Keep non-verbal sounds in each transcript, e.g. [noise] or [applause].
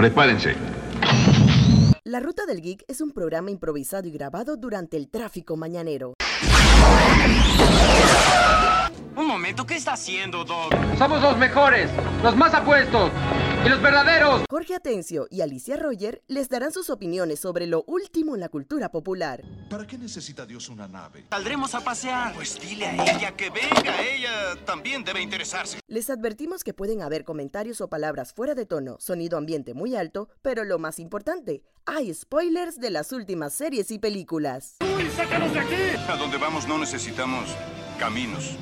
Prepárense. La Ruta del Geek es un programa improvisado y grabado durante el tráfico mañanero. Un momento, ¿qué está haciendo, Doc? Somos los mejores, los más apuestos y los verdaderos. Jorge Atencio y Alicia Roger les darán sus opiniones sobre lo último en la cultura popular. ¿Para qué necesita Dios una nave? Saldremos a pasear. Pues dile a ella que venga, ella también debe interesarse. Les advertimos que pueden haber comentarios o palabras fuera de tono, sonido ambiente muy alto, pero lo más importante, hay spoilers de las últimas series y películas. ¡Uy, sácanos de aquí! A donde vamos no necesitamos caminos.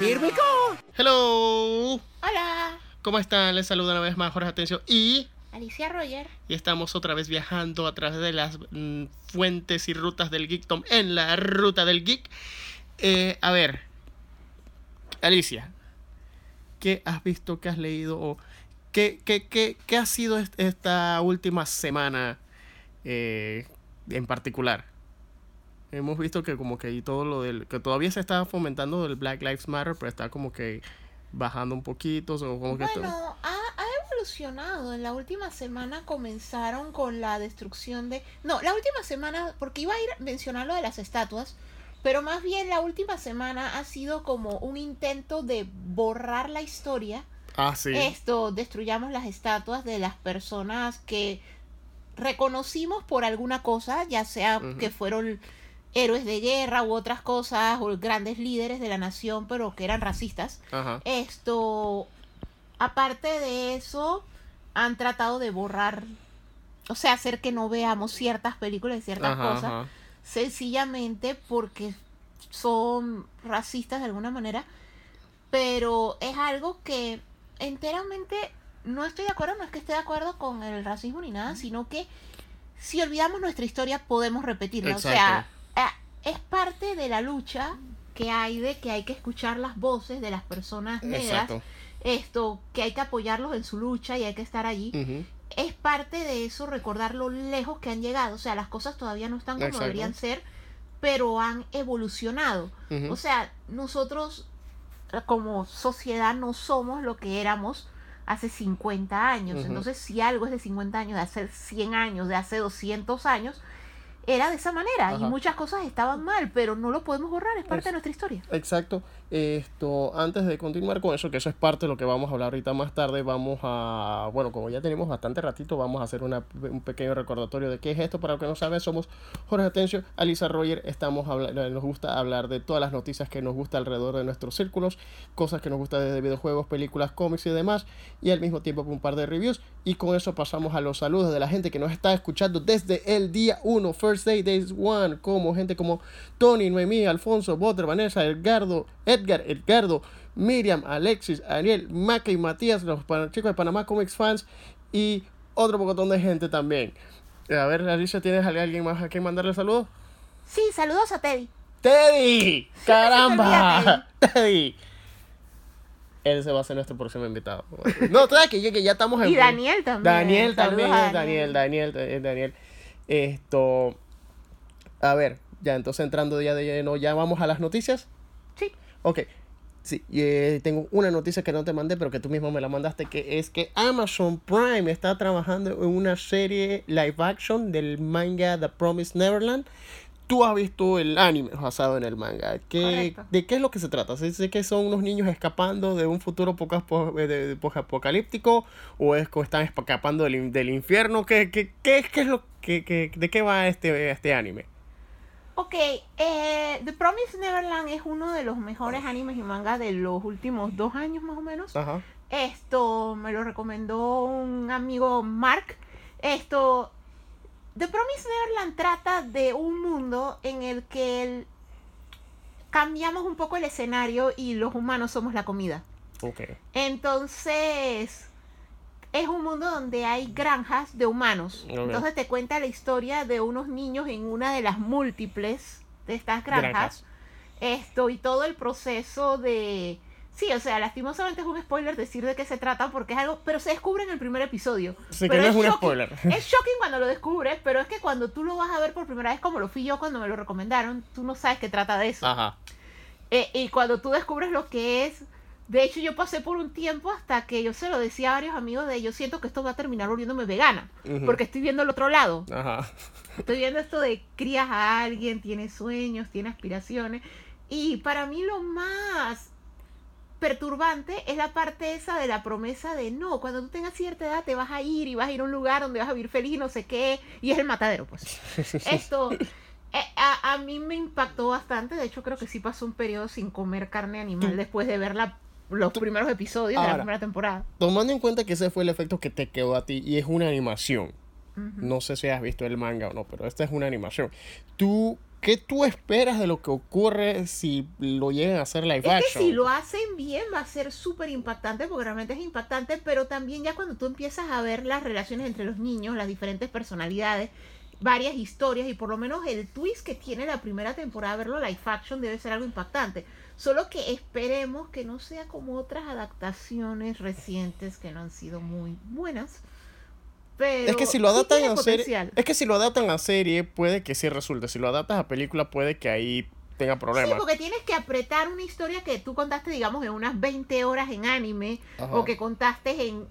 Here we go. Hello. Hola. ¿Cómo están? Les saludo una vez más Jorge Atencio y Alicia Roger. Y estamos otra vez viajando a través de las mm, fuentes y rutas del Geekdom en la ruta del geek. Eh, a ver, Alicia, ¿qué has visto, qué has leído o qué, qué, qué, qué ha sido esta última semana eh, en particular? Hemos visto que como que todo lo del que todavía se está fomentando el Black Lives Matter, pero está como que bajando un poquito. O como que bueno, ha, ha, evolucionado. En la última semana comenzaron con la destrucción de... No, la última semana, porque iba a ir a mencionar lo de las estatuas, pero más bien la última semana ha sido como un intento de borrar la historia. Ah, sí. Esto, destruyamos las estatuas de las personas que reconocimos por alguna cosa, ya sea uh -huh. que fueron héroes de guerra u otras cosas, o grandes líderes de la nación, pero que eran racistas. Ajá. Esto, aparte de eso, han tratado de borrar, o sea, hacer que no veamos ciertas películas y ciertas Ajá, cosas, ajá. sencillamente porque son racistas de alguna manera, pero es algo que enteramente no estoy de acuerdo, no es que esté de acuerdo con el racismo ni nada, sino que si olvidamos nuestra historia podemos repetirla, Exacto. o sea, es parte de la lucha que hay de que hay que escuchar las voces de las personas negras, esto, que hay que apoyarlos en su lucha y hay que estar allí. Es parte de eso recordar lo lejos que han llegado, o sea, las cosas todavía no están como Exacto. deberían ser, pero han evolucionado. O sea, nosotros como sociedad no somos lo que éramos hace 50 años. Entonces, si algo es de 50 años, de hace 100 años, de hace 200 años, era de esa manera Ajá. y muchas cosas estaban mal, pero no lo podemos borrar, es parte Es- de nuestra historia. Exacto. Esto, antes de continuar con eso, que eso es parte de lo que vamos a hablar ahorita más tarde, vamos a, bueno, como ya tenemos bastante ratito, vamos a hacer una- un pequeño recordatorio de qué es esto. Para los que no saben, somos Jorge Atencio, Alisa Roger, estamos habla- nos gusta hablar de todas las noticias que nos gusta alrededor de nuestros círculos, cosas que nos gusta desde videojuegos, películas, cómics y demás, y al mismo tiempo un par de reviews. Y con eso pasamos a los saludos de la gente que nos está escuchando desde el día 1, First Day, Days 1, como gente como Tony, Noemí, Alfonso, Botter, Vanessa, Edgardo, Edgar, Edgardo, Miriam, Alexis, Ariel, Maca y Matías, los chicos de Panamá Comics Fans y otro pocotón de gente también. A ver, Alicia, ¿tienes a alguien más a quien mandarle saludos? Sí, saludos a Teddy. ¡Teddy! ¡Caramba! [laughs] [laughs] ¡Teddy! Él se va a ser nuestro próximo invitado. No, sabes que ya, que ya estamos en... Y Daniel también. Daniel también, es Daniel, Daniel, es Daniel. Esto... A ver, ya entonces entrando ya de lleno, ya vamos a las noticias. Sí. Ok. Sí, eh, tengo una noticia que no te mandé, pero que tú mismo me la mandaste, que es que Amazon Prime está trabajando en una serie live action del manga The Promised Neverland. Tú has visto el anime basado en el manga. ¿Qué. ¿De qué es lo que se trata? ¿Se dice que son unos niños escapando de un futuro eh, apocalíptico? ¿O es que están escapando del, del infierno? ¿Qué, qué, qué, qué es lo que- ¿De qué va este, este anime? Ok, eh, The Promised Neverland es uno de los mejores animes y mangas de los últimos dos años más o menos. Ajá. Esto me lo recomendó un amigo Mark. Esto, The Promised Neverland trata de un mundo en el que el- cambiamos un poco el escenario y los humanos somos la comida. Ok. Entonces, es un mundo donde hay granjas de humanos. Entonces te cuenta la historia de unos niños en una de las múltiples de estas granjas. Granjas. Esto y todo el proceso de... Sí, o sea, lastimosamente es un spoiler decir de qué se trata porque es algo, pero se descubre en el primer episodio. Sí, que no es un shocking. spoiler. [laughs] Es shocking cuando lo descubres, pero es que cuando tú lo vas a ver por primera vez, como lo fui yo cuando me lo recomendaron, tú no sabes que trata de eso. Ajá. Eh, y cuando tú descubres lo que es, De hecho, yo pasé por un tiempo hasta que yo se lo decía a varios amigos de yo siento que esto va a terminar volviéndome vegana, porque estoy viendo el otro lado. Ajá. Estoy viendo esto de crías a alguien, tiene sueños, tiene aspiraciones. Y para mí lo más perturbante es la parte esa de la promesa de no, cuando tú tengas cierta edad te vas a ir y vas a ir a un lugar donde vas a vivir feliz y no sé qué. Y es el matadero, pues. [laughs] Esto eh, a, a mí me impactó bastante. De hecho, creo que sí pasó un periodo sin comer carne animal después de ver la- los primeros episodios de Ahora, la primera temporada. Tomando en cuenta que ese fue el efecto que te quedó a ti y es una animación. No sé si has visto el manga o no, pero esta es una animación. ¿Tú, ¿Qué tú esperas de lo que ocurre si lo llegan a hacer live Es que action? si lo hacen bien va a ser súper impactante porque realmente es impactante, pero también ya cuando tú empiezas a ver las relaciones entre los niños, las diferentes personalidades, varias historias y por lo menos el twist que tiene la primera temporada, verlo live action debe ser algo impactante. Solo que esperemos que no sea como otras adaptaciones recientes que no han sido muy buenas. Pero es que si lo sí adaptan tiene a serie, es que si lo adaptan a serie puede que sí resulte. Si lo adaptas a película puede que ahí tenga Sí, problemas. porque tienes que apretar una historia que tú contaste, digamos, en unas 20 horas en anime Ajá. o que contaste en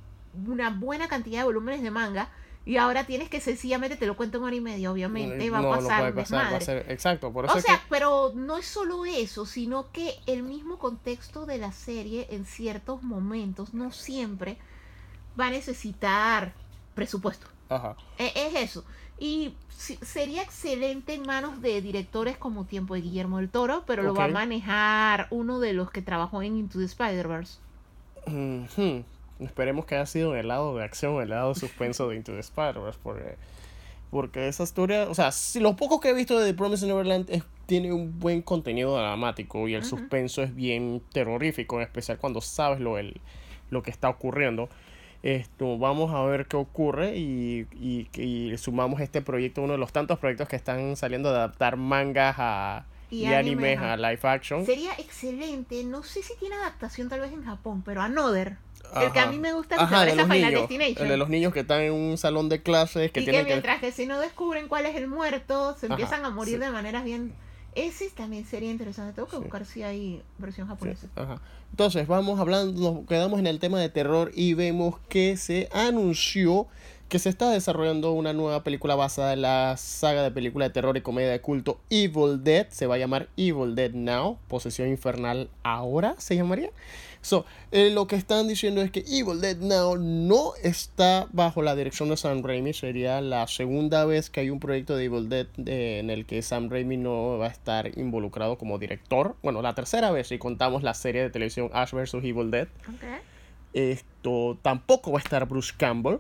una buena cantidad de volúmenes de manga y ahora tienes que sencillamente te lo cuento en hora y media, obviamente, va no, a no pasar puede un pasar, va a ser- exacto, por eso O es sea, que pero no es solo eso, sino que el mismo contexto de la serie en ciertos momentos, no siempre, va a necesitar presupuesto. ajá. E- Es eso. Y si- sería excelente en manos de directores como Tiempo de Guillermo del Toro, pero lo va a manejar uno de los que trabajó en Into the Spider-Verse. Esperemos que haya sido el lado de acción, el lado de suspenso de Into the Spider-Verse, porque, porque esa historia, o sea, si lo poco que he visto de The Promised Neverland es- tiene un buen contenido dramático y el suspenso es bien terrorífico, en especial cuando sabes lo, el, lo que está ocurriendo. Esto, vamos a ver qué ocurre y, y, y sumamos este proyecto, uno de los tantos proyectos que están saliendo de adaptar mangas a, Y y, anime, animes a live action. Sería excelente, no sé si tiene adaptación tal vez en Japón, pero Another. El que a Ajá. mí me gusta que Ajá, de los Final niños. Destination. El de los niños que están en un salón de clases que y que tienen que... mientras que si no descubren cuál es el muerto, se Ajá, empiezan a morir sí. de maneras bien... Ese también sería interesante. Tengo que Sí. buscar si hay versión japonesa. Ajá. Entonces, vamos hablando, nos quedamos en el tema de terror y vemos que se anunció que se está desarrollando una nueva película basada en la saga de película de terror y comedia de culto Evil Dead. Se va a llamar Evil Dead Now, Posesión Infernal ahora, se llamaría. So, eh, lo que están diciendo es que Evil Dead Now no está bajo la dirección de Sam Raimi. Sería la segunda vez que hay un proyecto de Evil Dead eh, en el que Sam Raimi no va a estar involucrado como director. Bueno, la tercera vez si contamos la serie de televisión Ash vs. Evil Dead. Esto tampoco va a estar Bruce Campbell.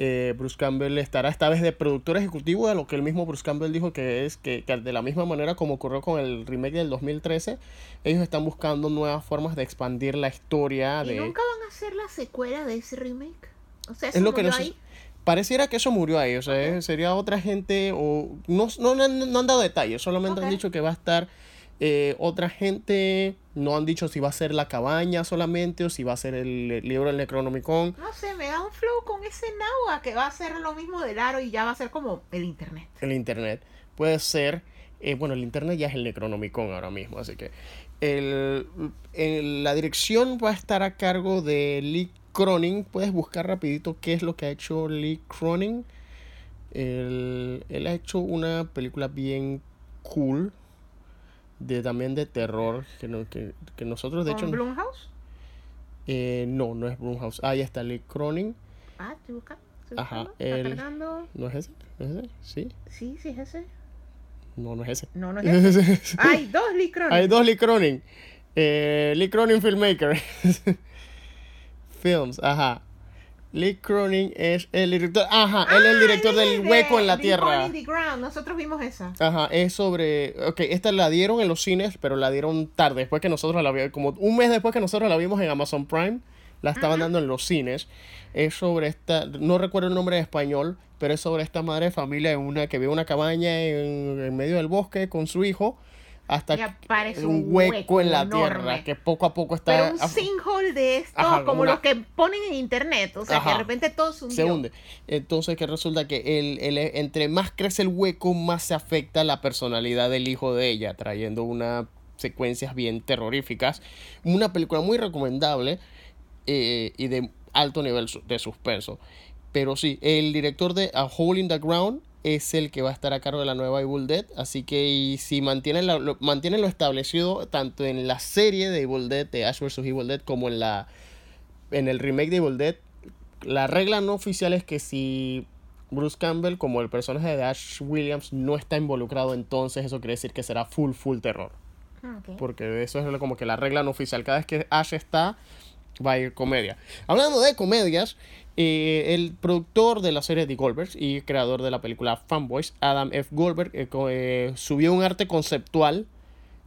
Eh, Bruce Campbell estará esta vez de productor ejecutivo de lo que el mismo Bruce Campbell dijo que es que, que de la misma manera como ocurrió con el remake del 2013, ellos están buscando nuevas formas de expandir la historia ¿Y de... nunca van a hacer la secuela de ese remake? O sea, es eso lo que no ahí. Pareciera que eso murió ahí, o sea, sería otra gente o no, no, no, han- no han dado detalles, solamente han dicho que va a estar eh, otra gente, no han dicho si va a ser la cabaña solamente o si va a ser el, el libro del Necronomicon. No sé, me da un flow con ese Nawa que va a ser lo mismo del aro y ya va a ser como el internet. el internet. Puede ser, eh, bueno, el internet ya es el Necronomicon ahora mismo, así que el, el- la dirección va a estar a cargo de Lee Cronin. Puedes buscar rapidito qué es lo que ha hecho Lee Cronin. Él, él ha hecho una película bien cool, de también de terror, que, no- que, que nosotros de ¿Con hecho... Blumhouse? eh, no, no es Blumhouse. Ah, ya está Lee Cronin. Ah, estoy buscando. estoy Ajá, el-. ¿No es ese? ¿No es ese? ¿Sí? Sí, sí es ese. No, no es ese. No, no es ese. [laughs] Hay dos Lee Cronin. Hay dos Lee Cronin. Eh, Lee Cronin Filmmaker. [laughs] Films, ajá. Lee Cronin es el director. Ajá, él es el director Ah, del de hueco en la tierra. In the Ground. Nosotros vimos esa. Ajá, es sobre. Ok, esta la dieron en los cines, pero la dieron tarde, después que nosotros la vimos. Como un mes después que nosotros la vimos en Amazon Prime, la estaban dando en los cines. Es sobre esta. No recuerdo el nombre en español, pero es sobre esta madre de familia en una, que vive en una cabaña en, en medio del bosque con su hijo. Hasta aparece que- un hueco, hueco en la enorme. tierra que poco a poco está. Pero un sinkhole de estos, Ajá, como una- los que ponen en internet. O sea, que de repente todo se hundió. se hunde. Entonces que resulta que el, el- entre más crece el hueco, más se afecta la personalidad del hijo de ella, trayendo una secuencias bien terroríficas. Una película muy recomendable eh, y de alto nivel de suspenso. Pero sí, el director de A Hole in the Ground es el que va a estar a cargo de la nueva Evil Dead. Así que y si mantienen, la- lo, mantienen lo establecido tanto en la serie de Evil Dead, de Ash vs. Evil Dead, como en, la, en el remake de Evil Dead, la regla no oficial es que si Bruce Campbell, como el personaje de Ash Williams, no está involucrado, entonces eso quiere decir que será full, full terror. Ok. Porque eso es como que la regla no oficial. Cada vez que Ash está, va a ir comedia. Hablando de comedias, eh, el productor de la serie The Goldbergs y creador de la película Fanboys, Adam F. Goldberg, eh, eh, subió un arte conceptual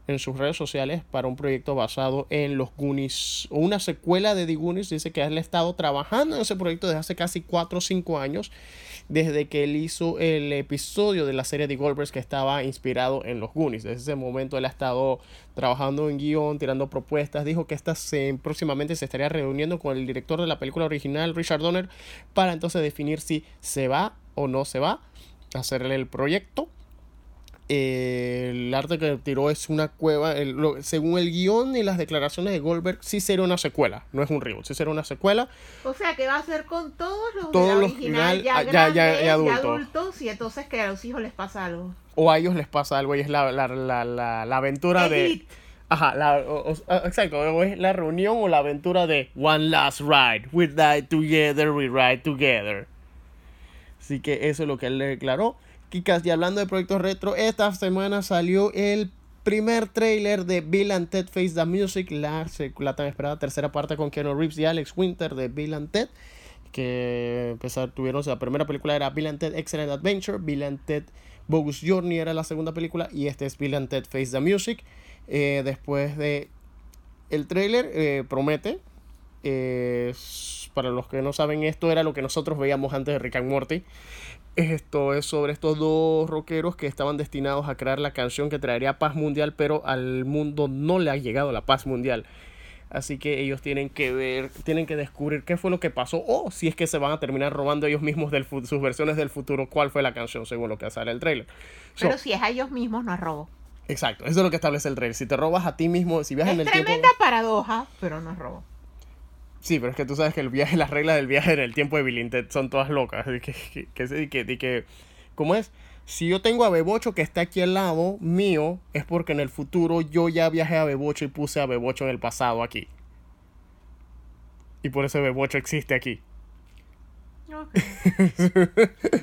en sus redes sociales para un proyecto basado en los Goonies, o una secuela de The Goonies. Dice que él ha estado trabajando en ese proyecto desde hace casi 4 o 5 años, desde que él hizo el episodio de la serie The Goldbergs que estaba inspirado en los Goonies. Desde ese momento él ha estado trabajando en guion, tirando propuestas. Dijo que esta se- próximamente se estaría reuniendo con el director de la película original, Richard Donner, para entonces definir si se va o no se va a hacerle el proyecto. Eh, el arte que tiró es una cueva. el- lo- según el guion y las declaraciones de Goldberg, sí será una secuela, no es un reboot, sí será una secuela. O sea, que va a ser con todos los de Todos los original ya, ah, ya- ya- grandes, ya adultos. y entonces que a los hijos les pasa algo. O a ellos les pasa algo y es la, la, la, la, la aventura de. Ajá, la, o- o- ah, exacto, o es la reunión o la aventura de One Last Ride. We die together, we ride together. Así que eso es lo que él le declaró. Y hablando de proyectos retro, esta semana salió el primer trailer de Bill and Ted Face the Music, la, la tan esperada tercera parte con Keanu Reeves y Alex Winter de Bill and Ted. Que empezar, tuvieron, la primera película era Bill and Ted Excellent Adventure, Bill and Ted Bogus Journey era la segunda película y este es Bill and Ted Face the Music. Eh, después de el trailer eh, promete. eh, para los que no saben, esto era lo que nosotros veíamos antes de Rick and Morty. Esto es sobre estos dos rockeros que estaban destinados a crear la canción que traería paz mundial, pero al mundo no le ha llegado la paz mundial. Así que ellos tienen que ver, tienen que descubrir qué fue lo que pasó o si es que se van a terminar robando ellos mismos del sus versiones del futuro, cuál fue la canción según lo que sale el trailer. So, Pero si es a ellos mismos, no es robo. Exacto, eso es lo que establece el trailer. Si te robas a ti mismo, si viajas Es en el tremenda tiempo... paradoja, pero no es robo. Sí, pero es que tú sabes que el viaje, [laughs] las reglas del viaje en el tiempo de Ted son todas locas. Y que, que, que, que, que- ¿Cómo es? Si yo tengo a Bebocho que está aquí al lado mío, es porque en el futuro yo ya viajé a Bebocho y puse a Bebocho en el pasado aquí. Y por eso Bebocho existe aquí. [laughs]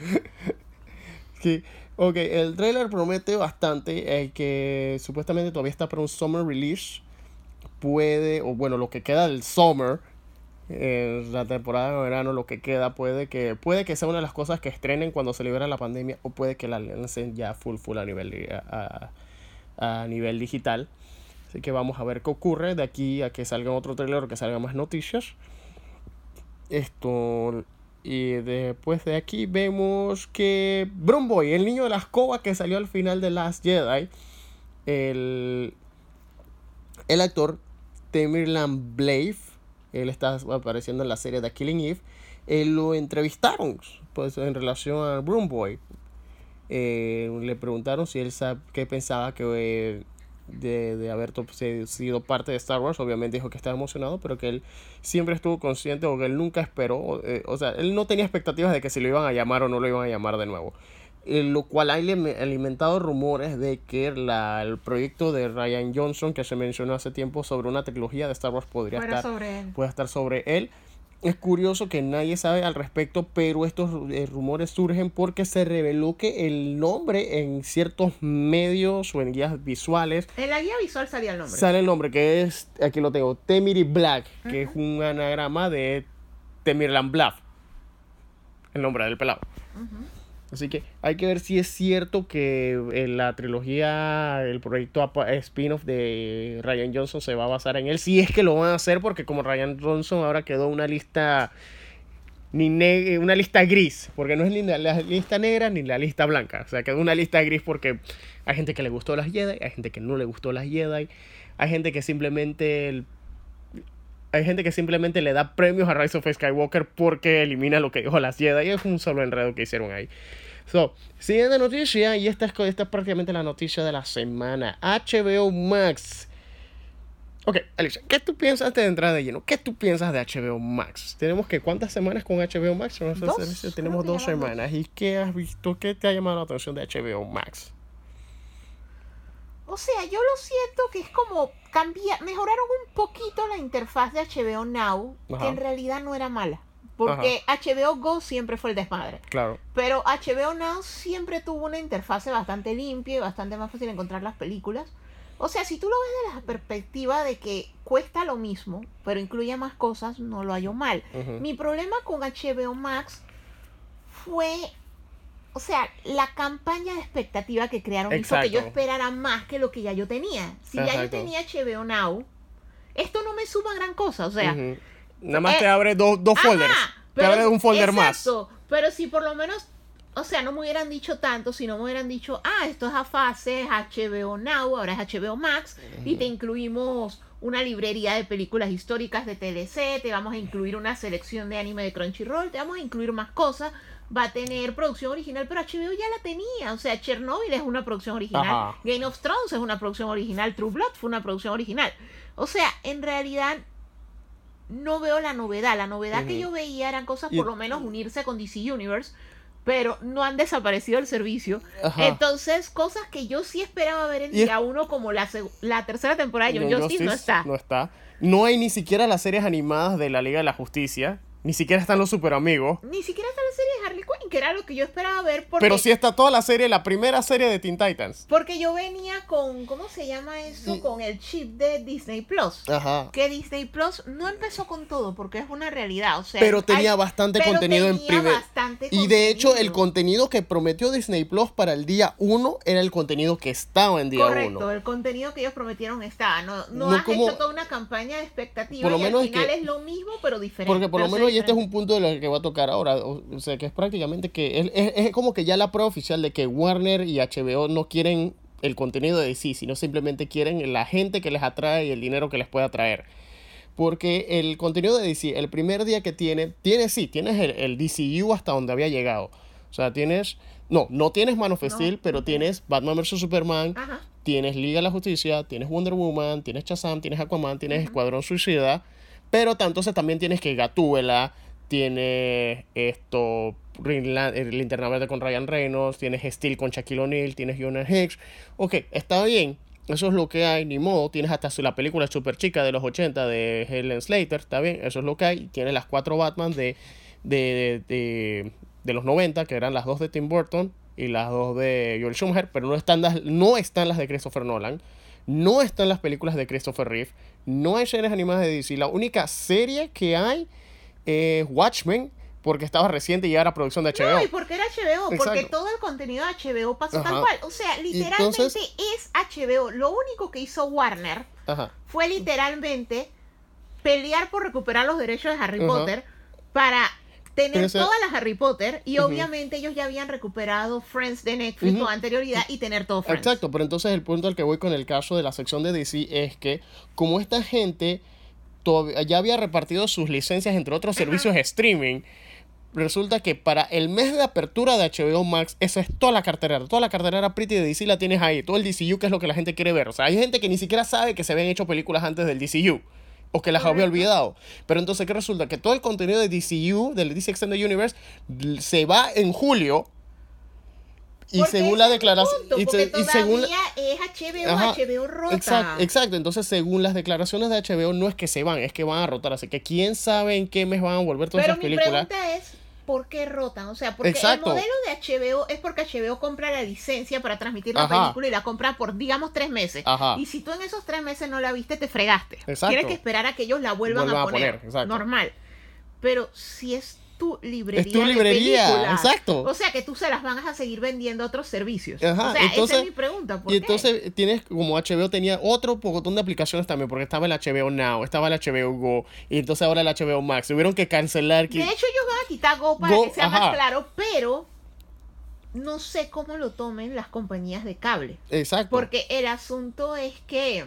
Sí, ok, el trailer promete bastante eh, que supuestamente todavía está para un summer release. Puede, o bueno, lo que queda del summer, eh, la temporada de verano, lo que queda, puede que, puede que sea una de las cosas que estrenen cuando se libera la pandemia, o puede que la lancen ya full full a nivel, di- a, a- nivel digital. Así que vamos a ver qué ocurre de aquí a que salga otro trailer o que salgan más noticias. Esto. Y después de aquí vemos que Brumboy, el niño de la escoba que salió al final de Last Jedi, el, el actor Tamerlan Blave, él está apareciendo en la serie de Killing Eve, él lo entrevistaron pues, en relación a Brumboy. Eh, le preguntaron si él sabe qué pensaba que eh, de, de haber sido parte de Star Wars. Obviamente dijo que estaba emocionado, pero que él siempre estuvo consciente o que él nunca esperó. eh, o sea, él no tenía expectativas de que si lo iban a llamar o no lo iban a llamar de nuevo. Eh, lo cual ha alime- alimentado rumores de que la- el proyecto de Ryan Johnson que se mencionó hace tiempo sobre una trilogía de Star Wars podría Fuera estar sobre él. pueda estar sobre él. Es curioso que nadie sabe al respecto, pero estos eh, rumores surgen porque se reveló que el nombre en ciertos medios o en guías visuales En la guía visual salía el nombre. sale el nombre que es, aquí lo tengo, Temiri Black, que es un anagrama de Temirlan Bluff, el nombre del pelado. Así que hay que ver si es cierto que en la trilogía, el proyecto spin-off de Ryan Johnson se va a basar en él. Si es que lo van a hacer, porque como Ryan Johnson ahora quedó una lista ni una lista gris, porque no es ni la, lista negra ni la lista blanca. O sea, quedó una lista gris porque hay gente que le gustó las Jedi, hay gente que no le gustó las Jedi, hay gente que simplemente hay gente que simplemente le da premios a Rise of Skywalker porque elimina lo que dijo las Jedi. Y es un solo enredo que hicieron ahí. So, siguiente noticia, y esta es, esta es prácticamente la noticia de la semana. HBO Max. Ok, Alicia, ¿qué tú piensas antes de entrar de lleno? ¿Qué tú piensas de HBO Max? Tenemos que cuántas semanas con HBO Max? No sé, Dos, tenemos dos. semanas. ¿Y qué has visto? ¿Qué te ha llamado la atención de HBO Max? O sea, yo lo siento que es como cambiar, mejoraron un poquito la interfaz de HBO Now, Ajá. que en realidad no era mala. Porque HBO Go siempre fue el desmadre. Claro. Pero HBO Now siempre tuvo una interfase bastante limpia y bastante más fácil encontrar las películas. O sea, si tú lo ves de la perspectiva de que cuesta lo mismo, pero incluye más cosas, no lo hallo mal. Mi problema con HBO Max fue, o sea, la campaña de expectativa que crearon hizo que yo Exacto. esperara más que lo que ya yo tenía. Si ya yo Exacto. tenía HBO Now, esto no me suma gran cosa, o sea. Nada más eh, te abre dos, dos Ajá, folders. Te abre un folder más. exacto, Pero si por lo menos, o sea, no me hubieran dicho tanto, si no me hubieran dicho, ah, esto es a fase, es HBO Now, ahora es HBO Max, y te incluimos una librería de películas históricas de TLC, te vamos a incluir una selección de anime de Crunchyroll, te vamos a incluir más cosas, va a tener producción original, pero HBO ya la tenía, o sea, Chernobyl es una producción original, Ajá. Game of Thrones es una producción original, True Blood fue una producción original. O sea, en realidad no veo la novedad. La novedad que Ujú. yo veía eran cosas, Y- por lo menos, unirse con DC Universe, pero no han desaparecido el servicio. Ajá. Entonces, cosas que yo sí esperaba ver en Y es- día uno, como la, la tercera temporada de John Young Justice, no está. No está. No hay ni siquiera las series animadas de la Liga de la Justicia. Ni siquiera están los super amigos. Ni siquiera está la serie de Harley Quinn, que era lo que yo esperaba ver. Porque, Pero sí está toda la serie, la primera serie de Teen Titans. porque yo venía con, ¿cómo se llama eso? Y- Con el chip de Disney Plus. Ajá. que Disney Plus no empezó con todo porque es una realidad, o sea, Pero tenía hay- bastante pero contenido en tenía primer. bastante Y de hecho, el contenido. que prometió Disney Plus para el día 1 era el contenido que estaba en día 1. Correcto, el contenido que ellos prometieron está, no, no, No has como- hecho toda una campaña de expectativa Por lo y menos al es final que- es lo mismo pero diferente. Porque por lo menos, y este es un punto de lo que va a tocar ahora, o sea, que es prácticamente que es, es- es como que ya la prueba oficial de que Warner y HBO no quieren el contenido de DC, sino simplemente quieren la gente que les atrae y el dinero que les pueda traer. Porque el contenido de DC, el primer día que tiene, tienes sí, tienes el, el DCU hasta donde había llegado. O sea, tienes, no, no tienes Man of No, Steel, pero tienes Batman vs. Superman, Ajá. tienes Liga de la Justicia, tienes Wonder Woman, tienes Shazam, tienes Aquaman, tienes Escuadrón Suicida, pero tanto entonces también tienes que Gatúbela, tienes esto, El Linterna Verde con Ryan Reynolds, tienes Steel con Shaquille O'Neal, tienes Jonah Hicks. Ok, está bien, eso es lo que hay, ni modo. Tienes hasta la película super chica de los 80 de Helen Slater, está bien, eso es lo que hay. Tienes las cuatro Batman de, de, de, de- de los 90, que eran las dos de Tim Burton y las dos de Joel Schumacher, pero no están las, no están las de Christopher Nolan. No están las películas de Christopher Reeve. No hay series animadas de DC. La única serie que hay es Watchmen, porque estaba reciente y ya era producción de HBO. No, y porque era HBO, porque todo el contenido de HBO pasó Ajá. tal cual. O sea, literalmente entonces- es HBO. Lo único que hizo Warner Ajá. fue literalmente pelear por recuperar los derechos de Harry Ajá. Potter para tener ese- todas las Harry Potter y obviamente ellos ya habían recuperado Friends de Netflix Ujú. con anterioridad y tener todo Friends. Exacto, pero entonces el punto al que voy con el caso de la sección de DC es que como esta gente todavía ya había repartido sus licencias entre otros servicios de streaming, resulta que para el mes de apertura de HBO Max, esa es toda la cartera, toda la cartera pretty de DC la tienes ahí, todo el DCU que es lo que la gente quiere ver. O sea, hay gente que ni siquiera sabe que se habían hecho películas antes del DCU. O que las había olvidado. Pero entonces, ¿qué resulta? Que todo el contenido de DCU, del DC Extended Universe, se va en julio. Y Porque según la declaración. punto, y, porque se- y según es HBO, Ajá, HBO rota. Exacto, exacto. Entonces, según las declaraciones de HBO, no es que se van, es que van a rotar. Así que quién sabe en qué mes van a volver todas Pero esas mi películas. pregunta es, ¿por qué rotan? O sea, porque Exacto. el modelo de HBO es porque HBO compra la licencia para transmitir la Ajá. película y la compra por, digamos, tres meses. Ajá. Y si tú en esos tres meses no la viste, te fregaste. Exacto. Tienes que esperar a que ellos la vuelvan, Vuelvan a a poner. Normal. Pero si es tu librería. Es tu de librería, películas, exacto. O sea, que tú se las van a seguir vendiendo a otros servicios. Ajá, o sea, esa entonces- es mi pregunta. ¿por Y qué? entonces tienes, como HBO tenía otro montón de aplicaciones también, porque estaba el HBO Now, estaba el HBO Go, y entonces ahora el HBO Max. Tuvieron que cancelar. que- De hecho, ellos van a quitar Go para Go, que sea ajá. más claro, pero no sé cómo lo tomen las compañías de cable. Exacto. Porque el asunto es que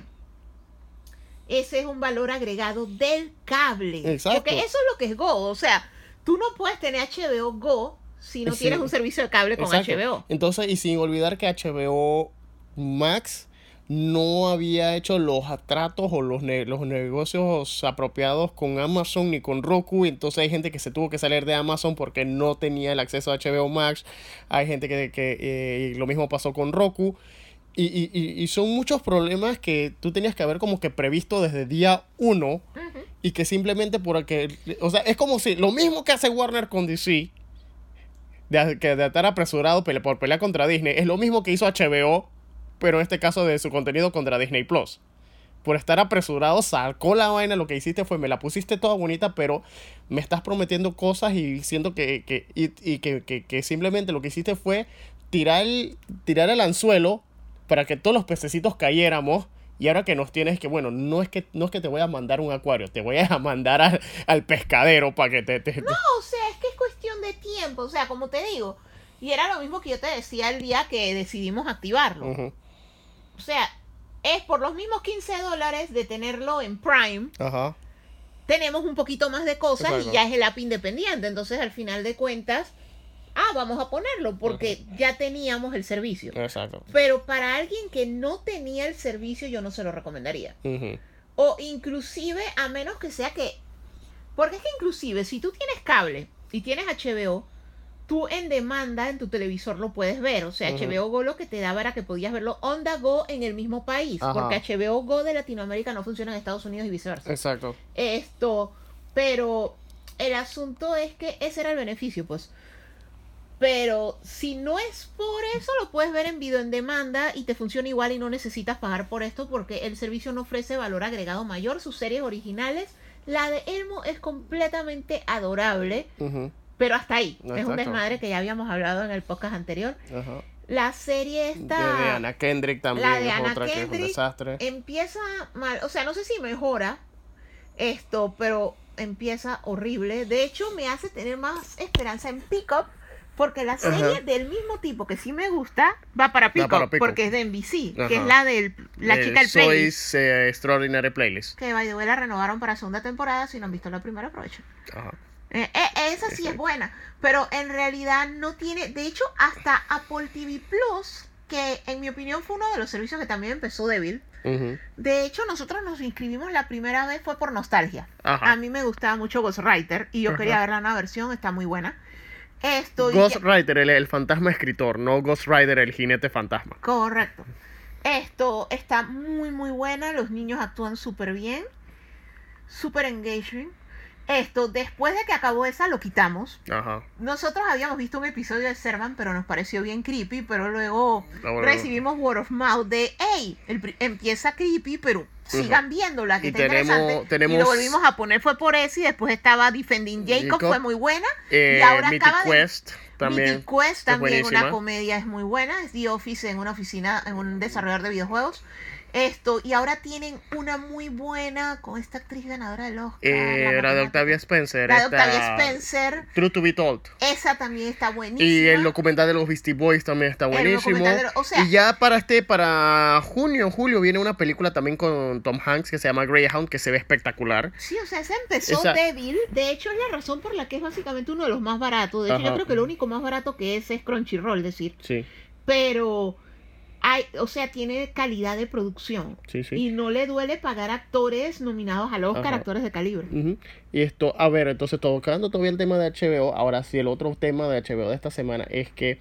ese es un valor agregado del cable. Exacto. Porque eso es lo que es Go. O sea, tú no puedes tener HBO Go si no Sí. tienes un servicio de cable con Exacto. HBO. Entonces, y sin olvidar que HBO Max no había hecho los tratos o los, ne- los negocios apropiados con Amazon ni con Roku. Entonces hay gente que se tuvo que salir de Amazon porque no tenía el acceso a HBO Max. Hay gente que, que, eh, lo mismo pasó con Roku. Y, y- y- y son muchos problemas que tú tenías que haber como que previsto desde día uno y que simplemente porque, o sea, es como si lo mismo que hace Warner con DC, de, que de estar apresurado pele- por pelear contra Disney, es lo mismo que hizo HBO, pero en este caso de su contenido contra Disney Plus. Por estar apresurado, sacó la vaina, lo que hiciste fue, me la pusiste toda bonita, pero me estás prometiendo cosas y siento que, que, y, y que, que- que simplemente lo que hiciste fue tirar el, tirar el anzuelo para que todos los pececitos cayéramos. Y ahora que nos tienes que, bueno, no es que, no es que te voy a mandar un acuario, te voy a [laughs] mandar al, al pescadero para que te... te- te- O sea, es que es cuestión de tiempo, o sea, como te digo. Y era lo mismo que yo te decía el día que decidimos activarlo. O sea, es por los mismos 15 dólares de tenerlo en Prime, Ajá. tenemos un poquito más de cosas Exacto. y ya es el app independiente. Entonces, al final de cuentas, ah, vamos a ponerlo porque ya teníamos el servicio. Exacto. Pero para alguien que no tenía el servicio, yo no se lo recomendaría. Ujú, O inclusive, a menos que sea que... Porque es que inclusive, si tú tienes cable y tienes HBO, tú en demanda en tu televisor lo puedes ver. O sea, Ujú. HBO Go lo que te daba era que podías verlo on the go en el mismo país. Ajá. Porque HBO Go de Latinoamérica no funciona en Estados Unidos y viceversa. Exacto. Esto, pero el asunto es que ese era el beneficio, pues. Pero si no es por eso, lo puedes ver en video en demanda y te funciona igual y no necesitas pagar por esto porque el servicio no ofrece valor agregado mayor. Sus series originales, la de Elmo es completamente adorable, pero hasta ahí. Es un desmadre que ya habíamos hablado en el podcast anterior. La serie De, está... de Ana Kendrick también La de es Anna otra que es un desastre. empieza mal, o sea, no sé si mejora esto, pero empieza horrible. De hecho, me hace tener más esperanza en Pickup, porque la serie Ajá. del mismo tipo que sí me gusta va para Up. porque es de NBC, que Ajá. es la de la El chica del playlist. Soy's eh, Extraordinary Playlist. Que by the way la renovaron para segunda temporada, si no han visto la primera, aprovechen. Ajá. Eh, eh, esa sí es buena, pero en realidad no tiene, de hecho, hasta Apple TV Plus, que en mi opinión fue uno de los servicios que también empezó débil. De hecho, nosotros nos inscribimos la primera vez fue por nostalgia. Ajá. A mí me gustaba mucho Ghostwriter y yo Ajá. quería ver la nueva versión, está muy buena. Ghost Rider, el, el fantasma escritor, no Ghost Rider, el jinete fantasma. correcto. Esto está muy muy buena, los niños actúan súper bien, súper engaging. Esto, después de que acabó esa, lo quitamos. Ajá. Nosotros habíamos visto un episodio de Servan, pero nos pareció bien creepy, pero luego Ah, bueno. recibimos word of mouth de, hey, el empieza creepy, pero sigan viéndola, que Y está tenemos- interesante. Y tenemos- lo volvimos a poner, fue por eso, y después estaba Defending Jacob, Jacob. fue muy buena. Eh, y ahora Mythic acaba de... Quest también. Mythic Quest es también, una comedia es muy buena, es The Office en una oficina, en un desarrollador de videojuegos. Esto, y ahora tienen una muy buena con esta actriz ganadora del Oscar. Eh, la la de. Octavia Spencer. La de Octavia Spencer. True to be told. Esa también está buenísima. Y el documental de los Beastie Boys también está buenísimo. o sea- y ya para este, para junio, julio, viene una película también con Tom Hanks que se llama Greyhound, que se ve espectacular. Sí, o sea, ese empezó Esa- débil. De hecho, es la razón por la que es básicamente uno de los más baratos. De hecho, yo creo que lo único más barato que es es Crunchyroll, decir. Sí, Pero, hay, o sea, tiene calidad de producción. sí, sí. Y no le duele pagar actores nominados al Oscar, Ajá. actores de calibre. Y esto, a ver, entonces tocando todavía el tema de HBO, ahora sí, el otro tema de HBO de esta semana es que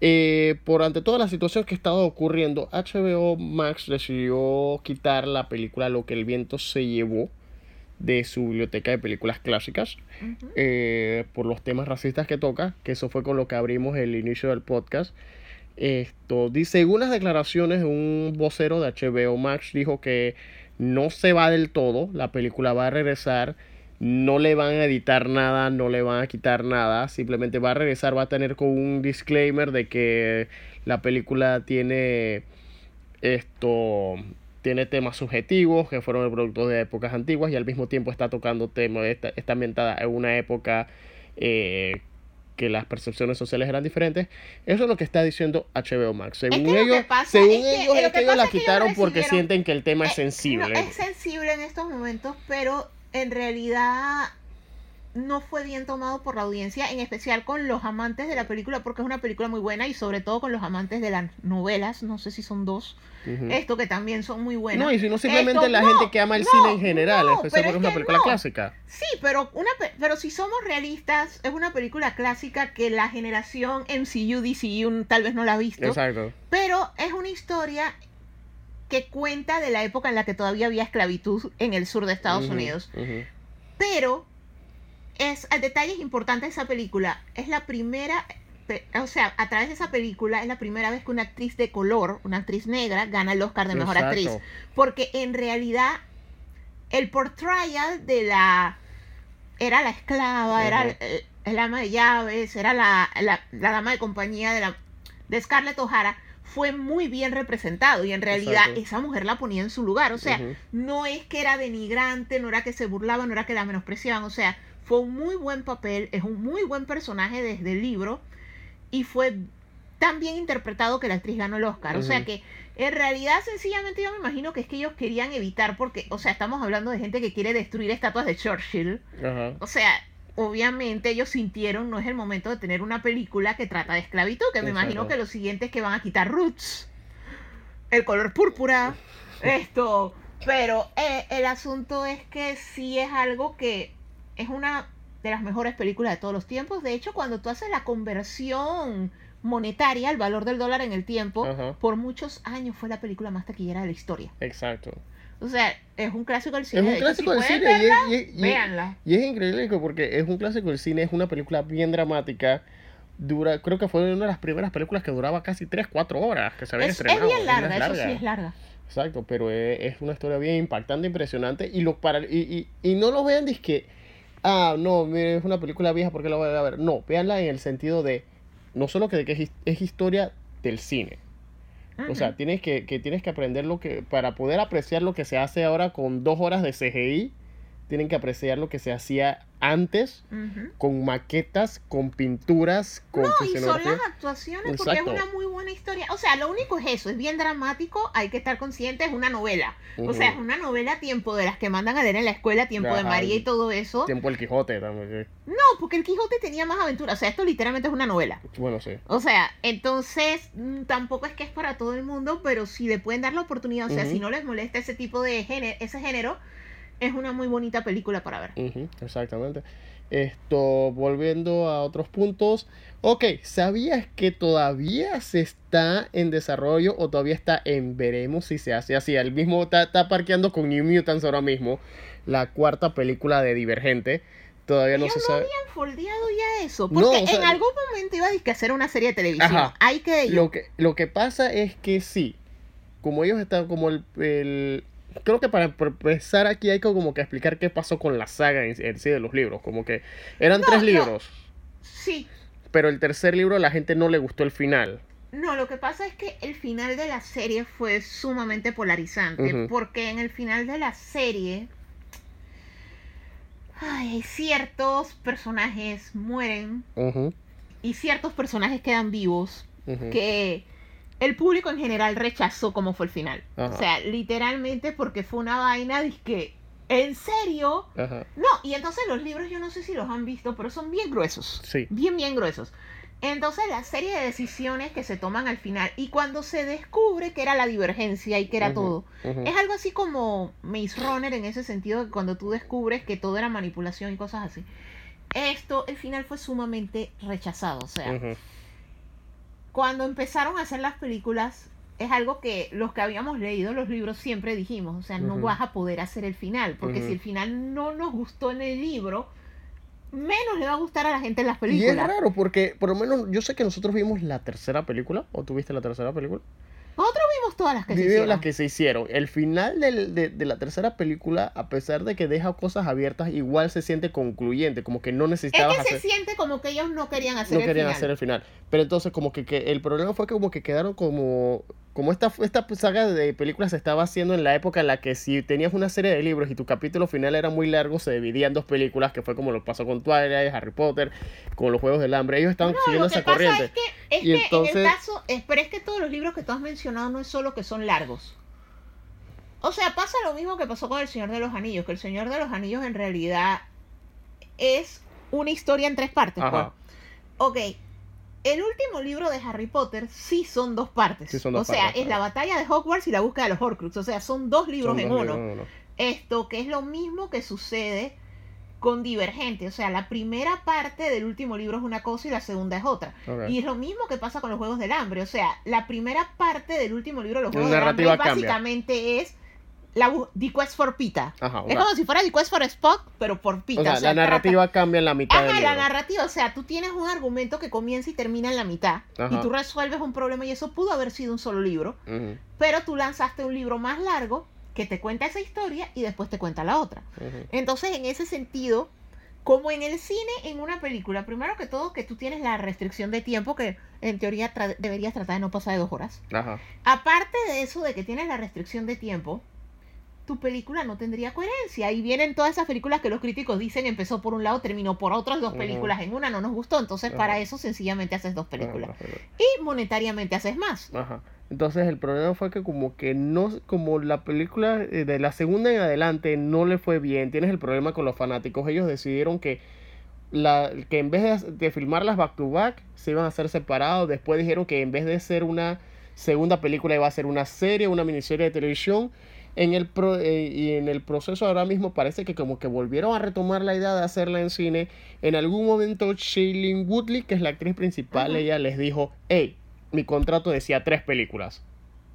eh, por ante toda la situación que estaba ocurriendo, HBO Max decidió quitar la película Lo que el viento se llevó de su biblioteca de películas clásicas eh, por los temas racistas que toca, que eso fue con lo que abrimos el inicio del podcast. Esto según las declaraciones de un vocero de HBO Max, dijo que no se va del todo, la película va a regresar, no le van a editar nada, no le van a quitar nada, simplemente va a regresar, va a tener con un disclaimer de que la película tiene esto tiene temas subjetivos que fueron el producto de épocas antiguas y al mismo tiempo está tocando temas, está, está ambientada en una época eh, que las percepciones sociales eran diferentes. Eso es lo que está diciendo HBO Max. Según que lo ellos, que según es que- ellos, lo es que que ellos la que ellos quitaron porque sienten que el tema es Eh, sensible. no, es sensible en estos momentos, pero en realidad no fue bien tomado por la audiencia, en especial con los amantes de la película, porque es una película muy buena y sobre todo con los amantes de las novelas, no sé si son dos, esto que también son muy buenas. No, y si no simplemente Esto, la no, gente que ama el no, cine en general, no, especialmente porque es una película clásica. Sí, pero una pe- pero si somos realistas, es una película clásica que la generación MCU, DCU tal vez no la ha visto, Exacto. pero es una historia que cuenta de la época en la que todavía había esclavitud en el sur de Estados Unidos. Pero es el detalle es importante de esa película. Es la primera, o sea, a través de esa película es la primera vez que una actriz de color, una actriz negra, gana el Oscar de mejor Exacto. actriz. Porque en realidad el portrayal de la era la esclava, era el, el ama de llaves, era la, la, la dama de compañía de la de Scarlett O'Hara fue muy bien representado y en realidad Exacto. esa mujer la ponía en su lugar, o sea, no es que era denigrante, no era que se burlaban, no era que la menospreciaban, o sea, fue un muy buen papel, es un muy buen personaje desde el libro y fue tan bien interpretado que la actriz ganó el Oscar, o sea que en realidad sencillamente yo me imagino que es que ellos querían evitar porque, o sea, estamos hablando de gente que quiere destruir estatuas de Churchill, o sea, obviamente ellos sintieron no es el momento de tener una película que trata de esclavitud, que me Exacto. imagino que lo siguiente es que van a quitar Roots, el color púrpura, [laughs] esto, pero eh, el asunto es que sí es algo que es una de las mejores películas de todos los tiempos. De hecho, cuando tú haces la conversión monetaria, el valor del dólar en el tiempo, Ajá. por muchos años fue la película más taquillera de la historia. Exacto. O sea, es un clásico del cine. Es un De clásico si del cine y verla, es, y es- y es- véanla. y es increíble que porque es un clásico del cine, es una película bien dramática. Dura, creo que fue una de las primeras películas que duraba casi 3, 4 horas que se habían Es, es bien larga, es eso sí es larga. Exacto, pero es, es una historia bien impactante, impresionante. Y lo para y, y, y no lo vean que ah, no, mire, es una película vieja, ¿por qué la voy a ver? No, véanla en el sentido de, no solo que, de que es, es historia del cine. O sea, tienes que, que tienes que aprender lo que, para poder apreciar lo que se hace ahora con dos horas de CGI, tienen que apreciar lo que se hacía antes con maquetas, con pinturas, con No, y son las actuaciones porque es una muy buena historia. O sea, lo único es eso, es bien dramático, hay que estar consciente, es una novela. O sea, es una novela tiempo de las que mandan a leer en la escuela, tiempo de. María y todo eso. Tiempo el Quijote también. No, porque el Quijote tenía más aventura. O sea, esto literalmente es una novela. sí. Bueno, sí. O sea, entonces mm, tampoco es que es para todo el mundo, pero si le pueden dar la oportunidad, o sea, si no les molesta ese tipo de género, ese género, es una muy bonita película para ver. Exactamente. Esto, volviendo a otros puntos. Ok, ¿sabías que todavía se está en desarrollo o todavía está en veremos si se hace así? El mismo está, está parqueando con New Mutants ahora mismo, la cuarta película de Divergente. Todavía no Ellos se no sabe. habían foldeado ya eso, No, porque o sea, en algún momento iba a hacer una serie de televisión. Ajá. Hay que Lo que, lo que pasa es que sí, como ellos están como el, el- creo que para empezar aquí hay que como que explicar qué pasó con la saga en, en sí de los libros, como que eran No, tres no. libros, Sí, pero el tercer libro a la gente no le gustó el final. no, lo que pasa es que el final de la serie fue sumamente polarizante, porque en el final de la serie ay, ciertos personajes mueren y ciertos personajes quedan vivos ujú. que el público en general rechazó como fue el final. Ajá. O sea, literalmente porque fue una vaina que, ¿en serio? Ajá. No, y entonces los libros yo no sé si los han visto, pero son bien gruesos. Sí. Bien, bien gruesos. Entonces la serie de decisiones que se toman al final y cuando se descubre que era la divergencia y que era todo, ujú. es algo así como Maze Runner en ese sentido, que cuando tú descubres que todo era manipulación y cosas así. Esto, el final fue sumamente rechazado. O sea, Ujú. Cuando empezaron a hacer las películas, es algo que los que habíamos leído los libros siempre dijimos, o sea, no vas a poder hacer el final, porque si el final no nos gustó en el libro, menos le va a gustar a la gente en las Y es películas. raro porque por lo menos yo sé que nosotros vimos la tercera película, o tuviste la tercera película. Nosotros vimos todas las que se hicieron. las que se hicieron. El final del- de, de la tercera película, a pesar de que deja cosas abiertas, igual se siente concluyente, como que no Es necesitabas que se siente como que ellos no querían hacer no el querían final. hacer el final. Pero entonces como que, que el problema fue que como que quedaron como... Como esta, esta saga de películas se estaba haciendo en la época en la que si tenías una serie de libros y tu capítulo final era muy largo, se dividía en dos películas, que fue como lo pasó con Twilight, Harry Potter, con los Juegos del Hambre. Ellos estaban No, siguiendo esa corriente. es que, es Y que en entonces- el caso, es, pero es que todos los libros que tú has mencionado no es solo que son largos. O sea, pasa lo mismo que pasó con El Señor de los Anillos, que El Señor de los Anillos en realidad es una historia en tres partes. Ajá. Pues. Ok, el último libro de Harry Potter sí son dos partes. Sí son dos o sea, es la batalla de Hogwarts y la búsqueda de los Horcrux. O sea, son dos libros Son en dos uno. libros en uno. Esto que es lo mismo que sucede con Divergente. O sea, la primera parte del último libro es una cosa y la segunda es otra. Y es lo mismo que pasa con los Juegos del Hambre. O sea, la primera parte del último libro de los La Juegos del Hambre cambia. básicamente es la The Quest for Pita. Ajá, Es como si fuera The Quest for Spock, pero por Pita. O sea, la trata- narrativa cambia en la mitad Ajá, del la libro. narrativa, o sea, tú tienes un argumento que comienza y termina en la mitad Ajá. y tú resuelves un problema y eso pudo haber sido un solo libro, pero tú lanzaste un libro más largo que te cuenta esa historia y después te cuenta la otra. Entonces, en ese sentido, como en el cine, en una película, primero que todo que tú tienes la restricción de tiempo que en teoría tra- deberías tratar de no pasar de dos horas. Ajá. Aparte de eso de que tienes la restricción de tiempo, tu película no tendría coherencia. Y vienen todas esas películas que los críticos dicen empezó por un lado, terminó por otras dos películas en una, no nos gustó. Entonces, para eso sencillamente haces dos películas. Y monetariamente haces más. Ajá. Entonces el problema fue que como que no, como la película eh, de la segunda en adelante no le fue bien, tienes el problema con los fanáticos, ellos decidieron que la, que en vez de, de filmarlas back to back, se iban a hacer separados, después dijeron que en vez de ser una segunda película iba a ser una serie, una miniserie de televisión, en el pro- eh, y en el proceso ahora mismo parece que como que volvieron a retomar la idea de hacerla en cine, en algún momento Shailene Woodley, que es la actriz principal, ella les dijo, hey, mi contrato decía tres películas.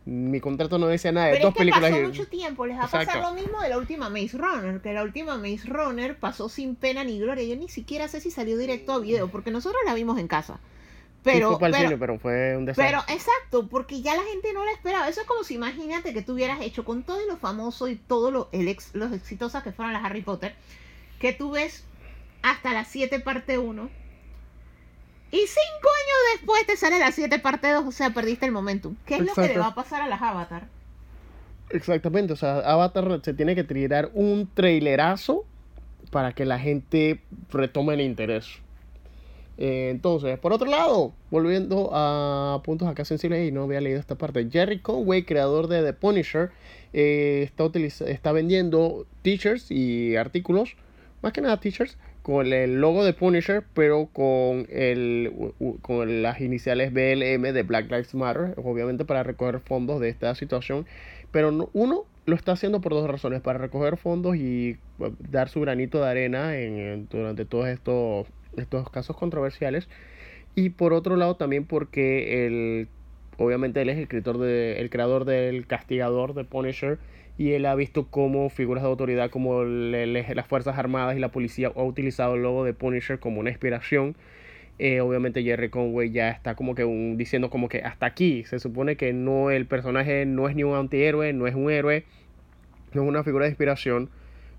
Mi contrato no decía nada de Pero dos es que películas. pasó y- mucho tiempo. Les va a pasar lo mismo de la última Maze Runner. Que la última Maze Runner pasó sin pena ni gloria. Yo ni siquiera sé si salió directo a video. Porque nosotros la vimos en casa. Sí Pero, fue para el pero, cine, pero fue un desastre. Pero exacto, porque ya la gente no la esperaba. Eso es como si imagínate que tú hubieras hecho con todo lo famoso y todo lo ex, los exitosas que fueron las Harry Potter, que tú ves hasta las 7 parte 1 y 5 años después te sale la 7 parte 2, o sea, perdiste el momentum. ¿Qué es lo que le va a pasar a las Avatar? Exactamente, o sea, Avatar se tiene que tirar un trailerazo para que la gente retome el interés. Eh, entonces, por otro lado, volviendo a puntos acá sensibles, y no había leído esta parte, Jerry Conway, creador de The Punisher, eh, está, está vendiendo t-shirts y artículos, más que nada t-shirts, con el logo de Punisher, pero con, el, con las iniciales BLM de Black Lives Matter, obviamente para recoger fondos de esta situación. Pero no- uno lo está haciendo por dos razones, para recoger fondos y eh, dar su granito de arena en, en- durante todos estos, estos casos controversiales. Y por otro lado también porque el, obviamente él es el escritor de, el creador del castigador de Punisher y él ha visto cómo figuras de autoridad como las Fuerzas Armadas y la policía ha utilizado el logo de Punisher como una inspiración. Eh, obviamente Jerry Conway ya está como que diciendo como que hasta aquí se supone que no el personaje no es ni un antihéroe, no es un héroe, no es una figura de inspiración.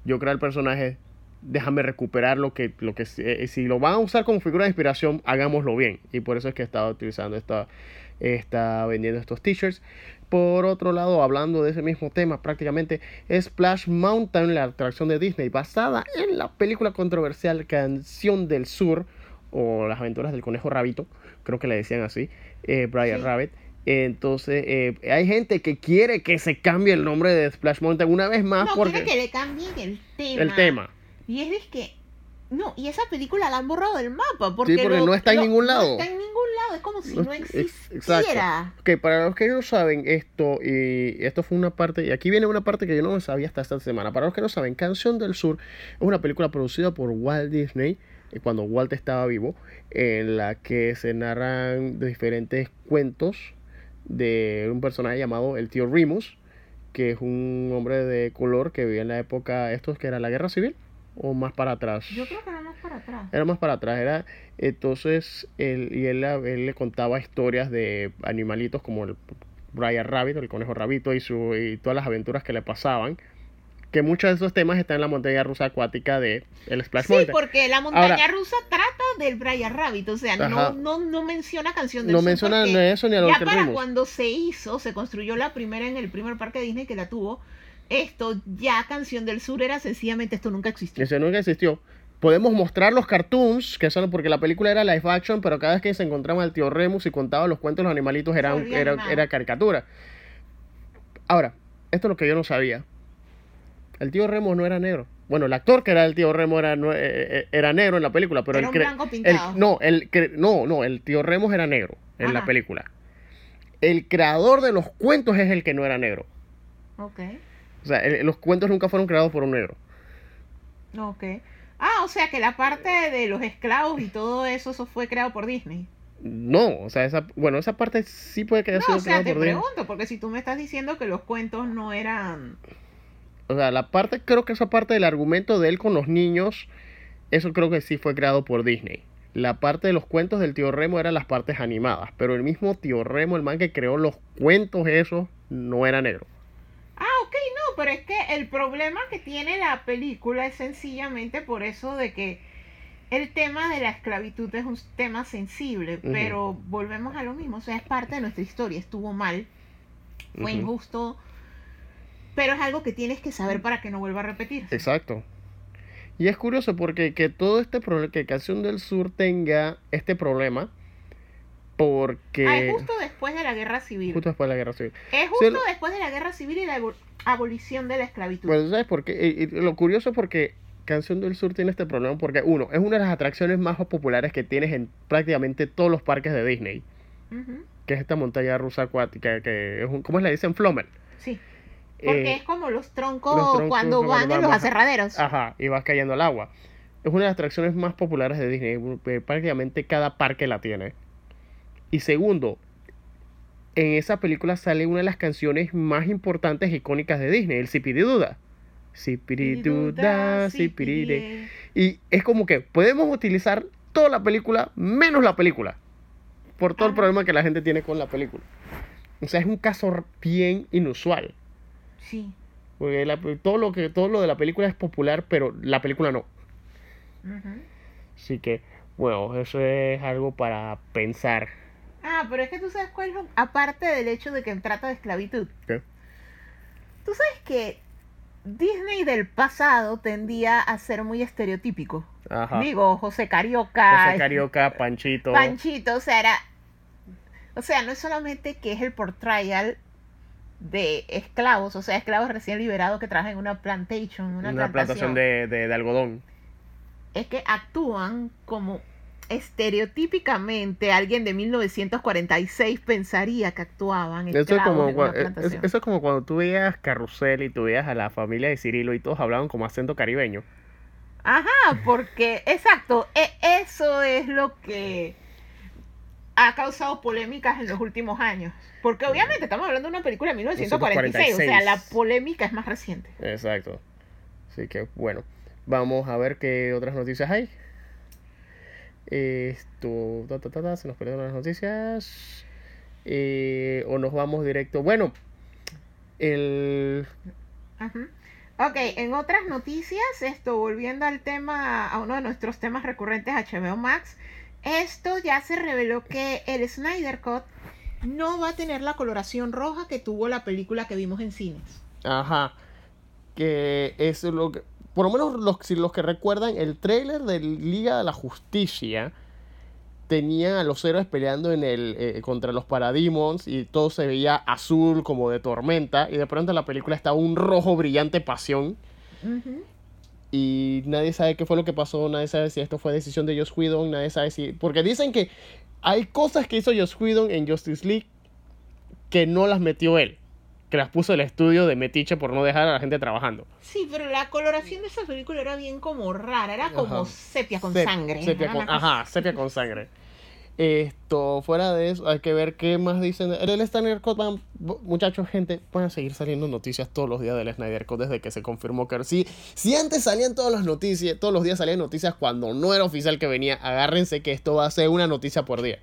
Yo creo el personaje, déjame recuperar lo que, lo que eh, si lo van a usar como figura de inspiración, hagámoslo bien. Y por eso es que estaba utilizando esta, está vendiendo estos t-shirts. Por otro lado, hablando de ese mismo tema, prácticamente Splash Mountain, la atracción de Disney, basada en la película controversial Canción del Sur, o Las aventuras del conejo Rabito, creo que le decían así, eh, Brian Sí. Rabbit. Entonces, eh, hay gente que quiere que se cambie el nombre de Splash Mountain una vez más no, porque quiere que le cambien el tema. el tema. Y es de que. No, y esa película la han borrado del mapa. Porque, porque lo- no está en ningún lado. No está en ningún lado. Es como si No- no ex- existiera. Ok, para los que no saben esto, y esto fue una parte, y aquí viene una parte que yo no sabía hasta esta semana. Para los que no saben, Canción del Sur es una película producida por Walt Disney, eh, cuando Walt estaba vivo, en la que se narran diferentes cuentos de un personaje llamado el tío Remus, que es un hombre de color que vivía en la época, estos que era la guerra civil, o más para atrás. Yo creo que era más para atrás. Era más para atrás, era entonces él, y él, él le contaba historias de animalitos como el Brian Rabbit, el conejo rabito y, su, y todas las aventuras que le pasaban. Que muchos de esos temas están en la montaña rusa acuática de el Splash Sí, Mountain. porque la montaña Ahora- rusa trata del Brian Rabbit, o sea, no, no, no menciona canción del No Sur menciona ni eso ni a lo ya que para rimos. cuando se hizo, se construyó la primera en el primer parque de Disney que la tuvo, esto ya canción del sur era sencillamente esto nunca existió. Ese nunca existió. Podemos mostrar los cartoons, que son porque la película era live action, pero cada vez que se encontraba el tío Remus y contaba los cuentos de los animalitos era, animado. era caricatura. Ahora, esto es lo que yo no sabía. El tío Remus no era negro. bueno, el actor que era el tío Remo era, eh, eh, era negro en la película, pero Era el, un el- no, el no, no, el tío Remo era negro en la película. El creador de los cuentos es el que no era negro. Ok. O sea, el- los cuentos nunca fueron creados por un negro. Ok. Ah, o sea que la parte de los esclavos y todo eso, eso fue creado por Disney. No, o sea, esa, bueno, esa parte sí puede que haya No, sido o sea, te por Disney. pregunto, porque si tú me estás diciendo que los cuentos no eran... O sea, la parte, creo que esa parte del argumento de él con los niños, eso creo que sí fue creado por Disney. La parte de los cuentos del tío Remo eran las partes animadas, pero el mismo tío Remo, el man que creó los cuentos esos, no era negro. Ah, ok, no, pero es que el problema que tiene la película es sencillamente por eso de que el tema de la esclavitud es un tema sensible, pero volvemos a lo mismo, o sea, es parte de nuestra historia, estuvo mal, fue injusto, pero es algo que tienes que saber para que no vuelva a repetirse. Exacto. Y es curioso porque que todo este problema, que Canción del Sur tenga este problema, porque... Ah, es justo después de la guerra civil. justo después de la guerra civil. Es justo después de la guerra civil y la abo- abolición de la esclavitud. Bueno, ¿sabes por qué? Y- y lo curioso es porque Canción del Sur tiene este problema porque, uno, es una de las atracciones más populares que tienes en prácticamente todos los parques de Disney, que es esta montaña rusa acuática, que es un, ¿cómo le dicen? Flomer. Sí. Porque Eh, es como los troncos, los troncos cuando van en los aserraderos. Ajá, y vas cayendo al agua. Es una de las atracciones más populares de Disney, eh, prácticamente cada parque la tiene. Y segundo, en esa película sale una de las canciones más importantes e icónicas de Disney, el Sipiriduda. Sipiriduda, Sipiride. Y es como que podemos utilizar toda la película menos la película. Por todo el problema que la gente tiene con la película. O sea, es un caso bien inusual. Sí. Porque la- todo, lo que, todo lo de la película es popular, pero la película no. Así que, bueno, eso es algo para pensar. Ah, pero es que tú sabes cuál es. Aparte del hecho de que trata de esclavitud. ¿Qué? Tú sabes que Disney del pasado tendía a ser muy estereotípico. Ajá. Digo, José Carioca. José Carioca, Panchito. Panchito, o sea, era... O sea, no es solamente que es el portrayal de esclavos, o sea, esclavos recién liberados que trabajan en una plantation, una, una plantación de, de- de algodón. es que actúan como estereotípicamente alguien de 1946 pensaría que actuaban Eso es, como, en una plantación. eso es como cuando tú veías Carrusel y tú veías a la familia de Cirilo y todos hablaban como acento caribeño. Ajá, porque, exacto, e- eso es lo que ha causado polémicas en los últimos años. Porque obviamente estamos hablando de una película de 1946, o sea, 1946. la polémica es más reciente. Exacto. Así que, bueno, vamos a ver qué otras noticias hay. Esto, ta, ta, ta, ta, se nos perdieron las noticias. Eh, o nos vamos directo. Bueno, el. Ajá. Ok, en otras noticias, esto, volviendo al tema, a uno de nuestros temas recurrentes HBO Max, esto ya se reveló que el Snyder Cut no va a tener la coloración roja que tuvo la película que vimos en cines. Ajá. Que es lo que. Por lo menos los, si los que recuerdan, el trailer de Liga de la Justicia tenía a los héroes peleando en el eh, contra los Parademons y todo se veía azul como de tormenta y de pronto en la película está un rojo brillante pasión. Y nadie sabe qué fue lo que pasó, nadie sabe si esto fue decisión de Joss Whedon, nadie sabe si porque dicen que hay cosas que hizo Joss Whedon en Justice League que no las metió él, que las puso el estudio de Metiche por no dejar a la gente trabajando. Sí, pero la coloración de esa película era bien como rara, era como Ajá. sepia con Sep- sangre. sepia con- ajá, sepia con sangre. Esto, fuera de eso, hay que ver qué más dicen. En el Snyder Cut, van- muchachos, gente, van a seguir saliendo noticias todos los días del Snyder Cut desde que se confirmó que sí. Si antes salían todas las noticias, todos los días salían noticias cuando no era oficial que venía, agárrense que esto va a ser una noticia por día.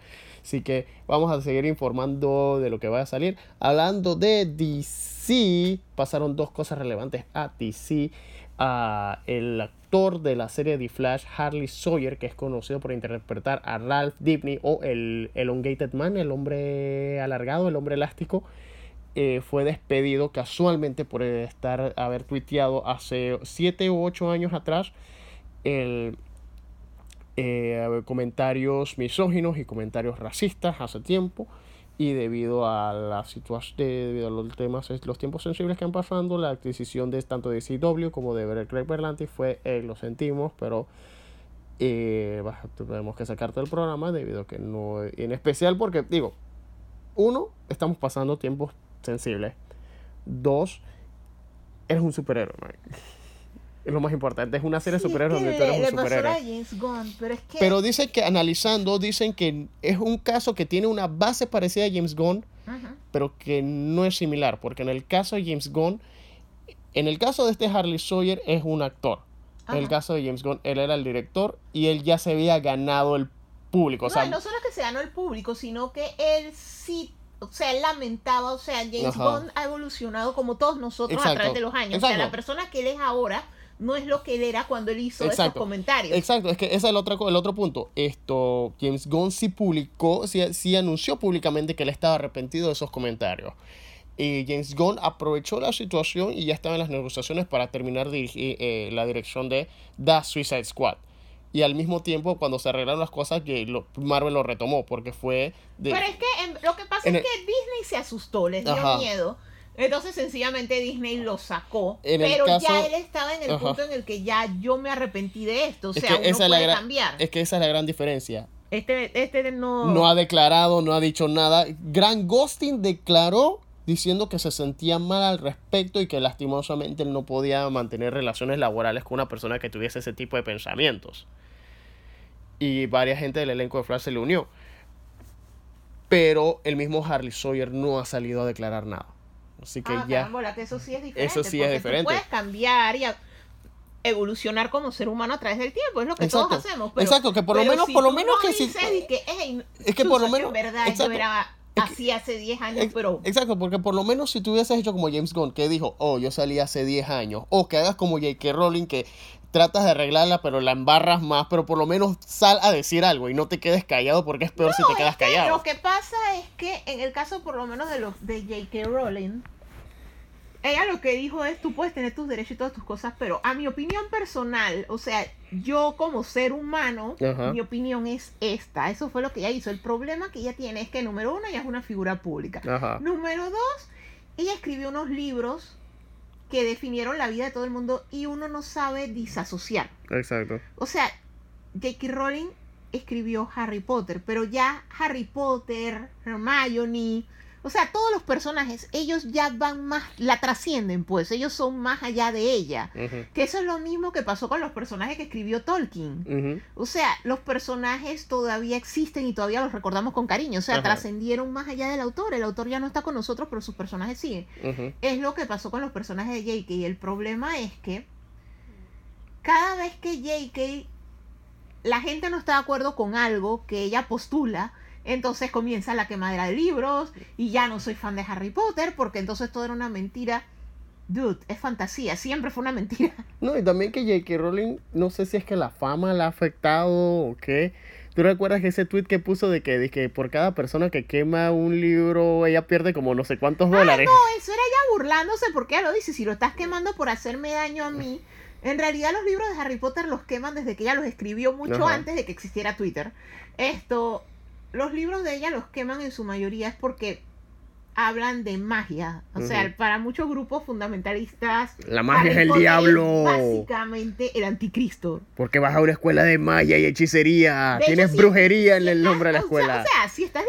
Así que vamos a seguir informando de lo que va a salir. Hablando de DC, pasaron dos cosas relevantes a DC. Ah, el actor de la serie de Flash, Harley Sawyer, que es conocido por interpretar a Ralph Dibny o el Elongated Man, el hombre alargado, el hombre elástico, eh, fue despedido casualmente por estar haber tuiteado hace 7 u 8 años atrás el, eh, comentarios misóginos y comentarios racistas hace tiempo. Y debido a la situación, debido a los temas, los tiempos sensibles que han pasado, la adquisición de tanto de CW como de Greg Berlanti fue, eh, lo sentimos, pero eh, tenemos que sacarte del programa debido a que no, en especial porque, digo, uno, estamos pasando tiempos sensibles. Dos, eres un superhéroe, Es lo más importante, es una serie de superhéroes donde tú eres un superhéroe. pero, es que... pero dicen que analizando, dicen que es un caso que tiene una base parecida a James Gunn, pero que no es similar, porque en el caso de James Gunn, en el caso de este Harley Sawyer es un actor. En el caso de James Gunn, él era el director y él ya se había ganado el público. No, o sea, no solo que se ganó el público, sino que él sí o sea, él lamentaba, o sea, James Bond ha evolucionado como todos nosotros a través de los años. O sea, la persona que él es ahora no es lo que él era cuando él hizo esos comentarios. Exacto, es que ese es el otro, el otro punto. Esto, James Gunn sí publicó, sí, anunció públicamente que él estaba arrepentido de esos comentarios. Y James Gunn aprovechó la situación y ya estaba en las negociaciones para terminar eh, la dirección de The Suicide Squad y al mismo tiempo cuando se arreglaron las cosas que Marvel lo retomó porque fue pero es que lo que pasa es que Disney se asustó les dio miedo entonces sencillamente Disney lo sacó pero ya él estaba en el punto en el que ya yo me arrepentí de esto o sea uno puede cambiar es que esa es la gran diferencia este, este no no ha declarado no ha dicho nada Grant Ghosting declaró diciendo que se sentía mal al respecto y que lastimosamente él no podía mantener relaciones laborales con una persona que tuviese ese tipo de pensamientos. Y varias gente del elenco de Flash se le unió. Pero el mismo Harley Sawyer no ha salido a declarar nada. Así que ah, ya. que eso sí es diferente. Eso sí es diferente. puedes cambiar y evolucionar como ser humano a través del tiempo, es lo que todos hacemos. exacto, que por lo menos, por lo menos que si. es que por lo menos. verdad, yo era Así hace 10 años, pero... Exacto, porque por lo menos si tú hubieses hecho como James Gunn, que dijo, oh, yo salí hace 10 años, o que hagas como J.K. Rowling, que tratas de arreglarla, pero la embarras más, pero por lo menos sal a decir algo y no te quedes callado porque es peor si te quedas callado. Lo que pasa es que en el caso por lo menos de los de J.K. Rowling, ella lo que dijo es, tú puedes tener tus derechos y todas tus cosas, pero a mi opinión personal, o sea, yo como ser humano, mi opinión es esta. Eso fue lo que ella hizo. El problema que ella tiene es que, número uno, ella es una figura pública. Número dos, ella escribió unos libros que definieron la vida de todo el mundo y uno no sabe disasociar. Exacto. O sea, J.K. Rowling escribió Harry Potter, pero ya Harry Potter, Hermione, o sea, todos los personajes, ellos ya van más, la trascienden, pues, ellos son más allá de ella. Que eso es lo mismo que pasó con los personajes que escribió Tolkien. O sea, los personajes todavía existen y todavía los recordamos con cariño. O sea, trascendieron más allá del autor. El autor ya no está con nosotros, pero sus personajes siguen. Es lo que pasó con los personajes de J.K. Y el problema es que cada vez que J.K. la gente no está de acuerdo con algo que ella postula, entonces comienza la quemadera de libros y ya no soy fan de Harry Potter porque entonces todo era una mentira. Dude, es fantasía, siempre fue una mentira. [laughs] No, y también que J.K. Rowling, no sé si es que la fama la ha afectado o qué. ¿Tú recuerdas ese tweet que puso de que, de que por cada persona que quema un libro ella pierde como no sé cuántos dólares? no, eso era ya burlándose porque ella lo dice. Si lo estás quemando por hacerme daño a mí. En realidad los libros de Harry Potter los queman desde que ella los escribió mucho antes de que existiera Twitter. Esto, los libros de ella los queman en su mayoría es porque hablan de magia. O sea, para muchos grupos fundamentalistas. La magia es el diablo. básicamente el anticristo. Porque vas a una escuela de magia y hechicería. Tienes brujería en el nombre de la escuela. O sea, si estás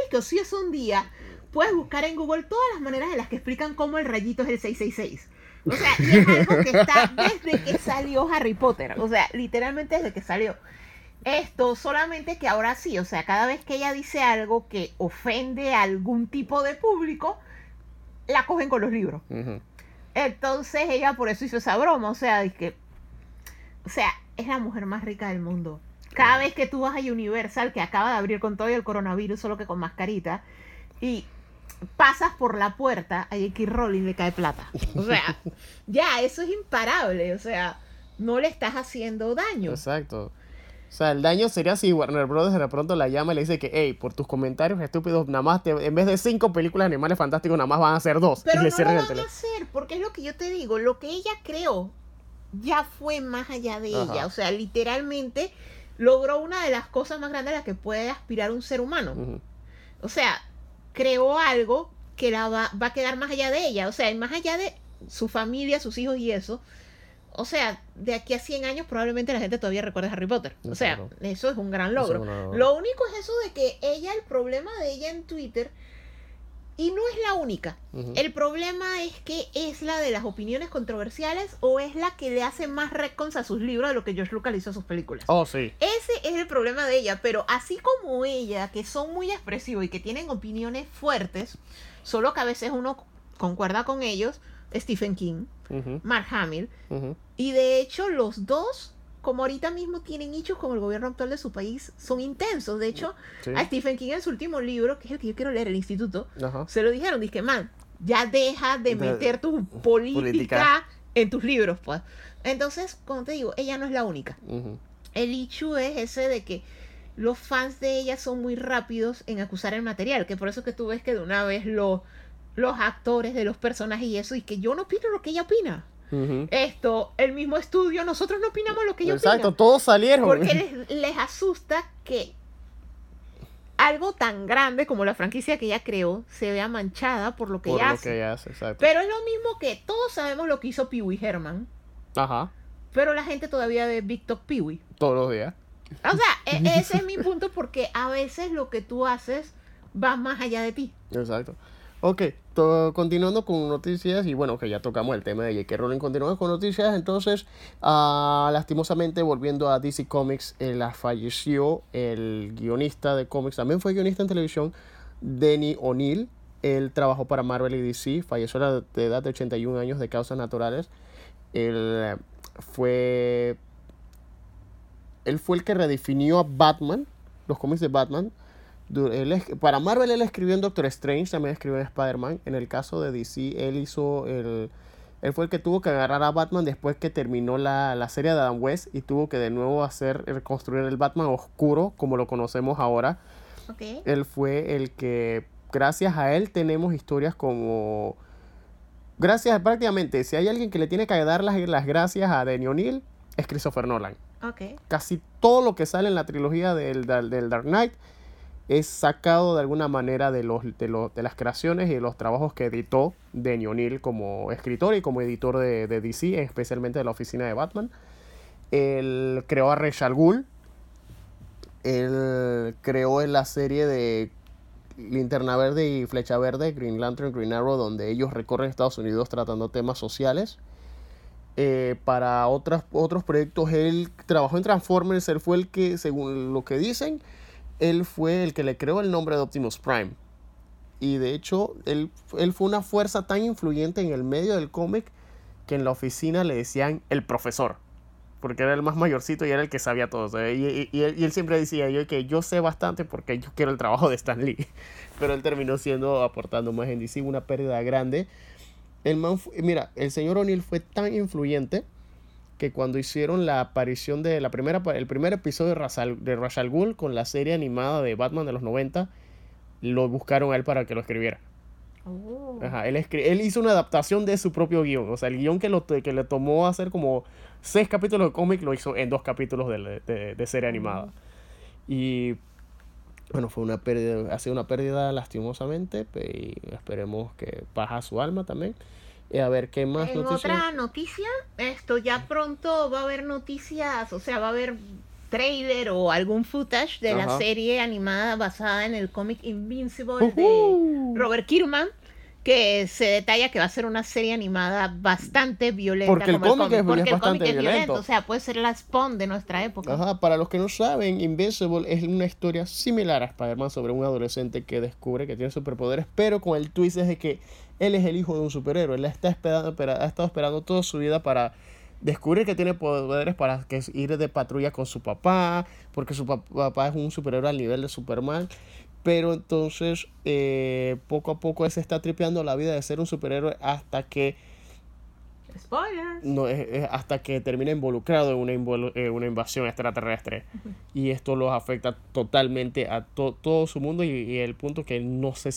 un día, puedes buscar en Google todas las maneras en las que explican cómo el rayito es el 666. O sea, y es algo que está desde que salió Harry Potter. O sea, literalmente desde que salió. Esto solamente que ahora sí, o sea, cada vez que ella dice algo que ofende a algún tipo de público, la cogen con los libros. Entonces ella por eso hizo esa broma, o sea, es que, o sea, es la mujer más rica del mundo. Cada vez que tú vas a Universal, que acaba de abrir con todo el coronavirus, solo que con mascarita, y pasas por la puerta, a J.K. Rowling le cae plata. O sea, [laughs] ya, eso es imparable, o sea, no le estás haciendo daño. Exacto. O sea, el daño sería si Warner Brothers de pronto la llama y le dice que, hey, por tus comentarios estúpidos, nada más, en vez de cinco películas de animales fantásticos, nada más van a ser dos. Pero no lo van a hacer, porque es lo que yo te digo, lo que ella creó ya fue más allá de ella. O sea, literalmente logró una de las cosas más grandes a las que puede aspirar un ser humano. O sea, creó algo que la va, va a quedar más allá de ella, o sea, y más allá de su familia, sus hijos y eso. O sea, de aquí a 100 años probablemente la gente todavía recuerde a Harry Potter. O sea, Claro. eso es un gran logro. es. Lo único es eso de que ella, el problema de ella en Twitter, y no es la única. El problema es que es la de las opiniones controversiales o es la que le hace más recons a sus libros de lo que George Lucas le hizo a sus películas. Oh, sí. Ese es el problema de ella, pero así como ella, que son muy expresivos y que tienen opiniones fuertes, solo que a veces uno concuerda con ellos, Stephen King, Mark Hamill, y de hecho los dos, como ahorita mismo tienen hechos como el gobierno actual de su país, son intensos. De hecho, Sí. a Stephen King en su último libro, que es el que yo quiero leer, El Instituto, se lo dijeron, dije, man, ya deja de meter tu [laughs] política, política. en tus libros, pues. Entonces, como te digo, ella no es la única. El issue es ese de que los fans de ella son muy rápidos en acusar el material, que por eso que tú ves que de una vez los los actores de los personajes y eso, y que yo no opino lo que ella opina. Esto, el mismo estudio, nosotros no opinamos lo que ella Exacto, todos salieron. Porque les, les asusta que algo tan grande como la franquicia que ella creó se vea manchada por lo que Por ella lo hace. que ella hace, exacto. Pero es lo mismo que todos sabemos lo que hizo Pee Wee Herman, Ajá. pero la gente todavía ve Big Top Pee Wee. Todos los días. O sea, e- ese es mi punto porque a veces lo que tú haces va más allá de ti. Exacto. Ok, continuando con noticias, y bueno, que ya tocamos el tema de J.K. Rowling, continuando con noticias, entonces, ah, lastimosamente, volviendo a DC Comics, eh, falleció el guionista de cómics, también fue guionista en televisión, Denny O'Neill, él trabajó para Marvel y DC, falleció a la edad de 81 años de causas naturales, él eh, fue, él fue el que redefinió a Batman, los cómics de Batman, él para Marvel él escribió en Doctor Strange, también escribió en Spider-Man. En el caso de DC, él hizo el... Él fue el que tuvo que agarrar a Batman después que terminó la, la serie de Adam West y tuvo que de nuevo hacer, reconstruir el Batman oscuro como lo conocemos ahora. Él fue el que, gracias a él, tenemos historias como... Gracias, prácticamente, si hay alguien que le tiene que dar las, las gracias a Denny O'Neill, es Christopher Nolan casi todo lo que sale en la trilogía del, del, del Dark Knight es sacado de alguna manera de, los, de, los, de las creaciones y de los trabajos que editó Denny O'Neill como escritor y como editor de, de DC, especialmente de la oficina de Batman. Él creó a Ra's al Ghul. Él creó en la serie de Linterna Verde y Flecha Verde, Green Lantern, Green Arrow, donde ellos recorren Estados Unidos tratando temas sociales. Eh, para otras, otros proyectos, él trabajó en Transformers, él fue el que, según lo que dicen, él fue el que le creó el nombre de Optimus Prime. Y de hecho, él, él fue una fuerza tan influyente en el medio del cómic que en la oficina le decían el profesor. Porque era el más mayorcito y era el que sabía todo. y, y- y él, y él siempre decía yo que yo sé bastante porque yo quiero el trabajo de Stan Lee. [laughs] Pero él terminó siendo, aportando más en DC, una pérdida grande. El man mira, el señor O'Neill fue tan influyente que cuando hicieron la aparición de la primera, el primer episodio de Ra's al- de Ra's al Ghul con la serie animada de Batman de los 90, lo buscaron a él para que lo escribiera. Oh. Ajá, él, él hizo una adaptación de su propio guion. O sea, el guion que, lo, que le tomó hacer como seis capítulos de cómic lo hizo en dos capítulos de, de- de serie animada. Y bueno, fue una pérdida, ha sido una pérdida lastimosamente. Y esperemos que baja su alma también. Y a ver qué más En noticias. otra noticia, esto ya pronto va a haber noticias, o sea, va a haber trailer o algún footage de la serie animada basada en el cómic Invincible de. Robert Kirkman, que se detalla que va a ser una serie animada bastante violenta. Porque el cómic es- porque es el bastante cómic es violento. o sea, puede ser la Spawn de nuestra época. Ajá, para los que no saben, Invincible es una historia similar a Spider-Man sobre un adolescente que descubre que tiene superpoderes, pero con el twist es de que él es el hijo de un superhéroe. Él está esperando, espera- ha estado esperando toda su vida para descubrir que tiene poderes para que ir de patrulla con su papá, porque su pap- papá es un superhéroe al nivel de Superman. Pero entonces, eh, poco a poco él se está tripeando la vida de ser un superhéroe hasta que Spoilers. no, es- es hasta que termina involucrado en una, eh, una invasión extraterrestre. [laughs] Y esto los afecta totalmente a to- todo su mundo y, y el punto que él no se,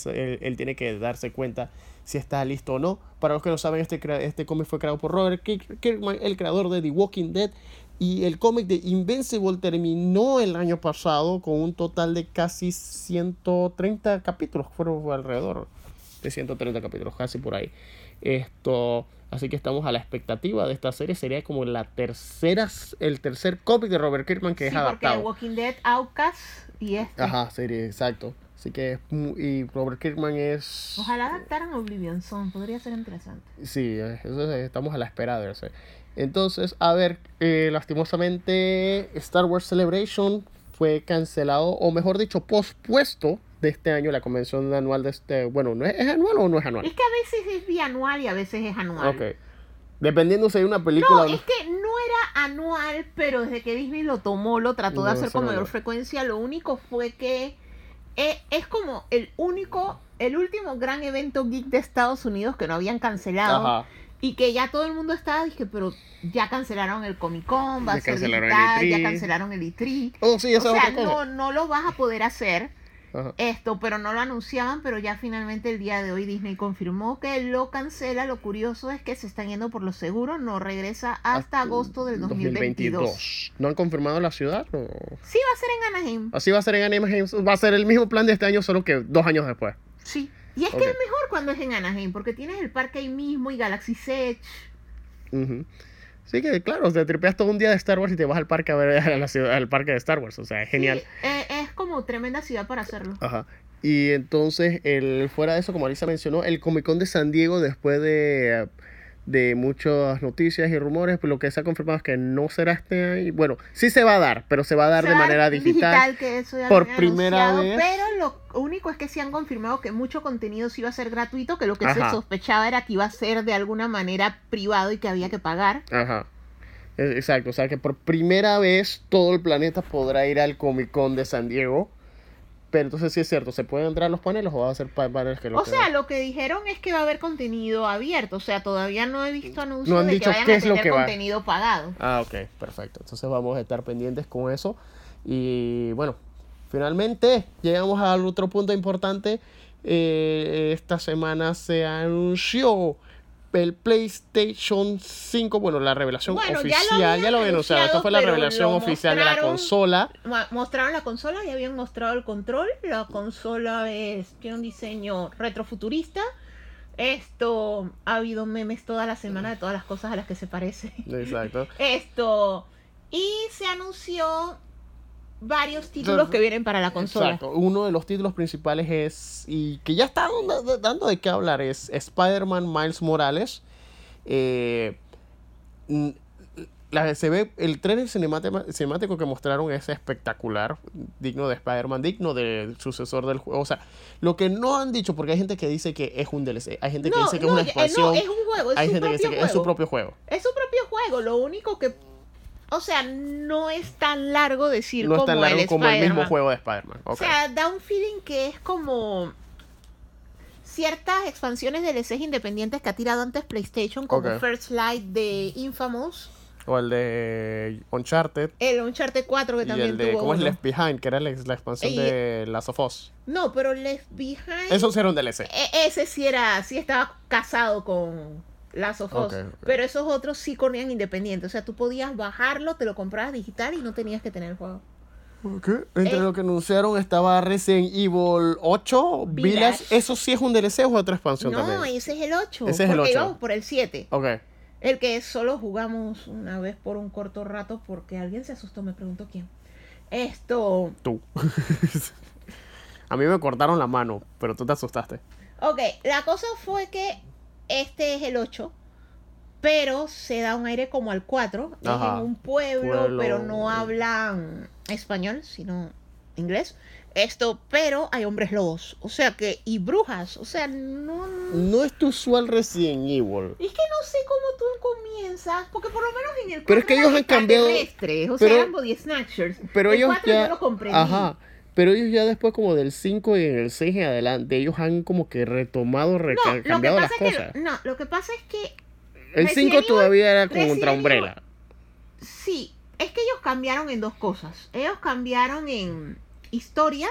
él tiene que darse cuenta si está listo o no. Para los que no saben, este, este cómic fue creado por Robert Kirk- Kirkman, el creador de The Walking Dead Y el cómic de Invincible terminó el año pasado con un total de casi 130 capítulos, fueron alrededor de 130 capítulos, casi por ahí. Esto, así que estamos a la expectativa de esta serie. Sería como la tercera, el tercer cómic de Robert Kirkman que Sí, es porque adaptado. Walking Dead, Outcast y este. Ajá, serie, exacto. Así que y Robert Kirkman es Ojalá adaptaran Oblivion Zone, podría ser interesante. Sí, eh, eso es- estamos a la espera de eso. Entonces, a ver, eh, lastimosamente Star Wars Celebration fue cancelado, o mejor dicho, pospuesto de este año, la convención anual de este... Bueno, ¿no es, ¿es anual o no es anual? Es que a veces es bianual y a veces es anual. Ok. Dependiendo si hay una película No, es que no era anual, pero desde que Disney lo tomó, lo trató de No, hacer con mayor frecuencia. Lo único fue que eh, es como el único, el último gran evento geek de Estados Unidos que no habían cancelado. Ajá. Y que ya todo el mundo estaba, dije, pero ya cancelaron el Comic Con, va Ya a ser cancelaron el digital, ya E3. cancelaron el E3. Oh, sí, O es sea, no, no lo vas a poder hacer Ajá. esto, pero no lo anunciaban, pero ya finalmente el día de hoy Disney confirmó que lo cancela. Lo curioso es que se están yendo por lo seguro, no regresa hasta agosto del 2022. ¿No han confirmado la ciudad? o? Sí, va a ser en Anaheim. Así va a ser en Anaheim. Va a ser el mismo plan de este año, solo que dos años después. Sí. Y es que es mejor cuando es en Anaheim, porque tienes el parque ahí mismo y Galaxy Edge. Ujú. Sí que claro, te tripeas todo un día de Star Wars y te vas al parque a ver [laughs] a la ciudad, al parque de Star Wars, o sea, es genial. Sí, eh, es como tremenda ciudad para hacerlo. Ajá. Y entonces, el, fuera de eso, como Alisa mencionó, el Comic Con de San Diego, después de, de muchas noticias y rumores, pues lo que se ha confirmado es que no será este año. Bueno, sí se va a dar, pero se va a dar Se de manera digital. que eso ya lo por primera vez. Pero lo único es que sí han confirmado que mucho contenido sí iba a ser gratuito, que lo que se sospechaba era que iba a ser de alguna manera privado y que había que pagar. Ajá. E- Exacto, o sea que por primera vez todo el planeta podrá ir al Comic Con de San Diego. Pero entonces sí es cierto, ¿se pueden entrar a los paneles o va a ser pa- paneles que lo O sea, lo que dijeron es que va a haber contenido abierto. O sea, todavía no he visto anuncios No han de dicho que vayan qué a es lo tener va. contenido pagado. Ah, ok, perfecto. Entonces vamos a estar pendientes con eso. Y bueno, finalmente llegamos al otro punto importante. Eh, esta semana se anunció el PlayStation 5. Bueno, la revelación Bueno, ya lo oficial. Ya lo habían anunciado. Esta fue la revelación oficial de la consola. Mostraron la consola y habían mostrado el control. La consola es, tiene un diseño retrofuturista. Esto ha habido memes toda la semana de todas las cosas a las que se parece. Exacto. [laughs] Esto. Y se anunció varios títulos que vienen para la consola. Exacto. Uno de los títulos principales es, y que ya está dando, de qué hablar, es Spider-Man Miles Morales. Eh, la, se ve, el trailer cinemático, que mostraron es espectacular, digno de Spider-Man, digno del sucesor del juego. O sea, lo que no han dicho, porque hay gente que dice que es un DLC, hay gente que No, dice que no, es una eh, expansión, no, es un juego, es hay su gente que dice que es su propio juego. Es su propio juego. Lo único que. O sea, no es tan largo decir No es como tan largo el como el mismo juego de Spider-Man. O sea, da un feeling que es como ciertas expansiones de DLCs independientes que ha tirado antes PlayStation, como. First Light de Infamous, O el de Uncharted. el Uncharted 4 que Y también el de, tuvo ¿cómo es. Left Behind? Que era la, la expansión Y- de Last of Us. No, pero Left Behind. Eso sí era un DLC. e- ese sí era, sí estaba casado con Last of Us. Pero esos otros sí corrían independientes. O sea, tú podías bajarlo, te lo comprabas digital y no tenías que tener el juego. Entre Eh. lo que anunciaron estaba Resident Evil 8, Village. Village. ¿Eso sí es un DLC o otra expansión No, también? ese es el 8. Ese es el porque 8. íbamos por el 7. Ok. El que solo jugamos una vez por un corto rato porque alguien se asustó, me pregunto quién. Esto. Tú. [laughs] A mí me cortaron la mano, pero tú te asustaste. Ok, la cosa fue que este es el 8, pero se da un aire como al 4. Es en un pueblo, Pueblo. pero no hablan español, sino inglés. Esto, pero hay hombres lobos, o sea que, y brujas, o sea, no. No es tu usual Resident Evil. Es que no sé cómo tú comienzas, porque por lo menos en el Pero es 4 que ellos han cambiado- O sea, eran body snatchers. Pero el ellos 4 ya. yo lo comprendí. Ajá. Pero ellos ya después, como del 5 y en el 6 en adelante, ellos han como que retomado, No, cambiado las cosas. que. No, lo que pasa es que El Resident 5 Evil- todavía era contra Umbrella. Sí, es que ellos cambiaron en dos cosas. Ellos cambiaron en historia,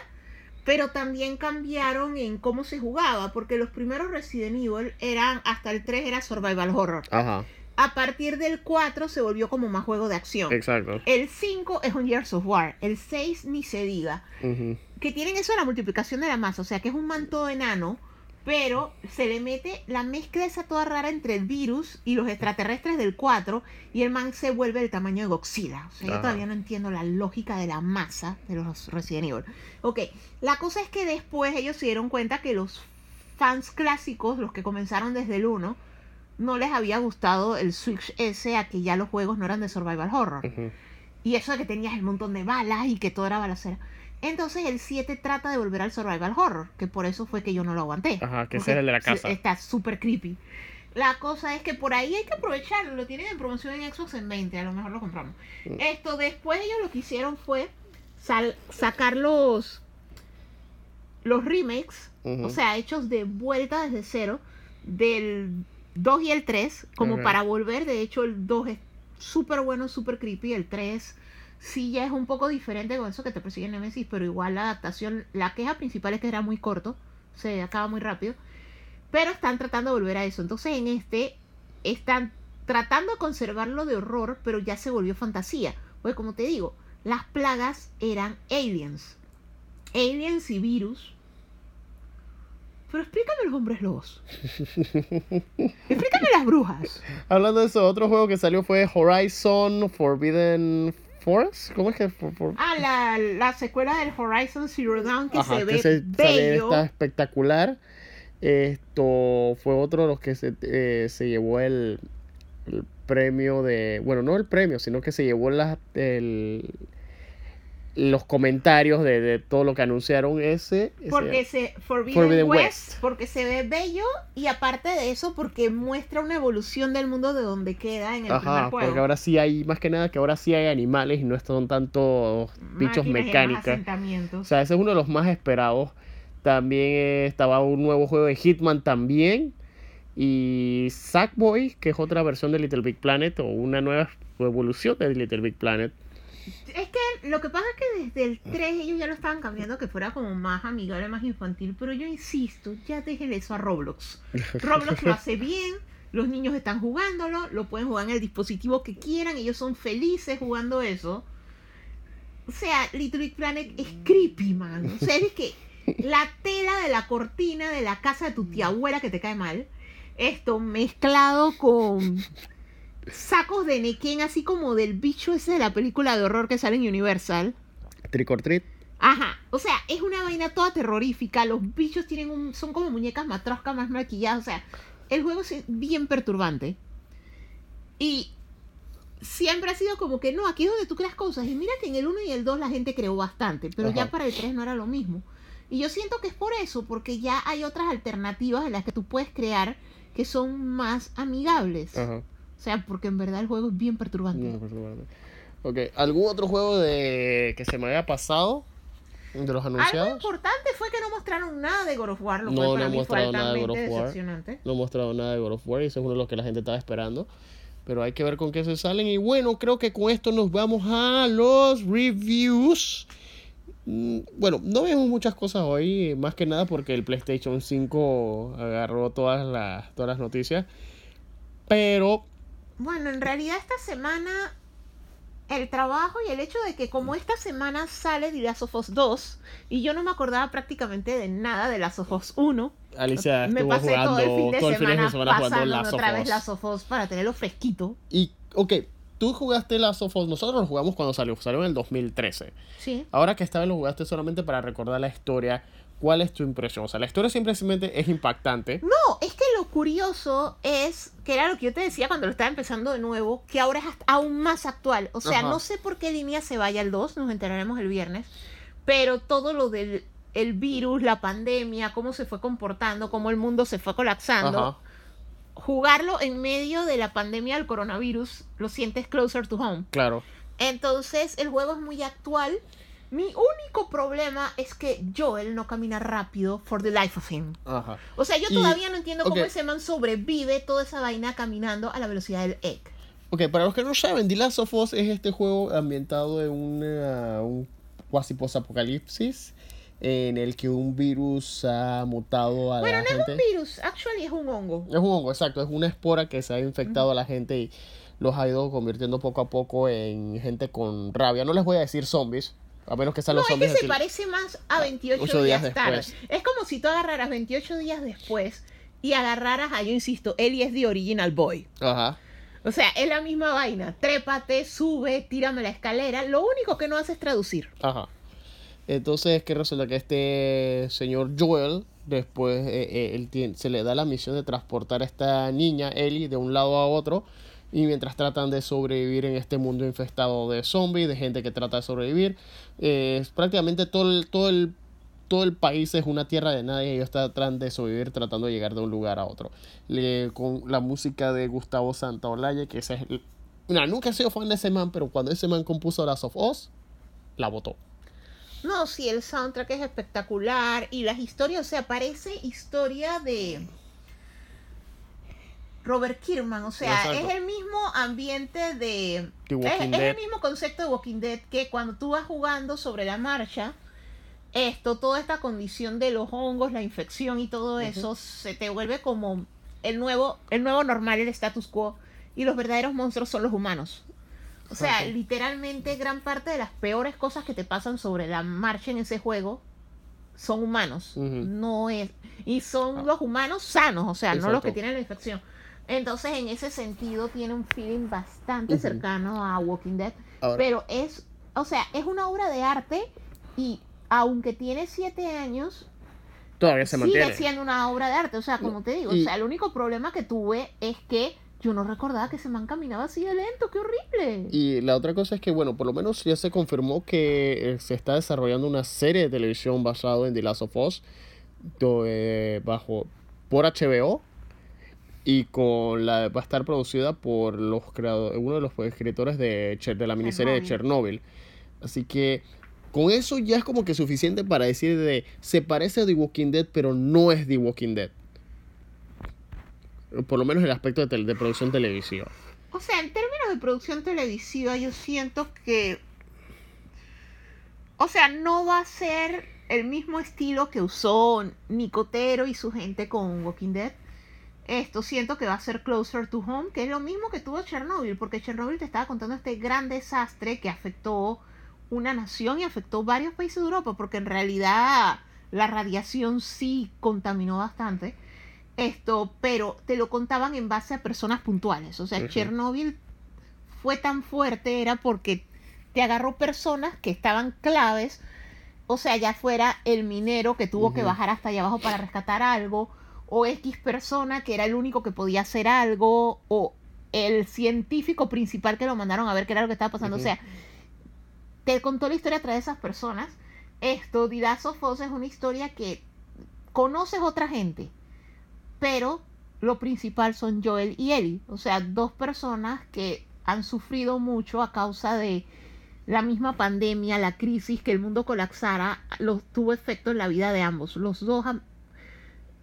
pero también cambiaron en cómo se jugaba, porque los primeros Resident Evil eran, hasta el 3 era survival horror. Ajá. A partir del 4 se volvió como más juego de acción. Exacto. El 5 es un Years of War. El 6 ni se diga. Ujú. Que tienen eso de la multiplicación de la masa. O sea, que es un manto enano. Pero se le mete la mezcla esa toda rara entre el virus y los extraterrestres del 4. Y el man se vuelve del tamaño de Godzilla. O sea, yo todavía no entiendo la lógica de la masa de los Resident Evil. Ok, la cosa es que después ellos se dieron cuenta que los fans clásicos, los que comenzaron desde el 1, no les había gustado el switch ese a que ya los juegos no eran de survival horror. Y eso de que tenías el montón de balas y que todo era balacera. Entonces el 7 trata de volver al survival horror, que por eso fue que yo no lo aguanté. Ajá, que ese es el de la casa. Está súper creepy. La cosa es que por ahí hay que aprovecharlo. Lo tienen en promoción en Xbox en 20, a lo mejor lo compramos. Mm. Esto después ellos lo que hicieron fue sal- sacar los, los remakes, o sea, hechos de vuelta desde cero, del 2 y el 3, como para volver. De hecho, el 2 es súper bueno, súper creepy. El 3 sí ya es un poco diferente con eso que te persigue Nemesis, pero igual la adaptación, la queja principal es que era muy corto, se acaba muy rápido. Pero están tratando de volver a eso. Entonces en este están tratando de conservarlo de horror, pero ya se volvió fantasía. Porque como te digo, las plagas eran aliens. Aliens y virus. Pero explícame los hombres lobos. [laughs] explícame las brujas. Hablando de eso, otro juego que salió fue Horizon Forbidden Forest. ¿Cómo es que? for- for- Ah, la, la secuela del Horizon Zero Dawn que Ajá, se que ve se- sale- bello. está espectacular. Esto fue otro de los que se, eh, se llevó el, el premio de. Bueno, no el premio, sino que se llevó la, el- los comentarios de, de todo lo que anunciaron ese. ese- Porque se Forbidden, Forbidden West, West. porque se ve bello y aparte de eso porque muestra una evolución del mundo de donde queda en el Ajá, primer juego. porque ahora sí hay, más que nada que ahora sí hay animales y no son tanto bichos mecánicas. O sea, ese es uno de los más esperados. También eh, estaba un nuevo juego de Hitman también. Y Sackboy, que es otra versión de Little Big Planet o una nueva evolución de Little Big Planet. Es que lo que pasa es que desde el 3 ellos ya lo estaban cambiando que fuera como más amigable, más infantil, pero yo insisto, ya déjenle eso a Roblox. [laughs] Roblox lo hace bien, los niños están jugándolo, lo pueden jugar en el dispositivo que quieran, ellos son felices jugando eso. O sea, Little Big Planet es creepy, man. O sea, es que [laughs] la tela de la cortina de la casa de tu tía abuela que te cae mal, esto mezclado con sacos de Nequén, así como del bicho ese de la película de horror que sale en Universal. Trick or Treat. Ajá, o sea, es una vaina toda terrorífica. Los bichos tienen un, son como muñecas matroscas más maquilladas. O sea, el juego es bien perturbante. Y siempre ha sido como que no, aquí es donde tú creas cosas. Y mira que en el 1 y el 2 la gente creó bastante, pero ya para el 3 no era lo mismo. Y yo siento que es por eso, porque ya hay otras alternativas en las que tú puedes crear que son más amigables. Ajá. O sea, porque en verdad el juego es bien perturbante. No, perdón. Ok, ¿algún otro juego de que se me haya pasado? De los Algo anunciados. importante fue que no mostraron nada de God of War, lo No, cual no mí fue mostraron nada de God of War. No he mostrado nada de God of War y eso es uno de los que la gente estaba esperando. Pero hay que ver con qué se salen. Y bueno, creo que con esto nos vamos a los reviews. Mm, Bueno, no vemos muchas cosas hoy, más que nada porque el PlayStation 5 agarró todas las, todas las noticias. Pero, Bueno, en realidad esta semana el trabajo y el hecho de que como esta semana sale The Last of Us 2 y yo no me acordaba práticamente de nada de Last of Us 1, Alicia me estuvo pasé jugando todo el fin de semana, de semana jugando Last otra vez. Last of Us para tenerlo fresquito. Y, ok, tú jugaste Last of Us, nosotros lo jugamos cuando salió, salió en el 2013. Sí. Ahora que esta vez lo jugaste solamente para recordar la historia, ¿cuál es tu impresión? O sea, la historia simplemente es impactante. No, es que lo curioso es, que era lo que yo te decía cuando lo estaba empezando de nuevo, que ahora es aún más actual. O sea, Ajá. no sé por qué línea se vaya el 2, nos enteraremos el viernes, pero todo lo del el virus, la pandemia, cómo se fue comportando, cómo el mundo se fue colapsando, Ajá. jugarlo en medio de la pandemia del coronavirus, lo sientes closer to home. Claro. Entonces, el juego es muy actual. Mi único problema es que Joel no camina rápido for the life of him. Ajá. O sea, yo Y- todavía no entiendo cómo ok. ese man sobrevive toda esa vaina caminando a la velocidad del egg. Ok, para los que no saben, The Last of Us es este juego ambientado en una, un cuasi apocalipsis en el que un virus ha mutado a Bueno, la no gente. es un virus, actually es un hongo. Es un hongo, exacto, es una espora que se ha infectado a la gente y los ha ido convirtiendo poco a poco en gente con rabia. No les voy a decir zombies, a menos que sean No, los es que zombies. se parece más a 28 ocho días días, tarde. después. Es como si tú agarraras 28 días después y agarraras a, yo insisto, Eli es the original boy. Ajá. O sea, es la misma vaina. Trépate, sube, tírame la escalera. Lo único que no hace es traducir. Ajá. Entonces, que resulta que este señor Joel, después eh, eh, él tiene- se le da la misión de transportar a esta niña, Ellie, de un lado a otro. Y mientras tratan de sobrevivir en este mundo infestado de zombies, de gente que trata de sobrevivir, eh, prácticamente todo el, todo el todo el país es una tierra de nadie y ellos tratan de sobrevivir tratando de llegar de un lugar a otro. Le- con la música de Gustavo Santaolalla, que ese es el- nunca he sido fan de ese man, pero cuando ese man compuso Last of Us, la votó. No, sí, el soundtrack es espectacular y las historias, o sea, parece historia de Robert Kierman, o sea, Exacto. es el mismo ambiente de... The Es, el mismo concepto de Walking Dead que cuando tú vas jugando sobre la marcha, esto, toda esta condición de los hongos, la infección y todo eso, se te vuelve como el nuevo, el nuevo normal, el status quo, y los verdaderos monstruos son los humanos. O sea, literalmente gran parte de las peores cosas que te pasan sobre la marcha en ese juego son humanos. No es. Y son los humanos sanos, o sea, no los que tienen la infección. Entonces, en ese sentido, tiene un feeling bastante cercano a Walking Dead. Ahora- Pero es, o sea, es una obra de arte y aunque tiene siete años, Todavía se sigue mantiene. siendo una obra de arte. O sea, como te digo, y- o sea, el único problema que tuve es que yo no recordaba que ese man caminaba así de lento, qué horrible. Y la otra cosa es que, bueno, por lo menos ya se confirmó que eh, se está desarrollando una serie de televisión basado en The Last of Us do- eh, bajo por HBO y con la va a estar producida por los creadores, uno de los escritores de, la miniserie de Chernobyl. Así que con eso ya es como que suficiente para decir de se parece a The Walking Dead, pero no es The Walking Dead. Por lo menos el aspecto de, de producción televisiva. O sea, en términos de producción televisiva, yo siento que. O sea, no va a ser el mismo estilo que usó Nicotero y su gente con Walking Dead. Esto siento que va a ser Closer to Home, que es lo mismo que tuvo Chernobyl, porque Chernobyl te estaba contando este gran desastre que afectó una nación y afectó varios países de Europa, porque en realidad la radiación sí contaminó bastante. Esto, pero te lo contaban en base a personas puntuales. O sea, Ujú. Chernobyl fue tan fuerte era porque te agarró personas que estaban claves. O sea, ya fuera el minero que tuvo que bajar hasta allá abajo para rescatar algo, o X persona que era el único que podía hacer algo, o el científico principal que lo mandaron a ver qué era lo que estaba pasando. O sea, te contó la historia a través de esas personas. Esto, of Us, es una historia que conoces otra gente, pero lo principal son Joel y Ellie. O sea, dos personas que han sufrido mucho a causa de la misma pandemia, la crisis, que el mundo colapsara, los, tuvo efecto en la vida de ambos. Los dos han-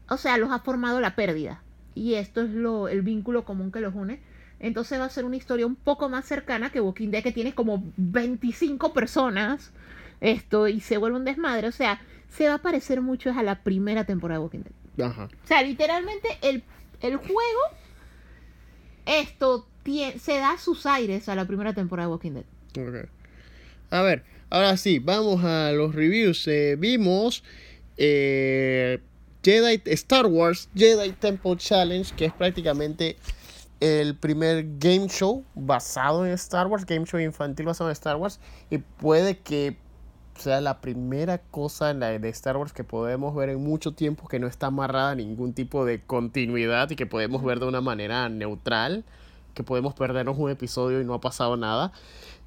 o sea, los ha formado la pérdida. Y esto es lo, el vínculo común que los une. Entonces va a ser una historia un poco más cercana que Walking Dead, que tiene como 25 personas. Esto, y se vuelve un desmadre. O sea, se va a parecer mucho a la primera temporada de Walking Dead. Ajá. O sea, literalmente el, el juego, esto tie- se da sus aires a la primera temporada de Walking Dead. Ok. A ver, ahora sí, vamos a los reviews. Eh, vimos eh, Jedi Star Wars Jedi Temple Challenge, que es prácticamente el primer game show basado en Star Wars, game show infantil basado en Star Wars, y puede que sea la primera cosa en la de Star Wars que podemos ver en mucho tiempo que no está amarrada a ningún tipo de continuidad y que podemos ver de una manera neutral, que podemos perdernos un episodio y no ha pasado nada.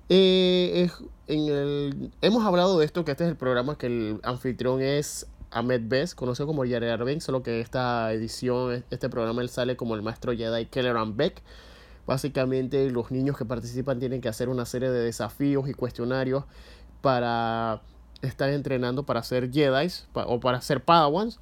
Eh, en el, hemos hablado de esto, que este es el programa que el anfitrión es Ahmed Best, conocido como Jar Jar Binks, solo que esta edición, este programa, él sale como el maestro Jedi Kelleran Beck. Básicamente los niños que participan tienen que hacer una serie de desafíos y cuestionarios para estar entrenando para ser Jedi o para ser Padawans.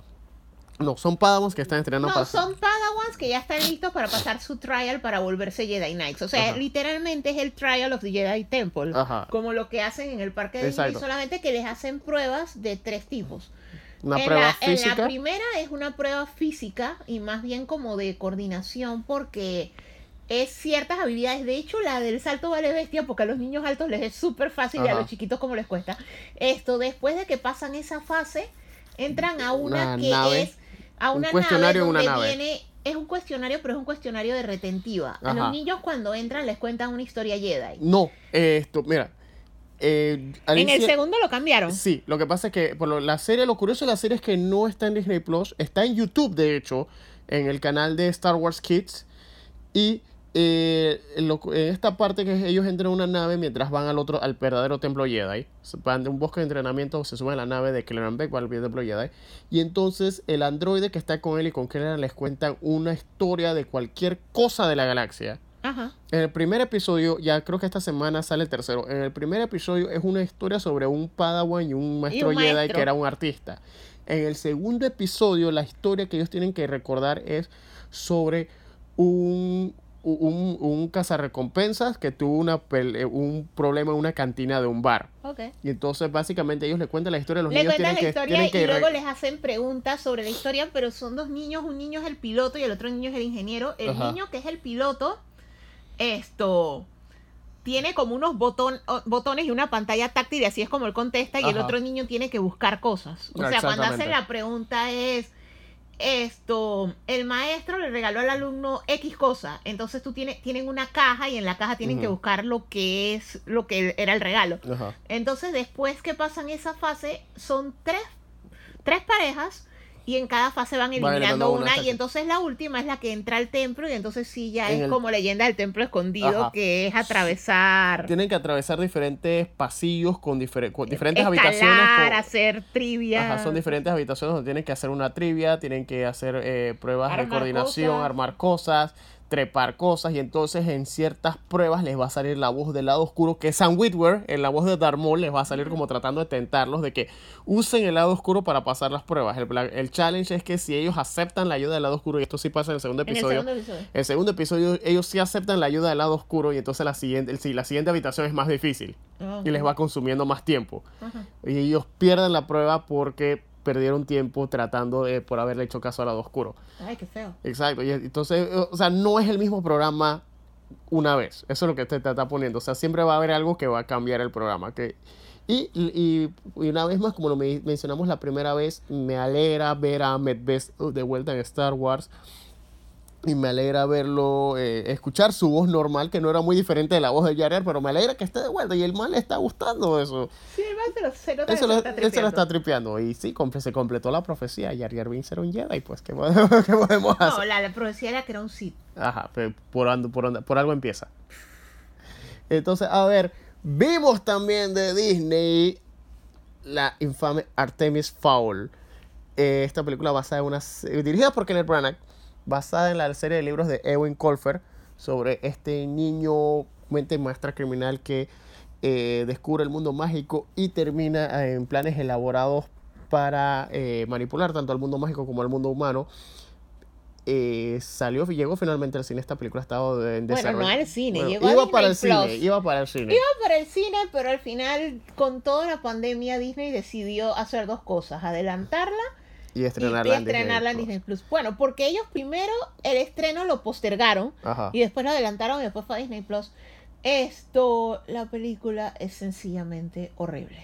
No, son Padawans que están entrenando No, para... son Padawans que ya están listos para pasar su trial para volverse Jedi Knights. O sea, Ajá. literalmente es el trial of the Jedi Temple. Ajá. Como lo que hacen en el parque de Disney, solamente que les hacen pruebas de tres tipos. Una en, prueba la, en la física. primera es una prueba física y más bien como de coordinación porque es ciertas habilidades. De hecho, la del salto vale bestia porque a los niños altos les es súper fácil y a los chiquitos como les cuesta. Esto, después de que pasan esa fase, entran a una, Una que nave. es a Un una cuestionario en nave una donde nave. viene... Es un cuestionario, pero es un cuestionario de retentiva. A los niños cuando entran les cuentan una historia Jedi. No, esto, mira. Eh, En el segundo lo cambiaron. Sí, lo que pasa es que por lo- la serie, lo curioso de la serie es que no está en Disney Plus, está en YouTube, de hecho, en el canal de Star Wars Kids. Y eh, en, lo- en esta parte que ellos entran en una nave mientras van al otro, al verdadero templo Jedi. Van de un bosque de entrenamiento, se suben a la nave de Kelleran Beck, va al templo Jedi. Y entonces el androide que está con él y con Kelleran les cuentan una historia de cualquier cosa de la galaxia. Ajá. En el primer episodio, ya creo que esta semana sale el tercero. En el primer episodio es una historia sobre un Padawan y un maestro, Jedi maestro. que era un artista. En el segundo episodio, la historia que ellos tienen que recordar es sobre un, un, un cazarrecompensas que tuvo una pele- un problema en una cantina de un bar. Ok. Y entonces, básicamente, ellos le cuentan la historia. Los Le niños cuentan tienen la que, historia tienen y que luego les hacen preguntas sobre la historia, pero son dos niños, un niño es el piloto y el otro niño es el ingeniero. El Ajá. niño que es el piloto, esto tiene como unos botón, botones y una pantalla táctil y así es como él contesta y el otro niño tiene que buscar cosas. O sea, cuando Exactamente. la pregunta es esto, el maestro le regaló al alumno X cosa, entonces tú tienes tienen una caja y en la caja tienen que buscar lo que es lo que era el regalo. Ajá. Entonces, después que pasan esa fase, son tres, tres parejas y en cada fase van eliminando una y entonces la última es la que entra al templo y entonces sí ya En es el- como leyenda del templo escondido Ajá. que es atravesar Tienen que atravesar diferentes pasillos con, con diferentes escalar, habitaciones. con- hacer trivia Ajá, son diferentes habitaciones donde tienen que hacer una trivia, tienen que hacer eh, pruebas de coordinación, cosas. armar cosas, trepar cosas y entonces en ciertas pruebas les va a salir la voz del lado oscuro que Sam Witwer, en la voz de Darth Maul, les va a salir como tratando de tentarlos de que usen el lado oscuro para pasar las pruebas. El, el challenge es que si ellos aceptan la ayuda del lado oscuro, y esto sí pasa en el segundo en el episodio, segundo episodio. el segundo episodio ellos sí aceptan la ayuda del lado oscuro y entonces la siguiente, el- la siguiente habitación es más difícil y les va consumiendo más tiempo. Y ellos pierden la prueba porque perdieron tiempo tratando de, por haberle hecho caso al lado oscuro. Ay, qué feo. Exacto. Y entonces, o sea, no es el mismo programa una vez. Eso es lo que te, te está poniendo. O sea, siempre va a haber algo que va a cambiar el programa. Que, y, y, y una vez más, como lo me- mencionamos la primera vez, me alegra ver a Ahmed Best de vuelta en Star Wars. Y me alegra verlo, eh, escuchar su voz normal, que no era muy diferente de la voz de Jar Jar, pero me alegra que esté de vuelta. Y el mal le está gustando eso. Sí, el man se lo, se Eso lo, se está eso lo tripeando. está tripeando. Y sí, comple- se completó la profecía. Jar Jar Binks era un Jedi, pues, ¿qué podemos, [laughs] qué podemos No, hacer? la, la profecía era que era un Sith. Ajá, por, ando- por, ando- por algo empieza. Entonces, a ver, vimos también de Disney la infame Artemis Fowl. Eh, esta película basada en una... dirigida por Kenneth Branagh, basada en la serie de libros de Ewan Colfer sobre este niño, mente maestra criminal que eh, descubre el mundo mágico y termina eh, en planes elaborados para eh, manipular tanto al mundo mágico como al mundo humano. Eh, salió, llegó finalmente al cine. Esta película estaba en Bueno, desarrollo. no al cine, Bueno, llegó a iba para el cine, iba para el cine. Iba para el cine, pero al final, con toda la pandemia, Disney decidió hacer dos cosas: adelantarla y estrenarla, y en Disney en Plus. Disney Plus. Bueno, porque ellos primero el estreno lo postergaron Ajá. y después lo adelantaron y después fue a Disney Plus. Esto, la película es sencillamente horrible.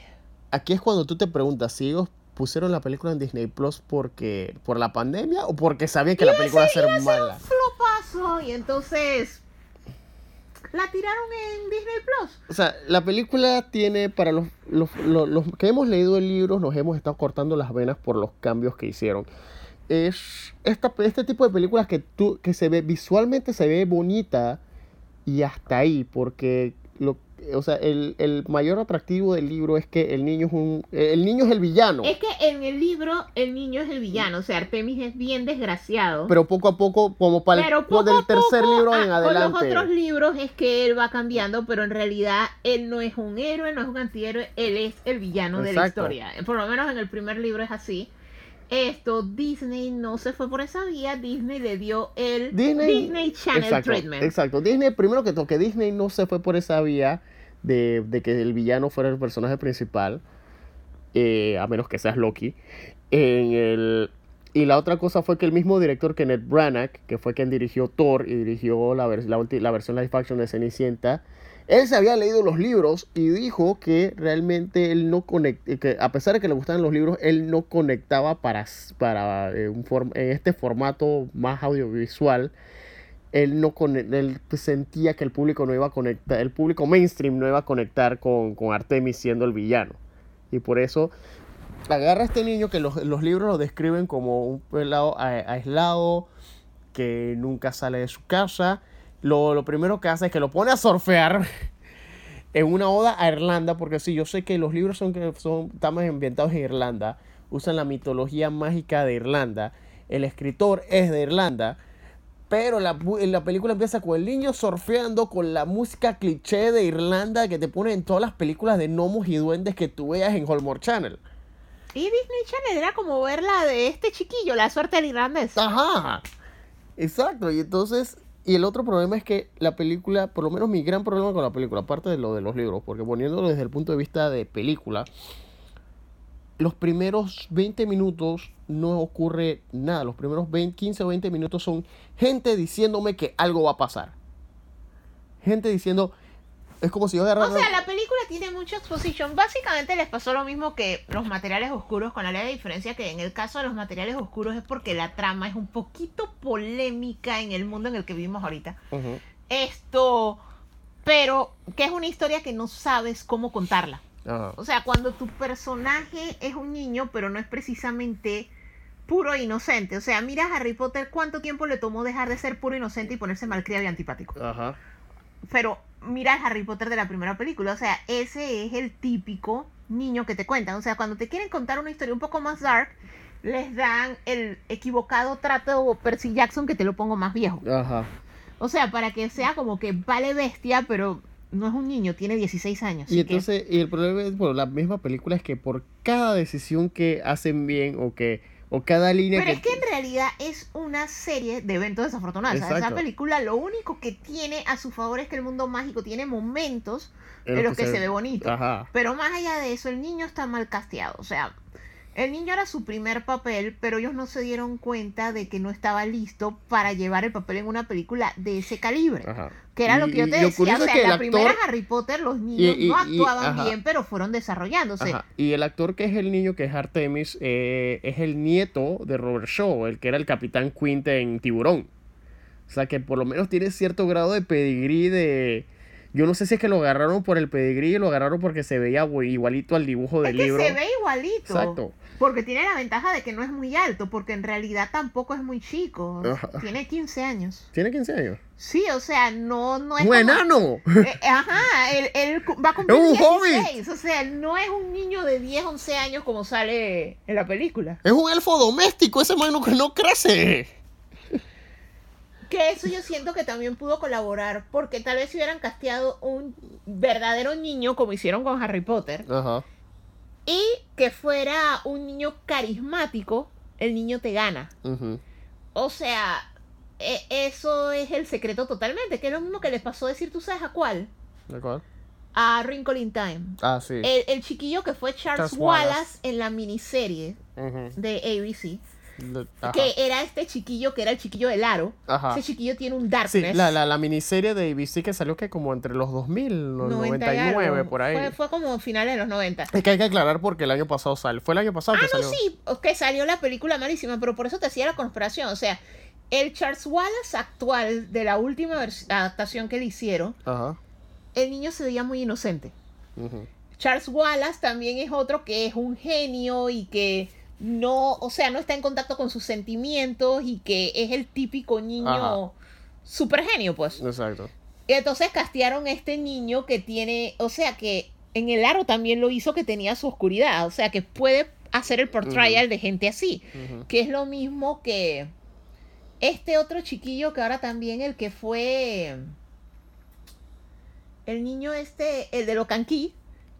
Aquí es cuando tú te preguntas si ellos pusieron la película en Disney Plus porque por la pandemia o porque sabían que la película iba a ser mala. Flopazo, y entonces la tiraron en Disney Plus. O sea, la película tiene para los, los, los- los que hemos leído el libro, nos hemos estado cortando las venas por los cambios que hicieron. Es esta, este tipo de películas que tú que se ve visualmente se ve bonita y hasta ahí, porque lo, o sea, el, el mayor atractivo del libro es que el niño es un el niño es el villano. Es que en el libro el niño es el villano, o sea, Artemis es bien desgraciado. Pero poco a poco, como para el, poco del tercer poco, libro ah, en Con los adelante. otros libros es que él va cambiando, pero en realidad él no es un héroe, no es un antihéroe, él es el villano de la historia. Por lo menos en el primer libro es así. Esto Disney no se fue por esa vía, Disney le dio el Disney, Channel exacto, Treatment. Exacto. Disney, primero que todo, que Disney no se fue por esa vía de, de que el villano fuera el personaje principal, eh, a menos que seas Loki. En el, y la otra cosa fue que el mismo director Kenneth Branagh, que fue quien dirigió Thor y dirigió la, vers- la, la versión live action de Cenicienta, él se había leído los libros y dijo que realmente él no conectaba, que a pesar de que le gustaban los libros, él no conectaba para, para eh, un form- en este formato más audiovisual. Él no cone- él sentía que el público no iba a conectar, el público mainstream no iba a conectar con, con Artemis siendo el villano. Y por eso agarra a este niño que los, los libros lo describen como un pelado aislado, que nunca sale de su casa. Lo, lo primero que hace es que lo pone a surfear [laughs] en una oda a Irlanda, porque sí, yo sé que los libros son, que son están más ambientados en Irlanda, usan la mitología mágica de Irlanda, el escritor es de Irlanda, pero la, la película empieza con el niño surfeando con la música cliché de Irlanda que te ponen en todas las películas de gnomos y duendes que tú veas en Hallmark Channel. Y Disney Channel era como ver la de este chiquillo, la suerte del irlandés. Ajá. Exacto. Y entonces, y el otro problema es que la película, por lo menos mi gran problema con la película, aparte de lo de los libros, porque poniéndolo desde el punto de vista de película, los primeros 20 minutos no ocurre nada. Los primeros 20, 15 o 20 minutos son gente diciéndome que algo va a pasar. Gente diciendo, es como si yo agarrara... O sea, la película tiene mucha exposición. Básicamente les pasó lo mismo que los materiales oscuros, con la leve diferencia que en el caso de los materiales oscuros es porque la trama es un poquito polémica en el mundo en el que vivimos ahorita. Esto, pero que es una historia que no sabes cómo contarla. Ajá. O sea, cuando tu personaje es un niño, pero no es precisamente puro e inocente. O sea, mira a Harry Potter cuánto tiempo le tomó dejar de ser puro inocente y ponerse malcriado y antipático. Ajá. Pero mira al Harry Potter de la primera película. O sea, ese es el típico niño que te cuentan. O sea, cuando te quieren contar una historia un poco más dark, les dan el equivocado trato Percy Jackson que te lo pongo más viejo. Ajá. O sea, para que sea como que vale bestia, pero no es un niño, tiene 16 años. Y que- entonces, y el problema es, bueno, la misma película es que por cada decisión que hacen bien o que, o cada línea Pero que... es que en realidad es una serie de eventos desafortunados. O sea, esa película lo único que tiene a su favor es que el mundo mágico tiene momentos en en lo los que se ve bonito. Ajá. Pero más allá de eso, el niño está mal casteado. O sea, el niño era su primer papel, pero ellos no se dieron cuenta de que no estaba listo para llevar el papel en una película de ese calibre. Ajá. Que era lo que yo te decía. O es sea, que en la actor- primera Harry Potter los niños y- no actuaban bien, pero fueron desarrollándose. Ajá. Y el actor que es el niño, que es Artemis, eh, es el nieto de Robert Shaw, el que era el capitán Quint en Tiburón. O sea que por lo menos tiene cierto grado de pedigrí de... Yo no sé si es que lo agarraron por el pedigrí lo agarraron porque se veía igualito al dibujo Es del que libro. se ve igualito. Exacto. Porque tiene la ventaja de que no es muy alto, porque en realidad tampoco es muy chico. Ajá. Tiene 15 años. Tiene 15 años. Sí, o sea, no, no es. ¡Un como- enano! Eh, ajá, él, él va a cumplir Es un 16. O sea, no es un niño de 10, 11 años como sale en la película. Es un elfo doméstico, ese mano que no crece. Que eso yo siento que también pudo colaborar, porque tal vez si hubieran casteado un verdadero niño como hicieron con Harry Potter, Ajá. Y que fuera un niño carismático, el niño te gana. O sea, e- eso es el secreto totalmente, que es lo mismo que les pasó decir, ¿tú sabes a cuál? ¿De acuerdo? A Wrinkle in Time. Ah, sí. El, el chiquillo que fue Charles, Charles Wallace. Wallace. en la miniserie Ujú. de ABC, ajá. que era este chiquillo que era el chiquillo del aro. Ajá. Ese chiquillo tiene un Sí, darkness. la, la, la miniserie de ABC que salió que como entre los 2000, los 90 y 99, algo. por ahí. Fue, fue como finales de los 90. Es que hay que aclarar porque el año pasado salió. Fue el año pasado Ah, que no, salió. sí, que salió la película malísima, pero por eso te hacía la conspiración. O sea, el Charles Wallace actual de la última adaptación que le hicieron, Ajá. el niño se veía muy inocente. Charles Wallace también es otro que es un genio y que no, o sea, no está en contacto con sus sentimientos y que es el típico niño Ajá. super genio, pues. Exacto. Y entonces castearon a este niño que tiene, o sea, que en el aro también lo hizo que tenía su oscuridad, o sea, que puede hacer el portrayal de gente así, que es lo mismo que este otro chiquillo que ahora también el que fue el niño este, el de Locanqui,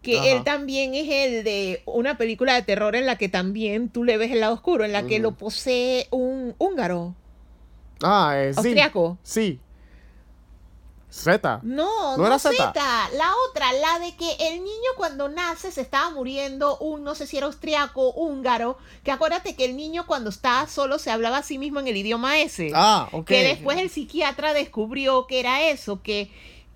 que Ajá. él también es el de una película de terror en la que también tú le ves el lado oscuro, en la que lo posee un húngaro. Ah, eh. ¿Austriaco? Sí. Z. No, ¿No no, era Z. Zeta? La otra, la de que el niño cuando nace se estaba muriendo un, no sé si era austriaco, húngaro, que acuérdate que el niño cuando estaba solo se hablaba a sí mismo en el idioma ese. Ah, ok. Que después el psiquiatra descubrió que era eso, que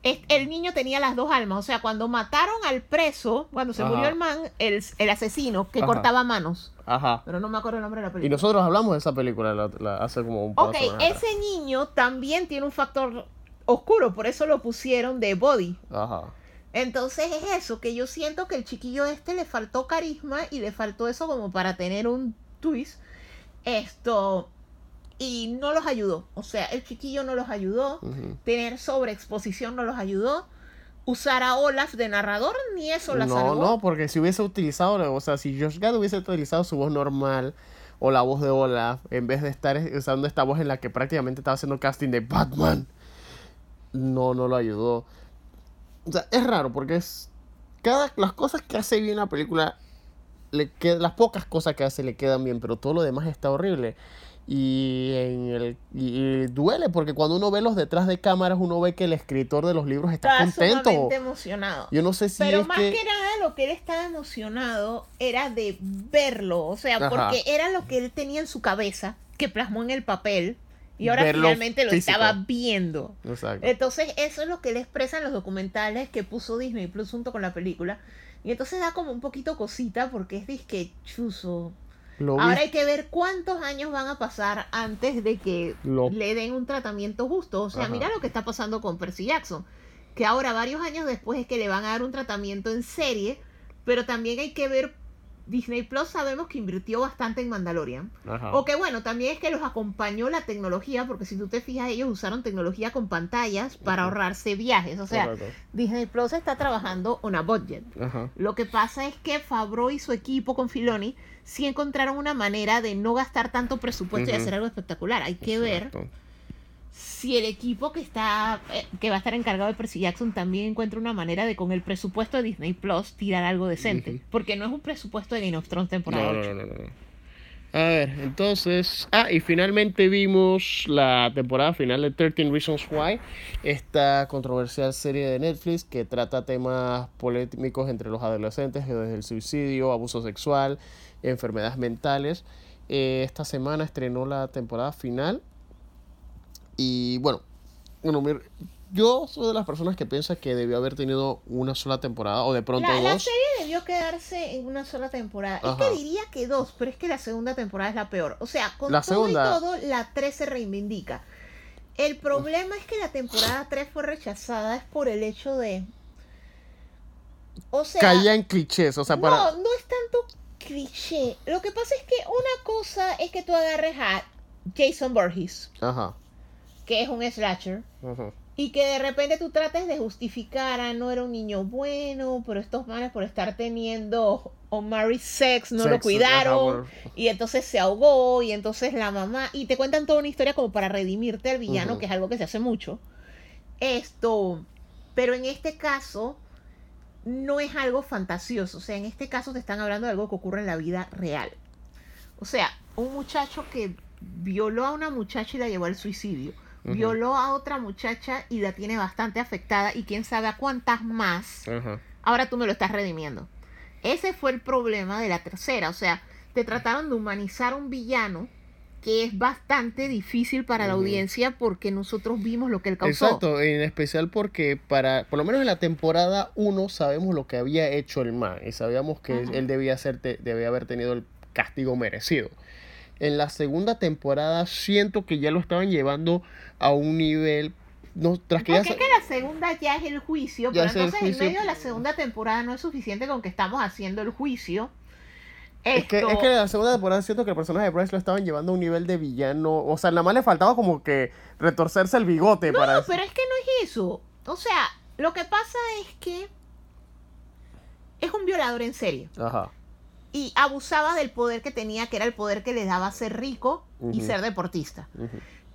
el niño tenía las dos almas. O sea, cuando mataron al preso, cuando se Ajá. murió el man, el, el asesino que Ajá. cortaba manos. Ajá. Pero no me acuerdo el nombre de la película. Y nosotros hablamos de esa película la- la- hace como un par Ok, ese niño también tiene un factor oscuro, por eso lo pusieron de body. Ajá. Entonces es eso, que yo siento que el chiquillo este le faltó carisma y le faltó eso como para tener un twist. Esto. Y no los ayudó. O sea, el chiquillo no los ayudó. Tener sobreexposición no los ayudó. Usar a Olaf de narrador, ni eso la No, salvó. no, porque si hubiese utilizado, o sea, si Josh Gad hubiese utilizado su voz normal o la voz de Olaf, en vez de estar usando esta voz en la que prácticamente estaba haciendo casting de Batman, no, no lo ayudó. O sea, es raro porque es. Cada, las cosas que hace bien la película, le qued- las pocas cosas que hace le quedan bien, pero todo lo demás está horrible. Y, en el, y, y duele porque cuando uno ve los detrás de cámaras, uno ve que el escritor de los libros está Estaba contento. sumamente emocionado. Yo no sé si Pero es más que... que... nada lo que él estaba emocionado era de verlo, o sea, Ajá. porque era lo que él tenía en su cabeza, que plasmó en el papel, y ahora Verlo finalmente lo físico. estaba viendo. Exacto. Entonces eso es lo que él expresa en los documentales que puso Disney Plus junto con la película. Y entonces da como un poquito cosita porque es disque chuzo. Lo vi- Ahora hay que ver cuántos años van a pasar antes de que Lo- le den un tratamiento justo. O sea, Ajá. mira lo que está pasando con Percy Jackson. Que ahora, varios años después, es que le van a dar un tratamiento en serie. Pero también hay que ver. Disney Plus sabemos que invirtió bastante en Mandalorian. Ajá. O que bueno, también es que los acompañó la tecnología, porque si tú te fijas, ellos usaron tecnología con pantallas para ahorrarse viajes. O sea, Correcto. Disney Plus está trabajando una budget. Ajá. Lo que pasa es que Favreau y su equipo con Filoni sí encontraron una manera de no gastar tanto presupuesto y hacer algo espectacular. Hay que ver si el equipo que está eh, que va a estar encargado de Percy Jackson también encuentra una manera de con el presupuesto de Disney Plus tirar algo decente, porque no es un presupuesto de Game of Thrones temporada No, 8. no, no, no, no. A ver, entonces. Ah, y finalmente vimos la temporada final de 13 Reasons Why, esta controversial serie de Netflix que trata temas polémicos entre los adolescentes, desde el suicidio, abuso sexual, enfermedades mentales. Eh, esta semana estrenó la temporada final. Y bueno, bueno, yo soy de las personas que piensa que debió haber tenido una sola temporada o de pronto La, serie debió quedarse en una sola temporada. Es que diría que dos, pero es que la segunda temporada es la peor. O sea, con La todo segunda- y todo, la 3 se reivindica. El problema es que la temporada 3 fue rechazada es por el hecho de... O sea... Caía en clichés, o sea, para. No, no es tanto cliché. Lo que pasa es que una cosa es que tú agarres a Jason Ajá. que es un slasher, ajá. y que de repente tú trates de justificar, ah, no era un niño bueno, pero estos manes por estar teniendo o married sex no lo cuidaron, y entonces se ahogó, y entonces la mamá, y te cuentan toda una historia como para redimirte al villano, que es algo que se hace mucho. Esto, pero en este caso no es algo fantasioso, o sea, en este caso te están hablando de algo que ocurre en la vida real. O sea, un muchacho que violó a una muchacha y la llevó al suicidio. Violó a otra muchacha y la tiene bastante afectada y quién sabe a cuántas más. Ahora tú me lo estás redimiendo. Ese fue el problema de la tercera. O sea, te trataron de humanizar un villano que es bastante difícil para la audiencia porque nosotros vimos lo que él causó. Exacto, en especial porque para, por lo menos en la temporada 1 sabemos lo que había hecho el man y sabíamos que él debía, ser, debía haber tenido el castigo merecido. En la segunda temporada siento que ya lo estaban llevando a un nivel... No, tras que ya Porque es que la segunda ya es el juicio, Ya pero el entonces juicio. en medio de la segunda temporada no es suficiente con que estamos haciendo el juicio. Es que, es que en la segunda temporada siento que el personaje de Bryce lo estaban llevando a un nivel de villano. O sea, nada más le faltaba como que retorcerse el bigote No, para... pero es que no es eso. O sea, lo que pasa es que es un violador en serio. Ajá. Y abusaba del poder que tenía, que era el poder que le daba ser rico y ser deportista.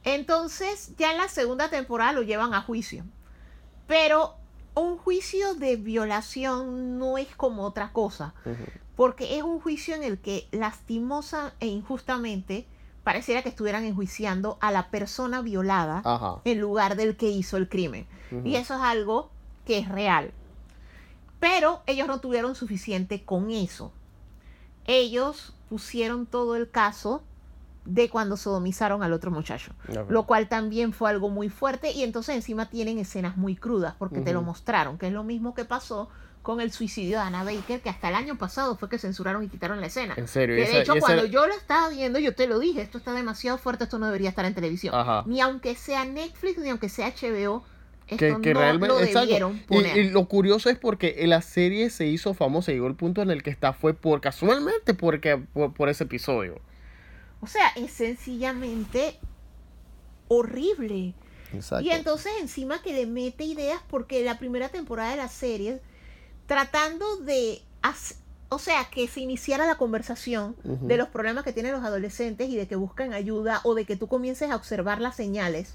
Entonces, ya en la segunda temporada lo llevan a juicio. Pero un juicio de violación no es como otra cosa, porque es un juicio en el que lastimosa e injustamente pareciera que estuvieran enjuiciando a la persona violada Ajá. en lugar del que hizo el crimen. Y eso es algo que es real. Pero ellos no tuvieron suficiente con eso. Ellos pusieron todo el caso de cuando sodomizaron al otro muchacho. Lo cual también fue algo muy fuerte y entonces encima tienen escenas muy crudas porque te lo mostraron, que es lo mismo que pasó con el suicidio de Anna Baker, que hasta el año pasado fue que censuraron y quitaron la escena. En serio, Que y de esa- hecho, y esa- cuando yo lo estaba viendo, yo te lo dije, esto está demasiado fuerte, esto no debería estar en televisión. Ajá. Ni aunque sea Netflix, ni aunque sea HBO, esto que, que no realmente lo debieron Y- poner. Y, lo curioso es porque la serie se hizo famosa llegó el punto en el que está fue por casualmente porque por, por ese episodio O sea, es sencillamente horrible. exacto Y entonces encima que le mete ideas porque la primera temporada de la serie, tratando de, o sea, que se iniciara la conversación de los problemas que tienen los adolescentes y de que buscan ayuda o de que tú comiences a observar las señales,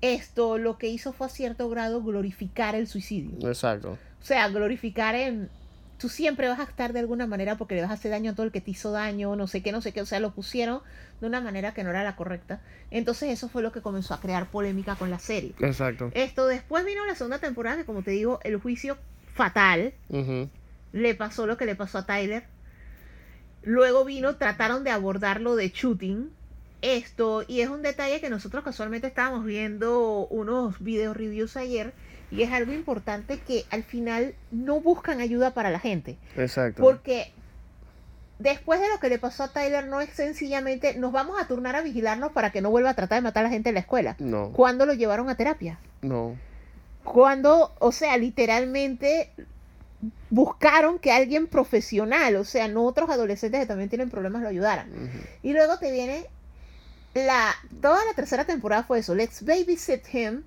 esto lo que hizo fue a cierto grado glorificar el suicidio. exacto O sea, glorificar en... Tú siempre vas a estar de alguna manera porque le vas a hacer daño a todo el que te hizo daño, no sé qué, no sé qué. O sea, lo pusieron de una manera que no era la correcta. Entonces eso fue lo que comenzó a crear polémica con la serie. exacto Esto después vino la segunda temporada, que como te digo, el juicio fatal. Le pasó lo que le pasó a Tyler. Luego vino, trataron de abordarlo de shooting. Esto, y es un detalle que nosotros casualmente estábamos viendo unos video reviews ayer. Y es algo importante que al final no buscan ayuda para la gente. exacto Porque después de lo que le pasó a Tyler, no es sencillamente nos vamos a turnar a vigilarnos para que no vuelva a tratar de matar a la gente en la escuela. no ¿Cuándo lo llevaron a terapia? no Cuando, o sea, literalmente buscaron que alguien profesional, o sea, no otros adolescentes que también tienen problemas, lo ayudaran. Y luego te viene la. Toda la tercera temporada fue eso: let's babysit him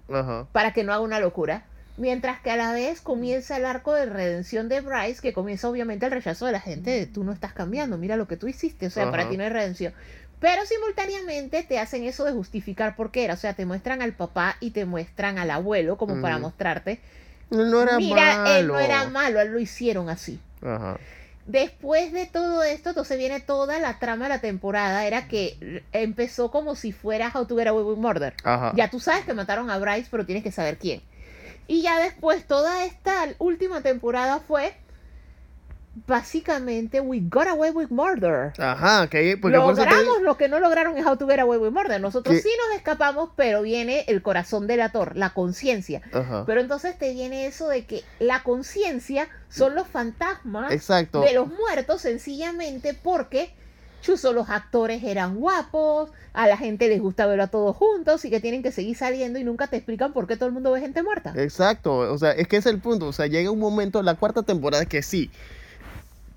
para que no haga una locura. Mientras que a la vez comienza el arco de redención de Bryce, que comienza obviamente el rechazo de la gente de tú no estás cambiando, mira lo que tú hiciste, o sea, para ti no hay redención. Pero simultáneamente te hacen eso de justificar por qué era, o sea, te muestran al papá y te muestran al abuelo como para mostrarte, Él no era mira, malo él no era malo, él lo hicieron así. ajá Después de todo esto, entonces viene toda la trama de la temporada, era que empezó como si fuera How to Get Away with Murder. ajá Ya tú sabes que mataron a Bryce, pero tienes que saber quién. Y ya después, toda esta última temporada fue básicamente We Got Away with Murder. ajá que porque por eso te- Logramos lo que no lograron en How to Get Away with Murder. Nosotros sí nos escapamos, pero viene el corazón delator, la conciencia. Pero entonces te viene eso de que la conciencia son los fantasmas exacto de los muertos sencillamente porque chuzo, los actores eran guapos, a la gente les gusta verlo a todos juntos y que tienen que seguir saliendo y nunca te explican por qué todo el mundo ve gente muerta. Exacto, o sea, es que es el punto, o sea, llega un momento, la cuarta temporada que sí,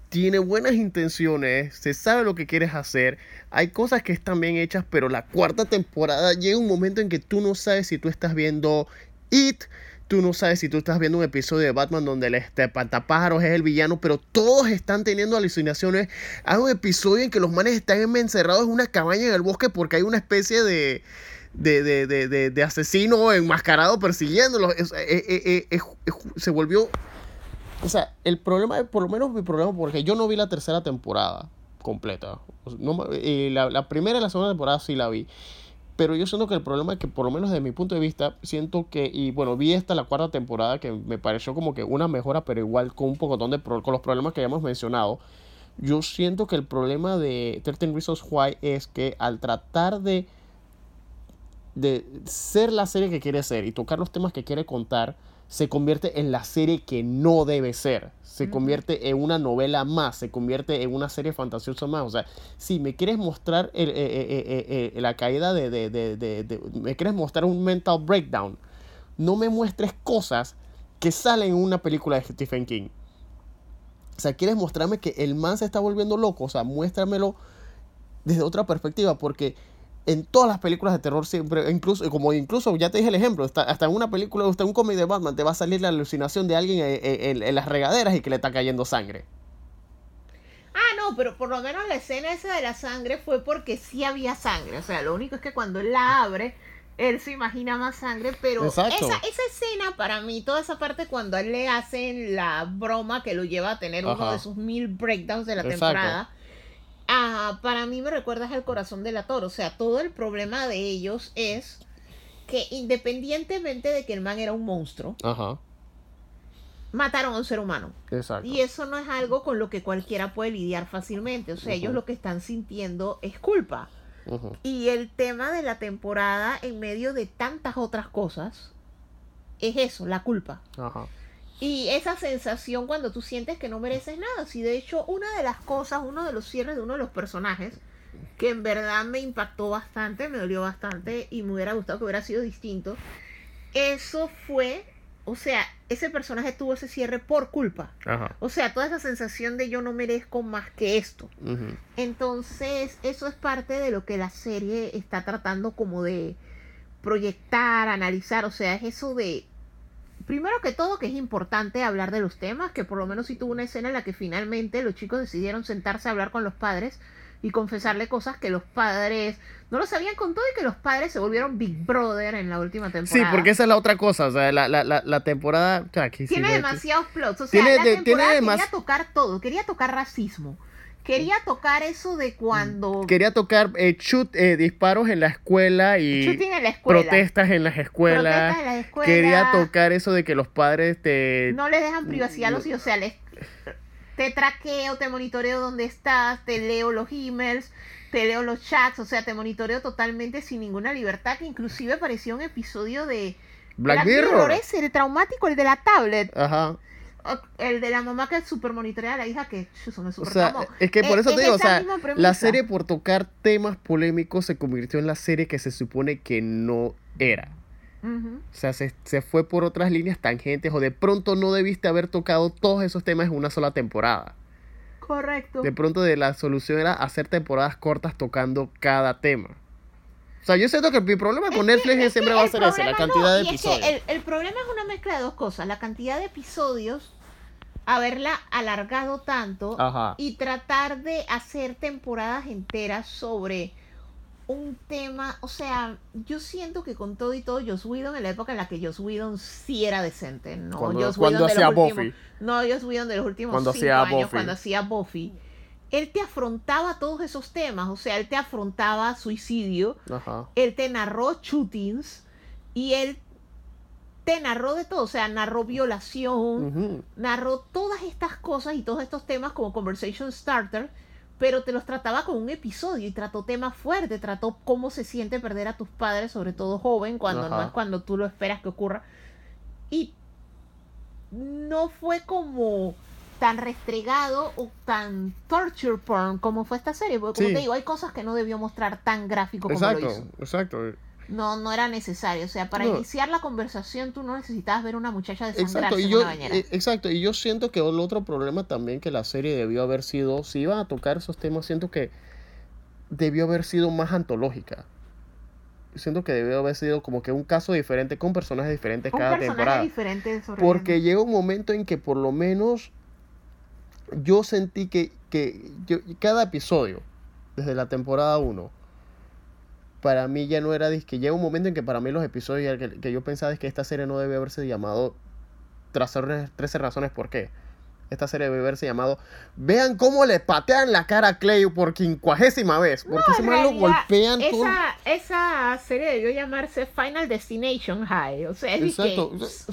tiene buenas intenciones, se sabe lo que quieres hacer, hay cosas que están bien hechas, pero la cuarta temporada llega un momento en que tú no sabes si tú estás viendo It, tú no sabes si tú estás viendo un episodio de Batman donde el este, Pantapájaros es el villano, pero todos están teniendo alucinaciones. Hay un episodio en que los manes están encerrados en una cabaña en el bosque porque hay una especie de de, de, de, de, asesino enmascarado persiguiéndolos. Es- eh, eh, eh, eh, eh, se volvió. O sea, el problema, por lo menos mi problema, porque yo no vi la tercera temporada completa. La, la primera y la segunda temporada sí la vi. Pero yo siento que el problema es que, por lo menos desde mi punto de vista, siento que, y bueno, vi esta la cuarta temporada que me pareció como que una mejora, pero igual con un poco de pro- con los problemas que ya hemos mencionado. Yo siento que el problema de 13 Reasons Why es que al tratar de de ser la serie que quiere ser y tocar los temas que quiere contar, se convierte en la serie que no debe ser. Se convierte en una novela más, se convierte en una serie fantasiosa más. O sea, si me quieres mostrar el- eh, eh, eh, la caída de, de- de- de- de- Me quieres mostrar un mental breakdown, no me muestres cosas que salen en una película de Stephen King. O sea, quieres mostrarme que el man se está volviendo loco. O sea, muéstramelo desde otra perspectiva, porque en todas las películas de terror siempre, incluso, como incluso ya te dije el ejemplo, está- hasta en una película, hasta en un cómic de Batman, te va a salir la alucinación de alguien en, en- en las regaderas y que le está cayendo sangre. Ah, no, pero por lo menos la escena esa de la sangre fue porque sí había sangre. O sea, lo único es que cuando él la abre, él se imagina más sangre, pero esa, esa escena para mí, toda esa parte cuando a él le hacen la broma que lo lleva a tener uno de sus mil breakdowns de la Exacto. temporada, ah, para mí me recuerdas al corazón del actor. O sea, todo el problema de ellos es que independientemente de que el man era un monstruo, Ajá, mataron a un ser humano. exacto. Y eso no es algo con lo que cualquiera puede lidiar fácilmente. O sea, ellos lo que están sintiendo es culpa. Y el tema de la temporada, en medio de tantas otras cosas, es eso, la culpa. Ajá. Y esa sensación cuando tú sientes que no mereces nada. Si de hecho una de las cosas, uno de los cierres de uno de los personajes, que en verdad me impactó bastante, me dolió bastante y me hubiera gustado que hubiera sido distinto, eso fue, o sea, ese personaje tuvo ese cierre por culpa. Ajá. O sea, toda esa sensación de yo no merezco más que esto. Entonces, eso es parte de lo que la serie está tratando como de proyectar, analizar, o sea, es eso de, primero que todo, que es importante hablar de los temas, que por lo menos si tuvo una escena en la que finalmente los chicos decidieron sentarse a hablar con los padres y confesarle cosas que los padres no lo sabían con todo y que los padres se volvieron Big Brother en la última Sí, temporada. porque esa es la otra cosa. O sea, la, la, la, la temporada. o sea, sí tiene demasiados plots. O sea, Tiene la de- temporada tiene quería tocar todo. Quería tocar racismo. Quería tocar eso de cuando... Quería tocar eh, shoot, eh, disparos en la escuela y Shooting en la escuela. protestas en las escuelas. Protestas en las escuelas. Quería tocar eso de que los padres te. No les dejan privacidad a los hijos. O sea, les, te traqueo, te monitoreo dónde estás, te leo los emails, te leo los chats. O sea, te monitoreo totalmente sin ninguna libertad. Que inclusive parecía un episodio de... Black Mirror. ese, el traumático, el de la tablet. Ajá. O- El de la mamá que super monitorea a la hija que eso me O super sea, traumó. es que por Eh, eso es te digo, o sea, la serie por tocar temas polémicos se convirtió en la serie que se supone que no era. O sea, se, se fue por otras líneas tangentes o de pronto no debiste haber tocado todos esos temas en una sola temporada. Correcto. De pronto de la solución era hacer temporadas cortas tocando cada tema. O sea, yo siento que mi problema con Netflix es siempre va a ser ese, la cantidad no, de es que episodios. el, el problema es una mezcla de dos cosas. La cantidad de episodios, haberla alargado tanto Ajá. y tratar de hacer temporadas enteras sobre un tema. O sea, yo siento que con todo y todo, Joss Whedon, en la época en la que Joss Whedon sí era decente, ¿no? Cuando- Joss cuando hacía Buffy. No, Joss Whedon de los últimos Cuando cinco hacía años, Buffy. cuando hacía Buffy. Él te afrontaba todos esos temas, o sea, él te afrontaba suicidio, Ajá. él te narró shootings y él te narró de todo, o sea, narró violación, Ujú. narró todas estas cosas y todos estos temas como conversation starter, pero te los trataba como un episodio y trató temas fuertes, trató cómo se siente perder a tus padres, sobre todo joven, cuando no Ajá. es cuando tú lo esperas que ocurra. Y no fue como tan restregado o tan torture porn como fue esta serie, porque como Sí. te digo, hay cosas que no debió mostrar tan gráfico como lo Exacto, hizo. exacto. No, no era necesario. O sea, para No. iniciar la conversación tú no necesitabas ver una muchacha desangrarse Exacto, y en yo, una bañera. eh, exacto, y yo siento que el otro problema también que la serie debió haber sido, si iban a tocar esos temas, siento que debió haber sido más antológica. Siento que debió haber sido como que un caso diferente con personajes diferentes un cada personaje temporada. diferente Porque llega un momento en que por lo menos yo sentí que, que yo- cada episodio, desde la temporada 1, para mí ya no era disque. Llega un momento en que para mí los episodios que, que yo pensaba es que esta serie no debe haberse llamado 13 13 razones por qué. Esta serie debe haberse llamado Vean cómo le patean la cara a Clay por quincuagésima vez. Porque ese En man lo golpean todo. esa, esa serie debió llamarse Final Destination High. O sea, es que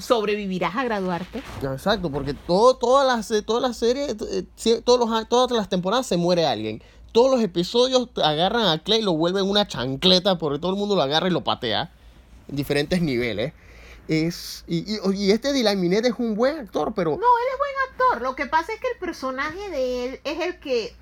sobrevivirás a graduarte. Exacto, porque todo, todas las todas las series, eh, sí, todos los, todas las temporadas se muere alguien. Todos los episodios agarran a Clay y lo vuelven una chancleta porque todo el mundo lo agarra y lo patea en diferentes niveles. Es, y, y, y este Dylan Minet es un buen actor, pero No, él es buen actor. Lo que pasa es que el personaje de él es el que.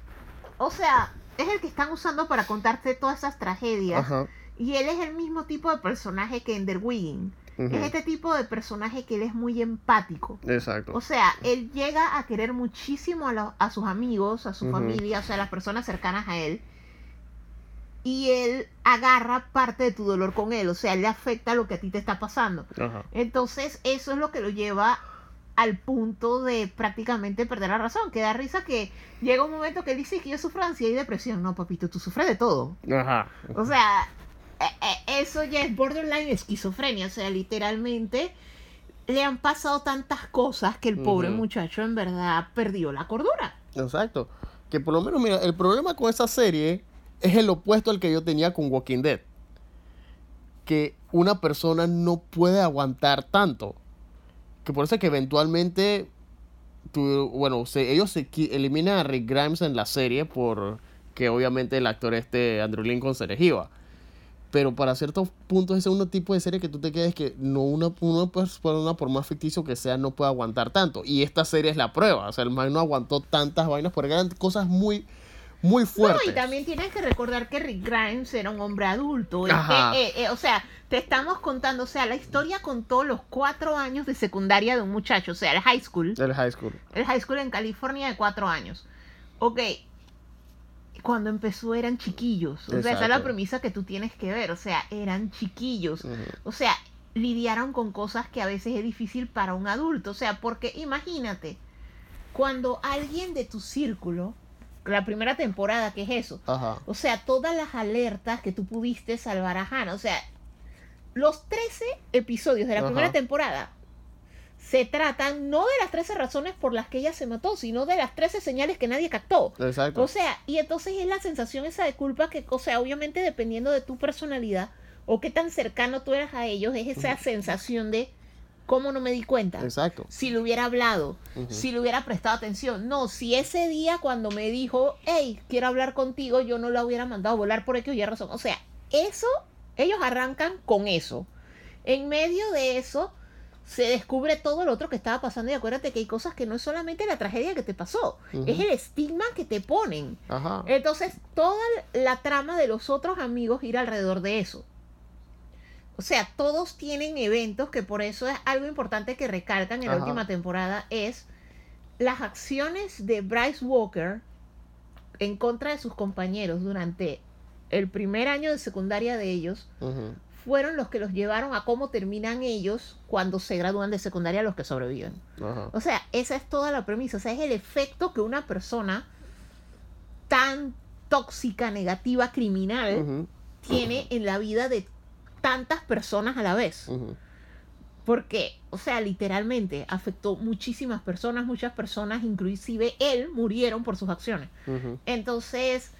O sea, es el que están usando para contarte todas esas tragedias. Ajá, Y él es el mismo tipo de personaje que Ender Wiggin. Es este tipo de personaje que él es muy empático. exacto. O sea, él llega a querer muchísimo a, los- a sus amigos, a su familia, o sea, a las personas cercanas a él. Y él agarra parte de tu dolor con él, o sea, él le afecta lo que a ti te está pasando. Ajá. Entonces, eso es lo que lo lleva al punto de prácticamente perder la razón. Que da risa que llega un momento que él dice que yo sufro ansiedad y depresión. No, papito, tú sufres de todo. Ajá. O sea, eso ya es borderline esquizofrenia, o sea, literalmente le han pasado tantas cosas que el pobre muchacho en verdad perdió la cordura. Exacto. Que por lo menos, mira, el problema con esa serie es el opuesto al que yo tenía con Walking Dead. Que una persona no puede aguantar tanto. Que por eso es que eventualmente, tu- bueno, se- ellos se eliminan a Rick Grimes en la serie por que obviamente el actor este Andrew Lincoln se les iba. Pero para ciertos puntos ese es un tipo de serie que tú te quedes que no una, una persona, por más ficticio que sea, no puede aguantar tanto. Y esta serie es la prueba. O sea, el man no aguantó tantas vainas porque eran cosas muy, muy fuertes. No, y también tienes que recordar que Rick Grimes era un hombre adulto. Ajá. que, eh, eh, o sea, te estamos contando, o sea, la historia contó los cuatro años de secundaria de un muchacho, o sea, el high school. El high school. El high school en California de cuatro años. Ok. Cuando empezó eran chiquillos. O sea, esa es la premisa que tú tienes que ver. O sea, eran chiquillos. O sea, lidiaron con cosas que a veces es difícil para un adulto. O sea, porque imagínate, cuando alguien de tu círculo, la primera temporada, que es eso? Ajá. O sea, todas las alertas que tú pudiste salvar a Hannah. O sea, los 13 episodios de la Ajá. primera temporada se tratan no de las 13 razones por las que ella se mató, sino de las 13 señales que nadie captó. Exacto. O sea, y entonces es la sensación esa de culpa que, o sea, obviamente dependiendo de tu personalidad o qué tan cercano tú eras a ellos, es esa sensación de cómo no me di cuenta. Exacto. Si le hubiera hablado, si le hubiera prestado atención. No, si ese día cuando me dijo, hey, quiero hablar contigo, yo no la hubiera mandado a volar por X o razón. O sea, eso, ellos arrancan con eso. En medio de eso, se descubre todo lo otro que estaba pasando y acuérdate que hay cosas que no es solamente la tragedia que te pasó, es el estigma que te ponen. Ajá. Entonces, toda la trama de los otros amigos gira alrededor de eso. O sea, todos tienen eventos que por eso es algo importante que recalcan en la última temporada es las acciones de Bryce Walker en contra de sus compañeros durante el primer año de secundaria de ellos Ujú. Fueron los que los llevaron a cómo terminan ellos cuando se gradúan de secundaria los que sobreviven. Ajá. O sea, esa es toda la premisa. O sea, es el efecto que una persona tan tóxica, negativa, criminal tiene en la vida de tantas personas a la vez. Porque, o sea, literalmente afectó muchísimas personas, muchas personas, inclusive él, murieron por sus acciones. Entonces,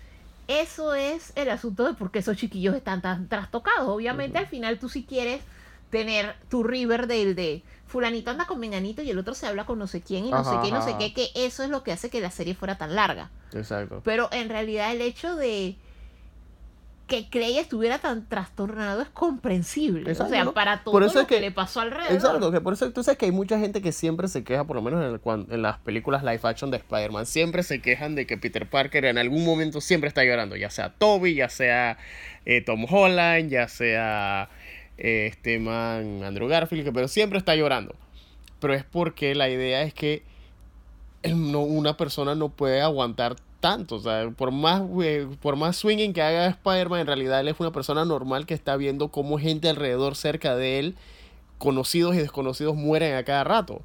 eso es el asunto de por qué esos chiquillos están tan trastocados. Obviamente, al final tú si quieres tener tu Riverdale de fulanito anda con menganito y el otro se habla con no sé quién y no sé qué y no sé qué, que eso es lo que hace que la serie fuera tan larga. Exacto. Pero en realidad el hecho de que Clay estuviera tan trastornado es comprensible. Exacto, o sea, ¿no? para todo Por eso lo es que, que- le pasó alrededor. Exacto, que por eso tú sabes que hay mucha gente que siempre se queja, por lo menos en, el- cuan- en las películas live action de Spider-Man, siempre se quejan de que Peter Parker en algún momento siempre está llorando, ya sea Toby, ya sea eh, Tom Holland, ya sea eh, este man Andrew Garfield, que- pero siempre está llorando. Pero es porque la idea es que el- no, una persona no puede aguantar tanto. O sea, por más, eh, por más swinging que haga Spider-Man, en realidad él es una persona normal que está viendo cómo gente alrededor cerca de él, conocidos y desconocidos, mueren a cada rato.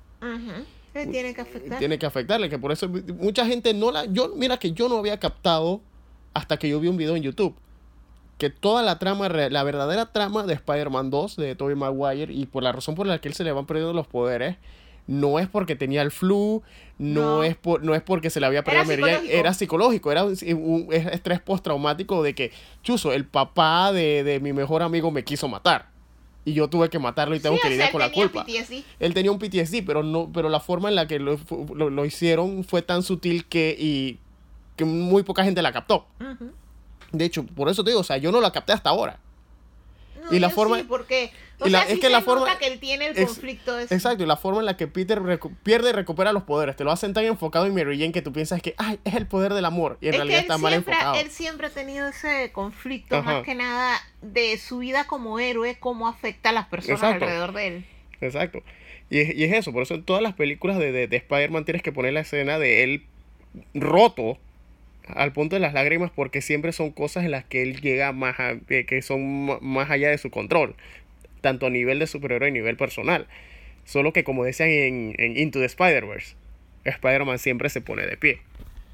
Le tiene que afectar. Tiene que afectarle, que por eso mucha gente no la... Yo, mira que yo no había captado hasta que yo vi un video en YouTube. Que toda la trama, la verdadera trama de Spider-Man 2 de Tobey Maguire y por la razón por la que él se le van perdiendo los poderes, no es porque tenía el flu, no, No. Es, por, no es porque se le había perdido Era psicológico. era psicológico, era un, un estrés postraumático de que, chuzo, el papá de, de mi mejor amigo me quiso matar. Y yo tuve que matarlo y tengo Sí, que lidiar con la culpa PTSD. él tenía un PTSD, pero no, pero la forma en la que lo, lo- lo hicieron fue tan sutil que, y, que muy poca gente la captó. De hecho, por eso te digo, o sea, yo no la capté hasta ahora. No, Y la forma- sí, porque o la- sea, es sí que se la nota forma- que él tiene el es- conflicto ese. Exacto, y la forma en la que Peter recu- pierde y recupera los poderes, te lo hacen tan enfocado en Mary Jane que tú piensas que, ay, es el poder del amor, y en es realidad está mal siempre, enfocado. él siempre ha tenido ese conflicto Ajá. más que nada de su vida como héroe, cómo afecta a las personas Exacto. alrededor de él. Exacto. Y es, y es eso, por eso en todas las películas de, de, de Spider-Man tienes que poner la escena de él roto al punto de las lágrimas porque siempre son cosas en las que él llega más a- que son más allá de su control, tanto a nivel de superhéroe y nivel personal. Solo que como decían en, en Into the Spider-Verse, Spider-Man siempre se pone de pie.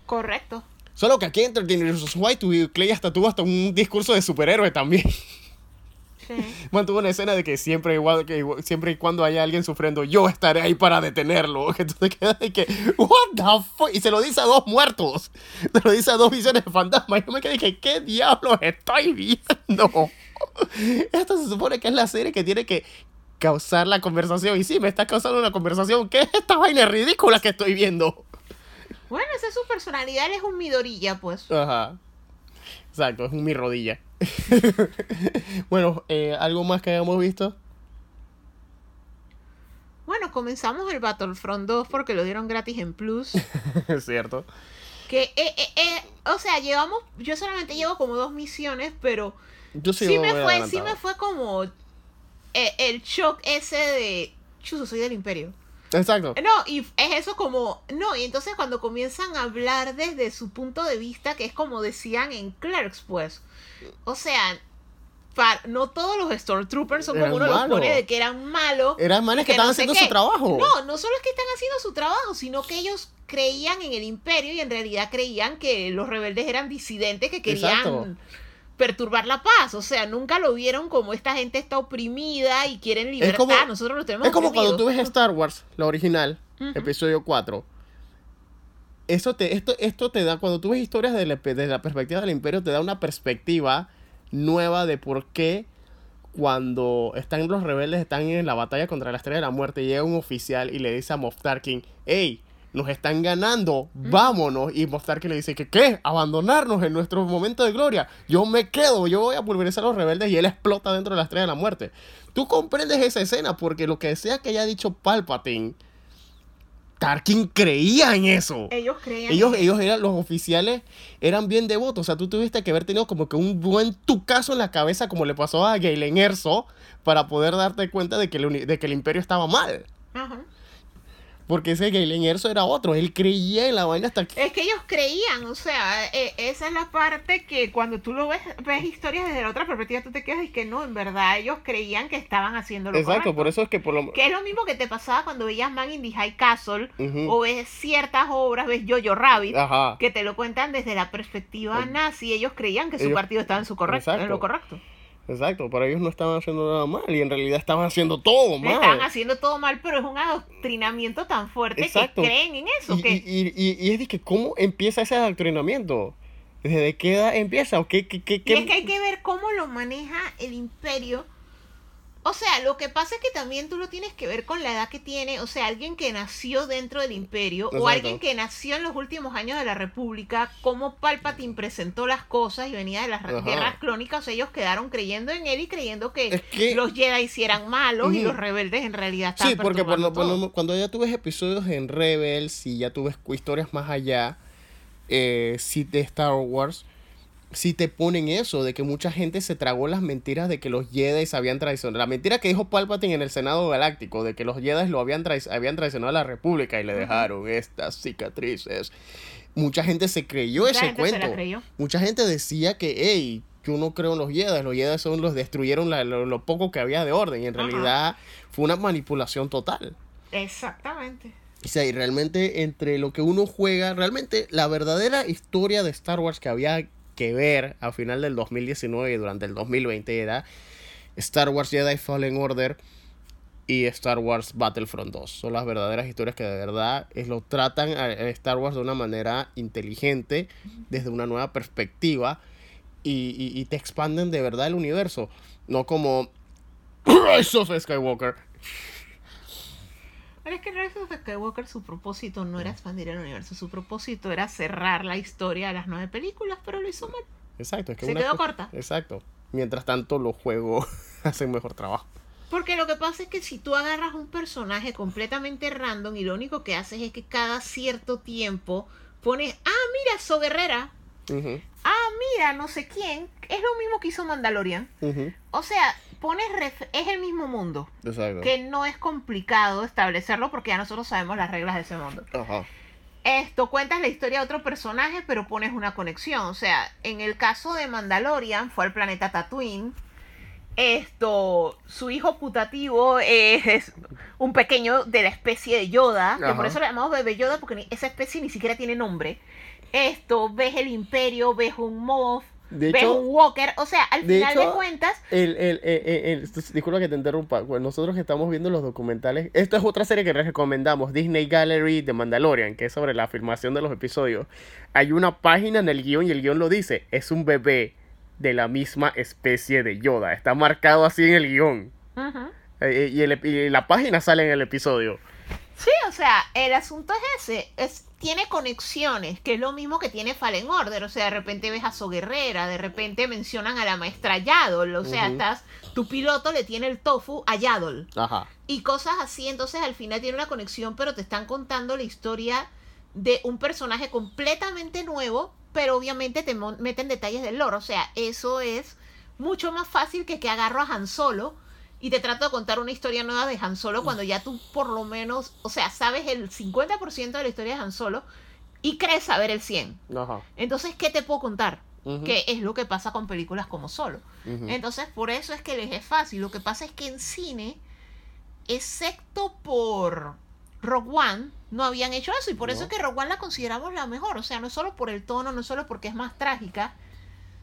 Correcto. Solo que aquí en Entertainers White Clay hasta tuvo hasta un discurso de superhéroe también. [laughs] Sí. Mantuvo una escena de que siempre, igual, que siempre y cuando haya alguien sufriendo, yo estaré ahí para detenerlo. [laughs] Que tú te quedas de que, what the fuck? Y se lo dice a dos muertos. [laughs] Se lo dice a dos visiones de fantasma. Y yo me quedé que, ¿qué diablos estoy viendo? [laughs] Esto se supone que es la serie que tiene que causar la conversación. Y sí, me está causando una conversación. ¿Qué es esta vaina ridícula que estoy viendo? Bueno, esa es su personalidad, es un midorilla, pues. Ajá. Exacto, es mi rodilla. [laughs] bueno, eh, ¿algo más que hayamos visto? Bueno, comenzamos el Battlefront 2 porque lo dieron gratis en Plus. [laughs] es cierto. Que, eh, eh, eh, o sea, llevamos, yo solamente llevo como dos misiones, pero Yo sí, me fue, sí me fue como eh, el shock ese de, chuzo, soy del imperio. Exacto. No, y es eso como, no, y entonces cuando comienzan a hablar desde su punto de vista, que es como decían en Clerks, pues, o sea, no todos los Stormtroopers son Eran como uno los malos. pone de que eran malos. Eran manes que no estaban sé haciendo qué. su trabajo. No, no solo es que están haciendo su trabajo, sino que ellos creían en el imperio y en realidad creían que los rebeldes eran disidentes que querían Exacto. Perturbar la paz. O sea, nunca lo vieron como esta gente está oprimida y quieren libertad. como- Nosotros los tenemos Es como cuando tú ves Star Wars, la original, episodio 4. Eso te, esto, esto te da, cuando tú ves historias de la, la perspectiva del imperio, te da una perspectiva nueva de por qué cuando están los rebeldes, están en la batalla contra la Estrella de la Muerte, llega un oficial y le dice a Moff Tarkin, hey, nos están ganando, vámonos. Y Moff Tarkin le dice que, ¿qué? Abandonarnos en nuestro momento de gloria. Yo me quedo, yo voy a pulverizar a los rebeldes y él explota dentro de la Estrella de la Muerte. Tú comprendes esa escena porque lo que sea que haya dicho Palpatine, Tarkin creía en eso. Ellos creían. Ellos, que- ellos eran los oficiales, eran bien devotos. O sea, tú tuviste que haber tenido como que un buen tucazo en la cabeza, como le pasó a Galen Erso, para poder darte cuenta de que el, de que el imperio estaba mal. Ajá. Porque ese Galen Erso era otro. Él creía en la vaina hasta que. Es que ellos creían, o sea, eh, esa es la parte que cuando tú lo ves, ves historias desde la otra perspectiva, tú te quedas y que no, en verdad ellos creían que estaban haciendo lo Exacto, correcto. por eso es que por lo Que es lo mismo que te pasaba cuando veías Man in the High Castle o ves ciertas obras, ves Jojo Rabbit, Ajá. que te lo cuentan desde la perspectiva nazi. Ellos creían que su ellos- partido estaba en su correcto, en lo correcto. Exacto, pero ellos no estaban haciendo nada mal y en realidad estaban haciendo todo mal. Estaban haciendo todo mal, pero es un adoctrinamiento tan fuerte Exacto. que creen en eso. Y, que y, y, es de que, ¿cómo empieza ese adoctrinamiento? ¿Desde qué edad empieza? ¿O qué, qué, qué, Y qué- es que hay que ver cómo lo maneja el imperio. O sea, lo que pasa es que también tú lo tienes que ver con la edad que tiene. O sea, alguien que nació dentro del imperio Exacto. o alguien que nació en los últimos años de la república, cómo Palpatine presentó las cosas y venía de las Ajá. guerras clónicas. ellos quedaron creyendo en él y creyendo que, Es que- los Jedi eran malos y los rebeldes en realidad estaban Sí, porque por lo- perturbando por lo- todo. cuando ya tú ves episodios en Rebels y ya tú ves cu- historias más allá, eh, sí, de Star Wars, sí te ponen eso, de que mucha gente se tragó las mentiras de que los Jedi habían traicionado. La mentira que dijo Palpatine en el Senado Galáctico, de que los Jedi lo habían, trai- habían traicionado a la República y le dejaron estas cicatrices. Mucha gente se creyó Mucha ese gente se la cuento. creyó. Mucha gente decía que, hey, yo no creo en los Jedi, los Jedi son los destruyeron la- lo, lo poco que había de orden y en Ajá. realidad fue una manipulación total. Exactamente. O sea, y realmente entre lo que uno juega, realmente la verdadera historia de Star Wars que había que ver a final del 2019 y durante el 2020 era Star Wars Jedi Fallen Order y Star Wars Battlefront 2. Son las verdaderas historias que de verdad es, lo tratan a, Star Wars de una manera inteligente, desde una nueva perspectiva y te expanden de verdad el universo. No como [coughs] Rise of Skywalker. Pero es que Rise of Skywalker su propósito no era expandir el universo, su propósito era cerrar la historia de las nueve películas, pero lo hizo mal. Exacto, es que Se una quedó co- corta. Exacto. Mientras tanto, los juegos [laughs] hacen mejor trabajo. Porque lo que pasa es que si tú agarras un personaje completamente random y lo único que haces es que cada cierto tiempo pones, ah, mira, So Guerrera, Ah, mira, no sé quién, es lo mismo que hizo Mandalorian. O sea, pones, ref- es el mismo mundo, Exacto. que no es complicado establecerlo porque ya nosotros sabemos las reglas de ese mundo. Ajá. Esto cuentas la historia de otro personaje, pero pones una conexión. O sea, en el caso de Mandalorian, fue al planeta Tatooine. Esto, su hijo putativo es, un pequeño de la especie de Yoda, que por eso le llamamos bebé Yoda, porque esa especie ni siquiera tiene nombre. Esto, ves el imperio, ves un De ves hecho- un Walker, o sea, al de final de cuentas, El, el, el, disculpa que te interrumpa. Nosotros que estamos viendo los documentales. Esta es otra serie que les recomendamos: Disney Gallery de Mandalorian, que es sobre la filmación de los episodios. Hay una página en el guion y el guion lo dice: es un bebé de la misma especie de Yoda. Está marcado así en el guion. ujú. Eh, y, el- y la página sale en el episodio. Sí, o sea, el asunto es ese, es, tiene conexiones, que es lo mismo que tiene Fallen Order, o sea, de repente ves a So Guerrera, de repente mencionan a la maestra Yaddle, o sea, estás, tu piloto le tiene el tofu a Yaddle, Ajá. y cosas así, entonces al final tiene una conexión, pero te están contando la historia de un personaje completamente nuevo, pero obviamente te meten detalles del lore, o sea, eso es mucho más fácil que que agarro a Han Solo y te trato de contar una historia nueva de Han Solo cuando ya tú por lo menos, o sea, sabes el 50% de la historia de Han Solo y crees saber el 100. Ajá. Entonces, ¿qué te puedo contar? Que es lo que pasa con películas como Solo. Entonces, por eso es que les es fácil. Lo que pasa es que en cine, excepto por Rogue One, no habían hecho eso. Y por eso es que Rogue One la consideramos la mejor. O sea, no solo por el tono, no solo porque es más trágica,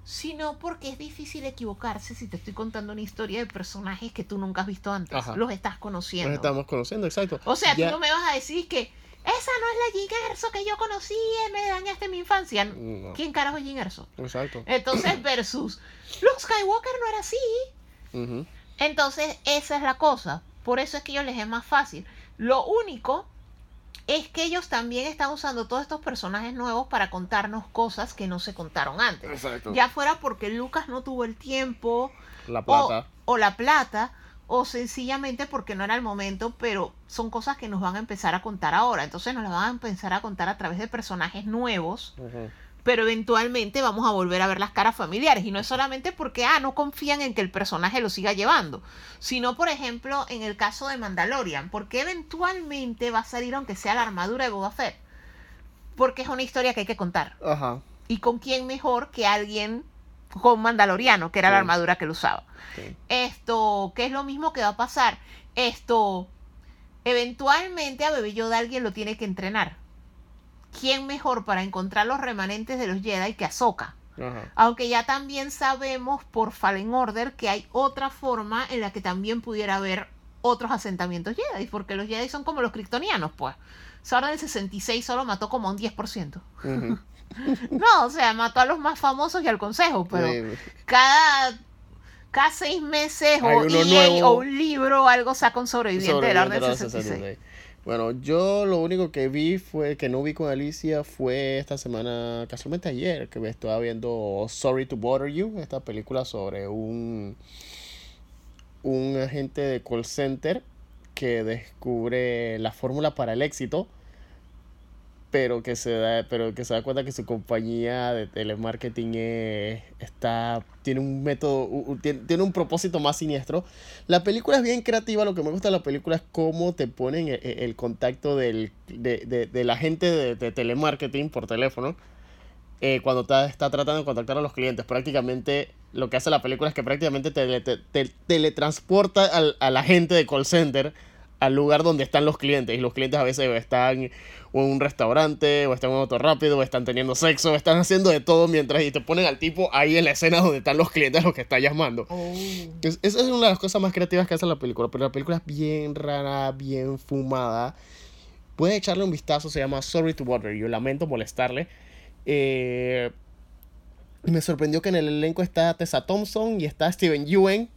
sino porque es difícil equivocarse si te estoy contando una historia de personajes que tú nunca has visto antes. Ajá. Los estás conociendo. Nos estamos conociendo, exacto. O sea, Ya- tú no me vas a decir que esa no es la Jin Erso que yo conocí y me dañaste mi infancia. No. ¿Quién carajo es Jin Erso? Exacto. Entonces, versus Luke Skywalker no era así. Entonces, esa es la cosa. Por eso es que ellos les es más fácil. Lo único es que ellos también están usando todos estos personajes nuevos para contarnos cosas que no se contaron antes. Exacto. Ya fuera porque Lucas no tuvo el tiempo La o, plata. o la plata o sencillamente porque no era el momento, pero son cosas que nos van a empezar a contar ahora. Entonces nos las van a empezar a contar a través de personajes nuevos. Pero eventualmente vamos a volver a ver las caras familiares. Y no es solamente porque, ah, no confían en que el personaje lo siga llevando, sino, por ejemplo, en el caso de Mandalorian, porque eventualmente va a salir, aunque sea la armadura de Boba Fett, porque es una historia que hay que contar. Ajá. ¿Y con quién mejor que alguien con Mandaloriano, que era la armadura que él usaba? Sí. Esto, que es lo mismo que va a pasar. Esto, eventualmente a Bebé Yoda alguien lo tiene que entrenar. ¿Quién mejor para encontrar los remanentes de los Jedi que Ahsoka? Ajá. Aunque ya también sabemos por Fallen Order que hay otra forma en la que también pudiera haber otros asentamientos Jedi, porque los Jedi son como los kryptonianos, pues. Orden del 66 solo mató como un 10%. Ujú. [laughs] No, o sea, mató a los más famosos y al consejo, pero Sí. cada, cada seis meses Hay o EA o un libro o algo saca un sobreviviente de la Sobreviviente Orden de la 66. 66. Bueno, yo lo único que vi fue, que no vi con Alicia fue esta semana, casualmente ayer, que me estaba viendo Sorry to Bother You, esta película sobre un, un agente de call center que descubre la fórmula para el éxito, pero que se da, pero que se da cuenta que su compañía de telemarketing es- está, tiene un método, tiene, tiene un propósito más siniestro. La película es bien creativa, lo que me gusta de la película es cómo te ponen el, el contacto del, de, de, de la gente de, telemarketing por teléfono eh, cuando está, está tratando de contactar a los clientes. Prácticamente lo que hace la película es que prácticamente te, te- te- teletransporta al- a la gente de call center al lugar donde están los clientes. Y los clientes a veces están o en un restaurante, o están en un auto rápido, o están teniendo sexo, o están haciendo de todo mientras y te ponen al tipo ahí en la escena donde están los clientes a los que está llamando. Oh. Es- esa es una de las cosas más creativas que hace la película, pero la película es bien rara, bien fumada. Puedes echarle un vistazo, se llama Sorry to Bother You, lamento molestarle. Eh, me sorprendió que en el elenco está Tessa Thompson y está Steven Yeun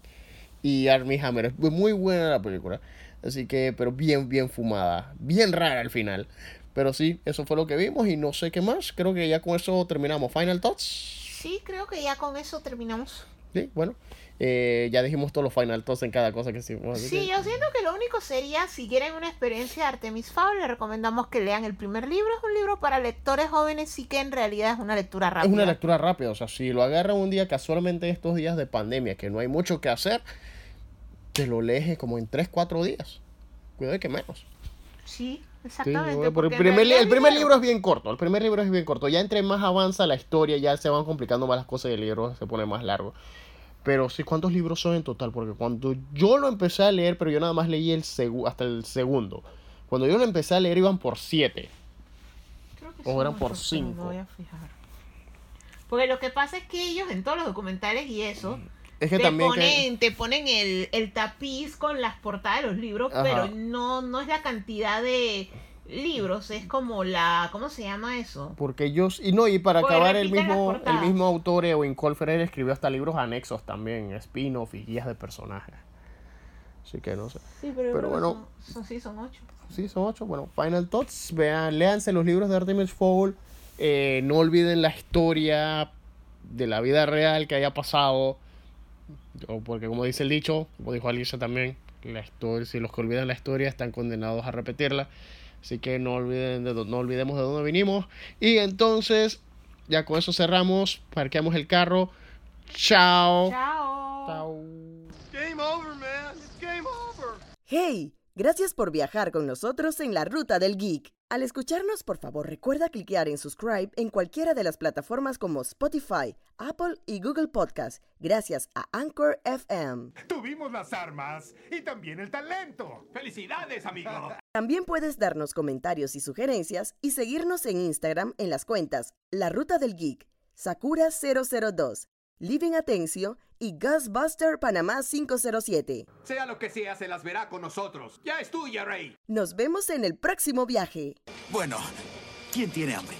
y Armie Hammer. Es muy buena la película. Así que, pero bien, bien fumada. Bien rara al final. Pero sí, eso fue lo que vimos y no sé qué más. Creo que ya con eso terminamos. Final Thoughts. Sí, creo que ya con eso terminamos. Sí, bueno. eh, ya dijimos todos los Final Thoughts en cada cosa que hicimos. así Sí, que- yo siento que lo único sería, si quieren una experiencia de Artemis Fowl, les recomendamos que lean el primer libro. Es un libro para lectores jóvenes, sí que en realidad es una lectura rápida. Es una lectura rápida, o sea, si lo agarran un día casualmente estos días de pandemia, que no hay mucho que hacer, te lo lees como en 3, 4 días. Cuidado de que menos. Sí, exactamente. porque el, primer, li- realidad el primer libro- es bien corto, el primer libro es bien corto. Ya entre más avanza la historia, ya se van complicando más las cosas y el libro se pone más largo. Pero sí, ¿cuántos libros son en total? Porque cuando yo lo empecé a leer, pero yo nada más leí el segu- hasta el segundo. Cuando yo lo empecé a leer iban por 7. Creo que o eran por me cinco. voy a fijar. Porque lo que pasa es que ellos en todos los documentales y eso, Es que te, también... ponen, que- te ponen el, el tapiz con las portadas de los libros, Ajá. pero no, no es la cantidad de libros, es como la, ¿cómo se llama eso? Porque ellos, y no, y para Porque acabar el mismo, el mismo autor, Colfer, escribió hasta libros anexos también, spin-off y guías de personajes. Así que no sé. Sí, pero, bueno. son, son- sí, son ocho. Sí, son ocho. Bueno, Final Thoughts, vean, léanse los libros de Artemis Fowl. eh, no olviden la historia de la vida real que haya pasado. O porque como dice el dicho, como dijo Alicia también, la historia, si los que olvidan la historia están condenados a repetirla. Así que no olviden de, no olvidemos de dónde vinimos. Y entonces, ya con eso cerramos, parqueamos el carro. Chao. Chao. Chao. ¡Hey! Gracias por viajar con nosotros en la ruta del geek. Al escucharnos, por favor, recuerda cliquear en subscribe en cualquiera de las plataformas como Spotify, Apple y Google Podcast, gracias a Anchor FM. Tuvimos las armas y también el talento. ¡Felicidades, amigo! [laughs] También puedes darnos comentarios y sugerencias y seguirnos en Instagram en las cuentas La Ruta del Geek, Sakura002, Living Atencio y Ghostbuster Panamá 507. Sea lo que sea, se las verá con nosotros. Ya es tuya, Rey. Nos vemos en el próximo viaje. Bueno, ¿quién tiene hambre?